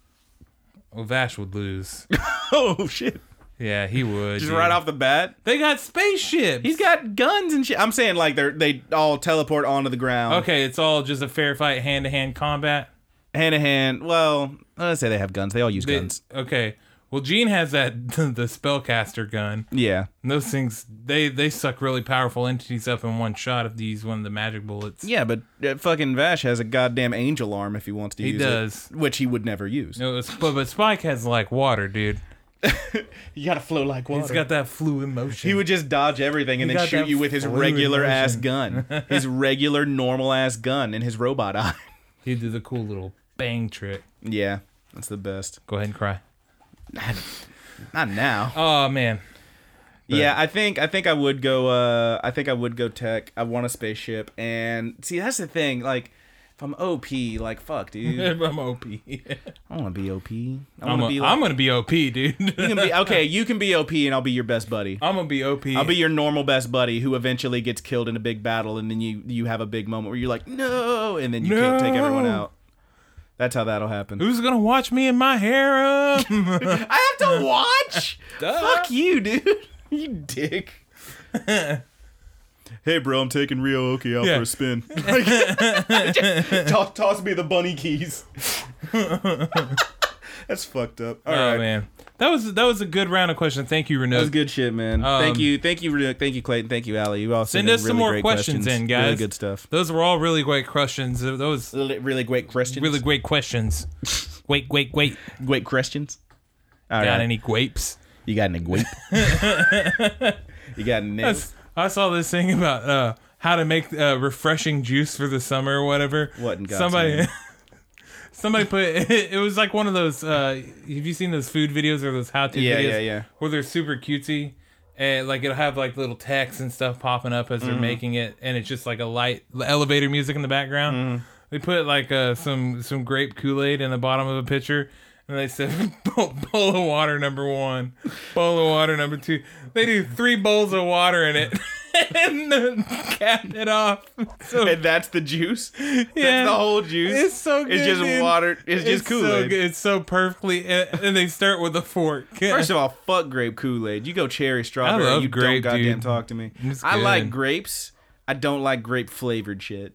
Well, Vash would lose. <laughs> Oh shit! Yeah, he would. Just dude. right off the bat, They got spaceships. he's got guns and shit. I'm saying like they're they all teleport onto the ground. Okay, it's all just a fair fight, hand to hand combat. Hand to hand. Well, let's say they have guns. They all use They- guns. okay. Well, Gene has that <laughs> the spellcaster gun. Yeah. And those things they they suck really powerful entities up in one shot if they use one of the magic bullets. Yeah, but uh, fucking Vash has a goddamn angel arm if he wants to He use does. it, which he would never use. No, it's, but but Spike has like water, dude. <laughs> You gotta flow like water. He's got that fluid motion. he would just dodge everything and He then got shoot that you with his fluid regular ass motion. gun, <laughs> his regular normal ass gun, and his robot eye. He'd do the cool little bang trick. yeah, that's the best. Go ahead and cry. <laughs> Not now. Oh man. Yeah, I think I think I would go. Uh, I think I would go tech. I want a spaceship, and see that's the thing. Like, if I'm OP, like fuck, dude, <laughs> if I'm OP. I want to be OP. I I'm, want to be. Like, I'm gonna be OP, dude. you can be <laughs> okay. You can be OP, and I'll be your best buddy. I'm gonna be OP. I'll be your normal best buddy who eventually gets killed in a big battle, and then you you have a big moment where you're like, no, and then you can't take everyone out. That's how that'll happen. Who's gonna watch me in my harem? <laughs> I have to <laughs> watch. Duh. Fuck you, dude. <laughs> You dick. hey, bro, I'm taking Ryo-Ohki out Yeah. for a spin. Just toss, toss me the bunny keys. That's fucked up. All oh right. man, that was that was a good round of questions. Thank you, That was good shit, man. Um, thank you, thank you, Ru- thank you, Clayton. Thank you, Ali. You all Send sent in us some more great questions in, guys. Really good stuff. Those were all really great questions. Those Really, really great questions. really great questions. Wait, wait, wait. great questions. All Got right. any grapes? You got any grape? <laughs> you got any? I saw this thing about uh, how to make uh, refreshing juice for the summer or whatever. What in God's somebody name? <laughs> somebody put <laughs> it, was like one of those. Uh, have you seen those food videos or those how-to Yeah, videos? yeah, yeah. Where they're super cutesy. And like it'll have like little text and stuff popping up as they're Mm-hmm. making it, and it's just like a light elevator music in the background. Mm-hmm. They put like uh, some some grape Kool Aid in the bottom of a pitcher, and they said <laughs> bowl, bowl of water number one, bowl of water number two. They do three bowls of water in it, <laughs> and <laughs> then cap it off. So And that's the juice. <laughs> yeah, That's the whole juice. It's so good. It's just dude. water. It's, just Kool Aid. good. It's so perfectly, and, they start with a fork. <laughs> First of all, fuck grape Kool Aid. You go cherry strawberry. love you grape, don't goddamn dude. talk to me. I like grapes. I don't like grape flavored shit.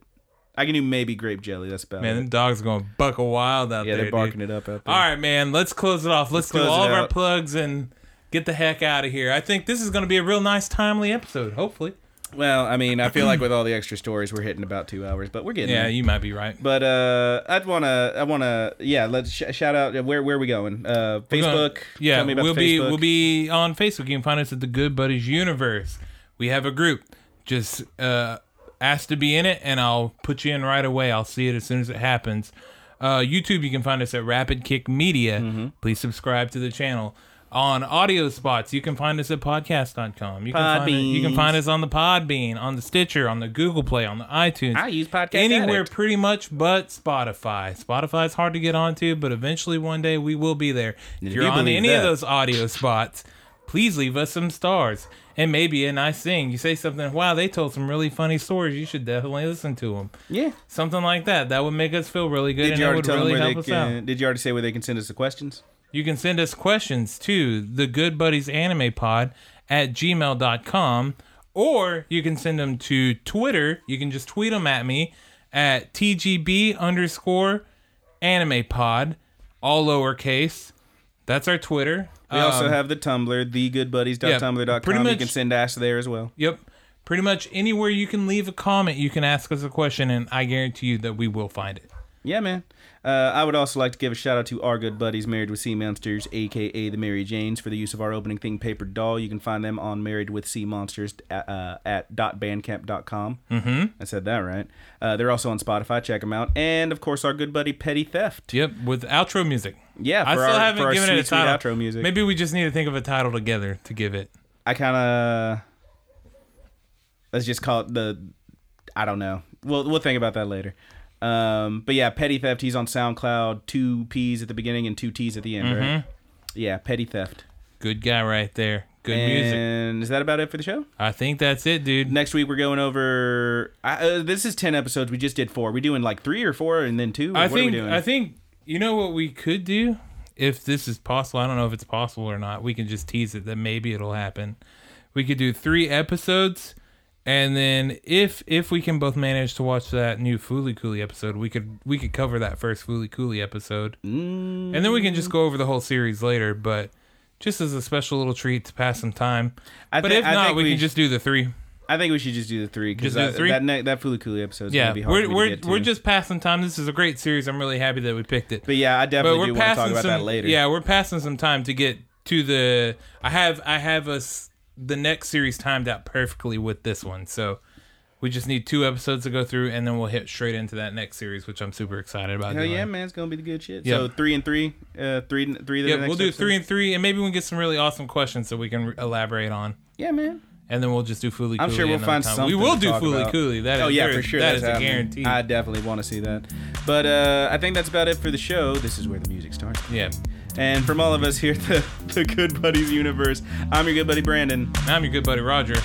I can do maybe grape jelly. That's about man, it. them dogs going buck a wild out Yeah, there. Yeah, they're barking dude. it up out there. All right, man. Let's close it off. Let's, do all of our plugs and get the heck out of here. I think this is going to be a real nice, timely episode. Hopefully. Well, I mean, I feel like with all the extra stories, we're hitting about two hours, but we're getting Yeah, there. you might be right. But uh, I'd wanna, I wanna, yeah. Let's sh- shout out. Where, where are we going? Uh, We're Facebook. yeah, Tell me about we'll be Facebook. we'll be on Facebook. You can find us at the Good Buddies Universe. We have a group. Just uh, ask to be in it, and I'll put you in right away. I'll see it as soon as it happens. Uh, YouTube, you can find us at Rapid Kick Media. Mm-hmm. Please subscribe to the channel. On audio spots, you can find us at podcast.com. You can find it, you can find us on the Podbean, on the Stitcher, on the Google Play, on the iTunes. I use podcast anywhere Addict. pretty much but Spotify. Spotify's hard to get onto, but eventually one day we will be there. If you're you on any of those audio spots, please leave us some stars and maybe a nice thing. You say something, wow, they told some really funny stories. You should definitely listen to them. Yeah. Something like that. That would make us feel really good Did and you it already would really help us out. Did you already say where they can send us the questions? You can send us questions to the Good Buddies Anime Pod at gmail.com or you can send them to Twitter. You can just tweet them at me at TGB underscore anime pod, all lowercase. That's our Twitter. We also Um, have the Tumblr, thegoodbuddies.tumblr.com. Yeah, pretty you can send Ash there as well. Yep. Pretty much anywhere you can leave a comment, you can ask us a question, and I guarantee you that we will find it. Yeah, man. Uh, I would also like to give a shout out to our good buddies, Married with Sea Monsters, aka the Mary Janes, for the use of our opening thing, Paper Doll. You can find them on Married with Sea Monsters at, uh, at .bandcamp.com. Mm-hmm. I said that right. Uh, they're also on Spotify. Check them out. And of course, our good buddy Petty Theft. Yep, with outro music. Yeah, I still our- haven't given it a sweet, sweet title. outro music. Maybe we just need to think of a title together to give it. I kind of let's just call it the I don't know. We'll we'll think about that later. Um, but yeah, petty theft. He's on SoundCloud. Two P's at the beginning and two T's at the end. Mm-hmm. Right? Yeah, petty theft. Good guy right there. Good music. and is that about it for the show? I think that's it, dude. Next week we're going over. I, uh, this is ten episodes. We just did four. We doing like three or four, and then two. Or I what are we think doing? I think you know what we could do if this is possible. I don't know if it's possible or not. We can just tease it that maybe it'll happen. We could do three episodes, and then if if we can both manage to watch that new Fooly Cooly episode, we could we could cover that first Fooly Cooly episode, Mm, and then we can just go over the whole series later. But just as a special little treat to pass some time. I but thi- if I not, think we, we can sh- just do the three. I think we should just do the three because that, that ne- that episode is Yeah, gonna be hard we're we're to we're just passing time. This is a great series. I'm really happy that we picked it. But yeah, I definitely do want to talk about some that later. yeah we're passing some time to get to the i have i have us the next series timed out perfectly with this one so we just need two episodes to go through and then we'll hit straight into that next series which i'm super excited about Hell doing. yeah, man! It's gonna be the good shit. Yeah. So three and three, uh, three, three. yeah we'll do episode? three and three and maybe we can get some really awesome questions that we can re- elaborate on Yeah, man. And then we'll just do Fooly I'm Cooley sure we'll another find time. something. we will to do talk about. Cooley that is oh yeah, very- for sure. that that's is a happening. guarantee I definitely want to see that. But uh, I think that's about it for the show. This is where the music starts. yeah And from all of us here at the, <laughs> the Good Buddies universe, I'm your good buddy Brandon. i'm your good buddy roger